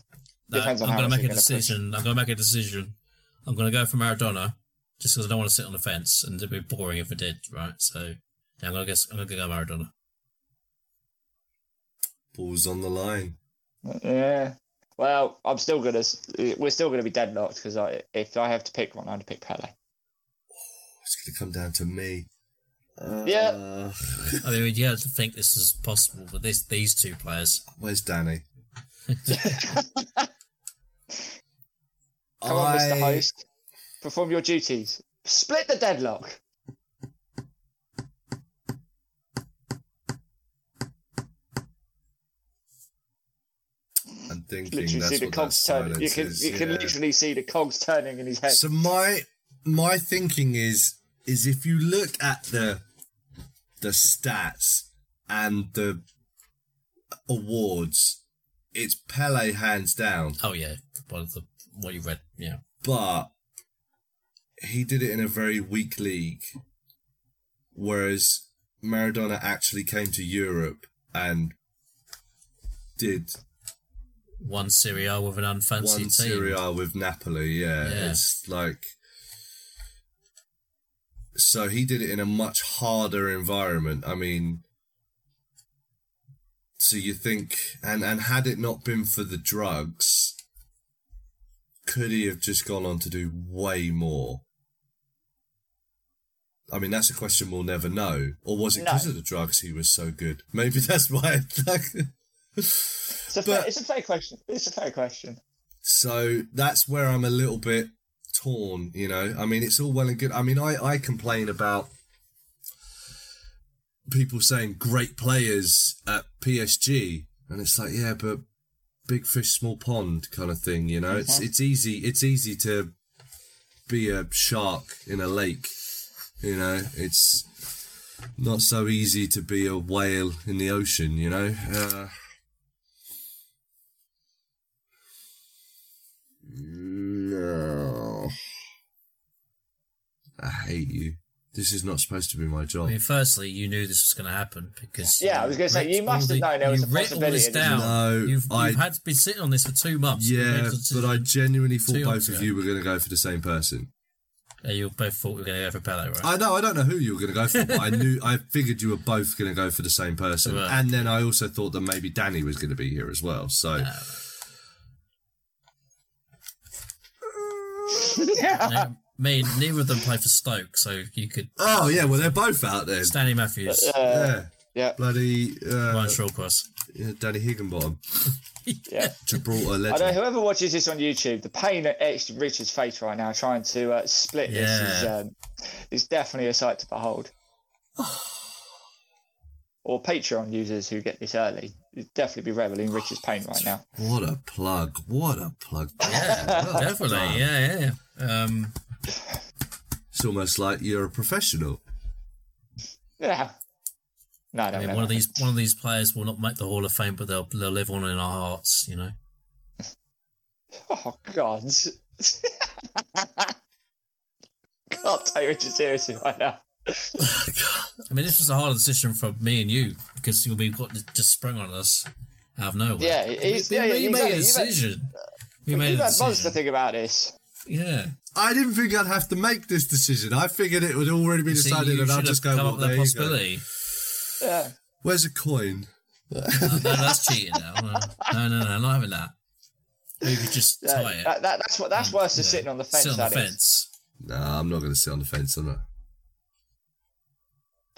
No, on I'm going to make a you're push. decision. I'm going to make a decision. I'm going to go for Maradona, just because I don't want to sit on the fence, and it'd be boring if I did. Right, so yeah, I'm going to guess. I'm going to go Maradona. Balls on the line. yeah. Well, I'm still gonna. We're still gonna be deadlocked because I, if I have to pick one, I'd pick Pele. It's going to come down to me. Uh, Yeah. I mean, you have to think this is possible, but this these two players. Where's Danny? <laughs> Come on, Mr. Host, perform your duties. Split the deadlock. Thinking Literally that's see the what that cogs turning. You can is, you can literally see the cogs turning in his head. So my my thinking is is if you look at the the stats and the awards, it's Pele hands down. Oh yeah, one of the what you read. Yeah, but he did it in a very weak league. Whereas Maradona actually came to Europe and did one Serie A with an unfancy one team. Serie A with Napoli. Yeah, Yeah. it's like so he did it in a much harder environment. I mean, so you think, and and had it not been for the drugs, could he have just gone on to do way more? I mean, that's a question we'll never know. Or was it No. because of the drugs he was so good? Maybe <laughs> that's why. Like, It's a, but- fair, it's a fair question. It's a fair question. So that's where I'm a little bit torn. You know, I mean, it's all well and good. I mean, I I complain about people saying great players at PSG, and it's like, yeah, but big fish, small pond kind of thing. You know, it's it's easy. It's easy to be a shark in a lake. You know, it's not so easy to be a whale in the ocean. You know. Uh, no. I hate you. This is not supposed to be my job. I mean, firstly, you knew this was going to happen because Yeah, I was gonna say, you must all have known there was you a writ all possibility this down. No, you've, I- you've had been sitting on this for two months. Yeah, a but I genuinely thought both of ago. you were going to go for the same person. Yeah, you both thought we were going to go for Pele, right? I know, I don't know who you were going to go for, but I knew, I figured you were both going to go for the same person. Right. And then I also thought that maybe Danny was going to be here as well. So, <laughs> Yeah, I mean, neither of them play for Stoke, so you could oh yeah, well they're both out there. Stanley Matthews, yeah, Yeah, bloody uh, Ryan Shawcross. yeah, Danny Higginbotham, <laughs> yeah. Gibraltar I know legend. whoever watches this on YouTube, the pain at etched Richard's face right now, trying to uh, split this, is, um, is definitely a sight to behold. Or Patreon users who get this early, you'd definitely be reveling in Richard's pain right now. What a plug! What a plug! <laughs> Yeah, Well definitely. done. Yeah, yeah. yeah. Um, It's almost like you're a professional. Yeah. No, no, I mean, no. one of these one of these players will not make the Hall of Fame, but they'll they'll live on in our hearts. You know. <laughs> Oh God. <laughs> Can't take Richard seriously right now. I mean, this was a hard decision for me and you because you'll be got just sprung on us out of nowhere. Yeah, he's, we, yeah, yeah, we exactly. made a You've decision. We made You've a had months to think about this. Yeah. I didn't think I'd have to make this decision. I figured it would already be decided, you and I'd just go. come Well, up with there that you go. possibility. Yeah. Where's a coin? no, that's cheating now. No, no, no, not having that. We could just Yeah, tie it. that, that, that's what. That's worse than Yeah. sitting on the fence. Sit on that the is. fence. Nah, I'm not going to sit on the fence. I'm not.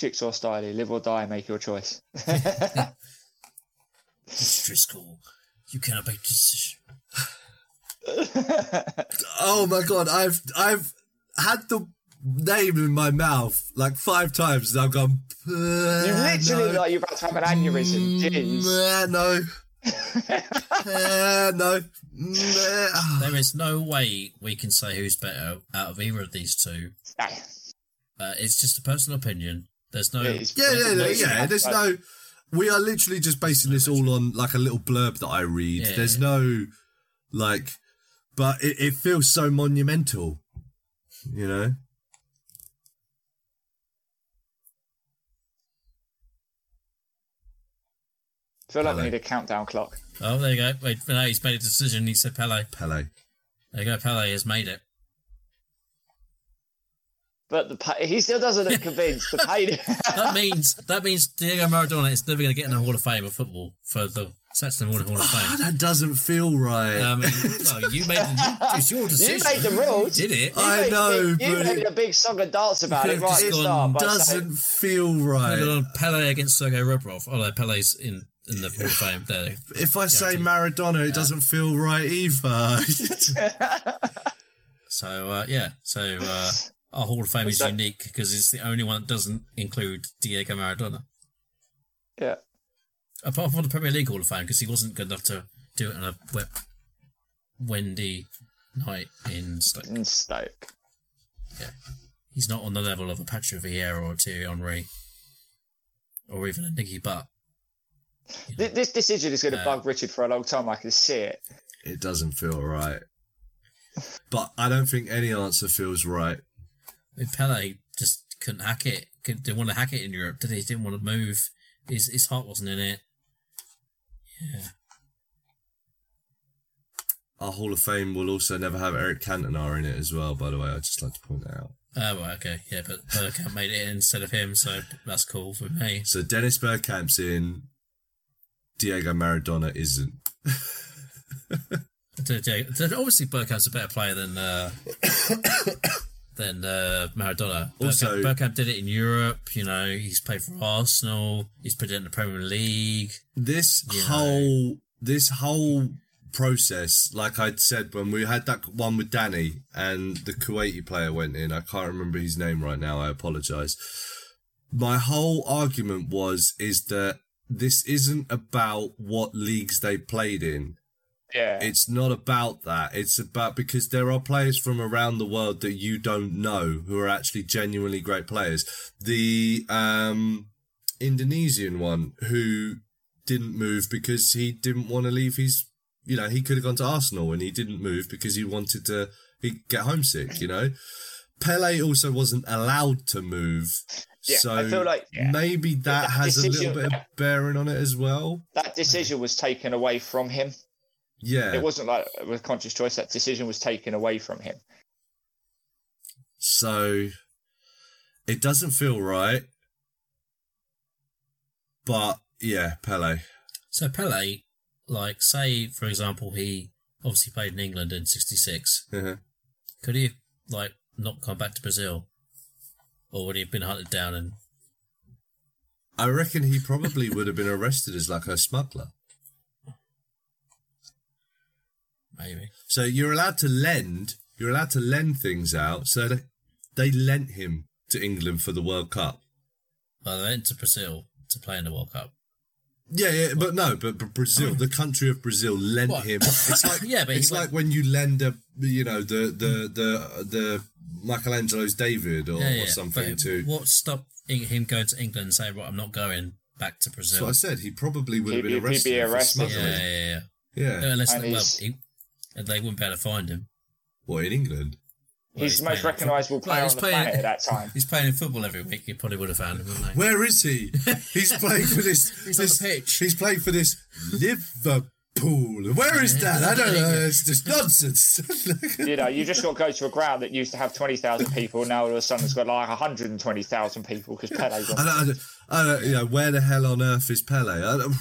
Jigsaw style, live or die, make your choice. <laughs> Mr. Driscoll, you cannot make a decision. <laughs> Oh my god, I've I've had the name in my mouth like five times, and I've gone. you literally no. like you're about to have an aneurysm. Jeez. Nah, no. <laughs> Uh, no. There is no way we can say who's better out of either of these two. Uh, it's just a personal opinion. There's no. it is- Yeah, yeah, yeah, it's- yeah. There's no. We are literally just basing this all on like a little blurb that I read. Yeah. There's no, like, but it, it feels so monumental, you know. I feel like we need a countdown clock. Oh, there you go. Wait, no, he's made a decision. He said Pele. Pele. There you go. Pele has made it. But the pa- he still doesn't <laughs> look convinced. The pain. That means that means Diego Maradona is never going to get in the Hall of Fame of football for the Saxon Hall of Oh, Fame. that doesn't feel right. Um, no, you made the, it's your <laughs> decision. you decision. made the rules. Did it. You I made know, big- You but made it- a big song and dance about it right just at the gone, start. by doesn't saying- feel Put it right. on Pele against Sergei Rebrov. Oh no, Pele's in in the Hall of Fame. There. <laughs> If I say Maradona, it doesn't feel right either. So uh, yeah, so uh, our Hall of Fame is that- unique because it's the only one that doesn't include Diego Maradona, Yeah. apart from the Premier League Hall of Fame because he wasn't good enough to do it on a wet, windy night in Stoke. In Stoke. Yeah. He's not on the level of a Patrick Vieira or Thierry Henry, or even a Nicky Butt. Th- This decision is going to Uh, bug Richard for a long time. I can see it. it doesn't feel right. But I don't think any answer feels right. I Pele just couldn't hack it. Didn't want to hack it in Europe, did he? Didn't want to move. His his heart wasn't in it. Yeah. Our Hall of Fame will also never have Eric Cantona in it as well, by the way. I'd just like to point that out. Oh, well, okay. Yeah, but Bergkamp made it instead of him, so that's cool for me. So Dennis Bergkamp's in, Diego Maradona isn't. Obviously, Bergkamp's a better player than uh, <coughs> than uh, Maradona. Also- Bergkamp, Bergkamp did it in Europe. You know, he's played for Arsenal. He's played in the Premier League. This whole this whole process, like I'd said when we had that one with Danny and the Kuwaiti player went in. I can't remember his name right now. I apologize. My whole argument was is that this isn't about what leagues they played in. Yeah. It's not about that. It's about because there are players from around the world that you don't know who are actually genuinely great players. The um, Indonesian one who didn't move because he didn't want to leave his, you know, he could have gone to Arsenal and he didn't move because he wanted to he get homesick, you know. Pele also wasn't allowed to move. Yeah, so I feel like- yeah. maybe that, That has a little bit of bearing on it as well. that decision was taken away from him. Yeah. It wasn't like with conscious choice. That decision was taken away from him. So it doesn't feel right. But yeah, Pele. So Pele, like, say for example, he obviously played in England in '66. Uh-huh. Could he have, like not come back to Brazil, or would he have been hunted down and? I reckon he probably would have been arrested as like a smuggler. Maybe. So you're allowed to lend, you're allowed to lend things out. So they, they lent him to England for the World Cup. Well, they went to Brazil to play in the World Cup. Yeah, yeah, but no, but, but Brazil, the country of Brazil, lent What? him. It's <laughs> like Yeah, but it's went- like when you lend a, you know, the the the the Michelangelo's David or, yeah, or something but to. What stopped him going to England and saying, "Right, I'm not going back to Brazil"? what I said. He probably would have He'd been be- he'd be arrested. for arrested. yeah, smuggling. yeah, yeah. Yeah. yeah. Unless well, he's- he, they wouldn't be able to find him. What in England? Well, he's the most recognisable player he's on the playing- planet at that time. <laughs> He's playing in football every week. You probably would have found him, wouldn't they? Where is he? <laughs> He's playing for this. He's on the pitch. He's playing for this Liverpool. Where is that? I don't know. <laughs> It's just nonsense. You know, uh, you just got to go to a ground that used to have 20,000 people. Now all of a sudden it's got like 120,000 people because Pele's I on. don't, I don't, I don't, you know, where the hell on earth is Pele? I don't,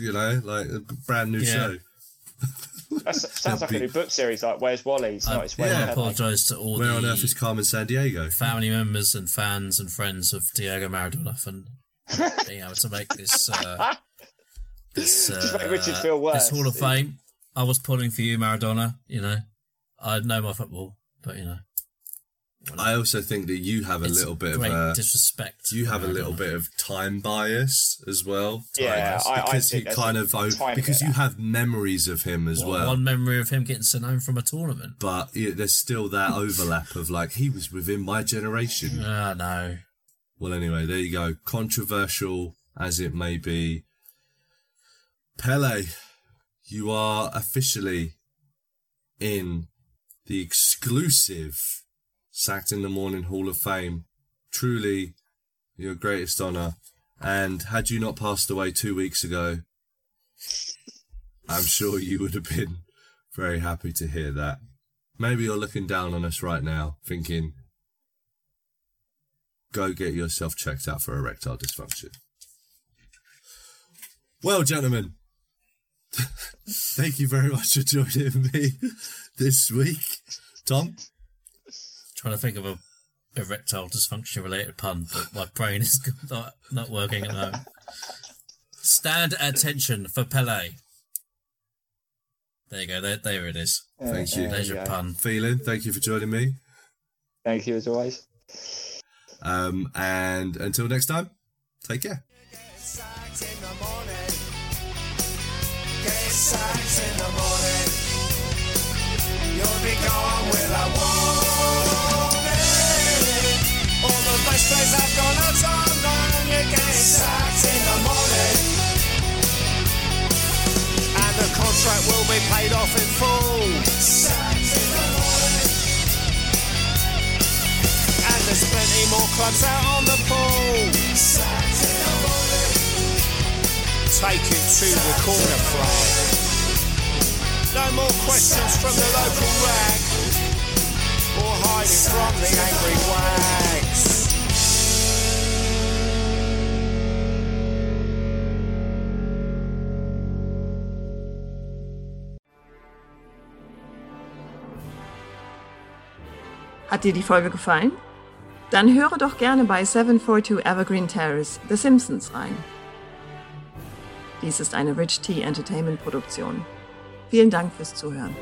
you know, like a brand new Yeah. show. That <laughs> sounds like a new book series, like Where's Wally? It's not, it's Where's yeah. I apologise to all Where the on earth is Carmen Sandiego? family members and fans and friends of Diego Maradona for not <laughs> being able to make this uh, <laughs> this, uh, make Richard feel worse. this Hall of Fame. I was pulling for you, Maradona. You know, I know my football, but you know, I also think that you have a it's little bit of a disrespect. you have a little bit of time bias as well. Yeah, Time I- I because think he there's kind of oh, because bit you have memories of him as Well, well. One memory of him getting sent home from a tournament. but yeah, there's still that <laughs> overlap of like he was within my generation. Ah, no. Well, anyway, there you go. Controversial as it may be, Pele, you are officially in the exclusive Sacked in the Morning Hall of Fame. Truly, your greatest honour. And had you not passed away two weeks ago, I'm sure you would have been very happy to hear that. Maybe you're looking down on us right now, thinking, go get yourself checked out for erectile dysfunction. Well, gentlemen, <laughs> thank you very much for joining me this week. Tom, Trying to think of a erectile dysfunction related pun, but my brain is <laughs> not, not working at the moment. Stand attention for Pele. There you go. There, there it is. thank you. There's you your go. pun. Thelan, thank you for joining me. Thank you as always. Um, and until next time, take care. Sacked in the morning. And the contract will be paid off in full. Sacked in the morning. And there's plenty more clubs out on the. Sacked in the morning. Take it to the corner flag. No more questions from the local rag. Or hiding from the angry wags. Hat dir die Folge gefallen? Dann höre doch gerne bei 742 Evergreen Terrace The Simpsons rein. Dies ist eine Rich Tea Entertainment Produktion. Vielen Dank fürs Zuhören.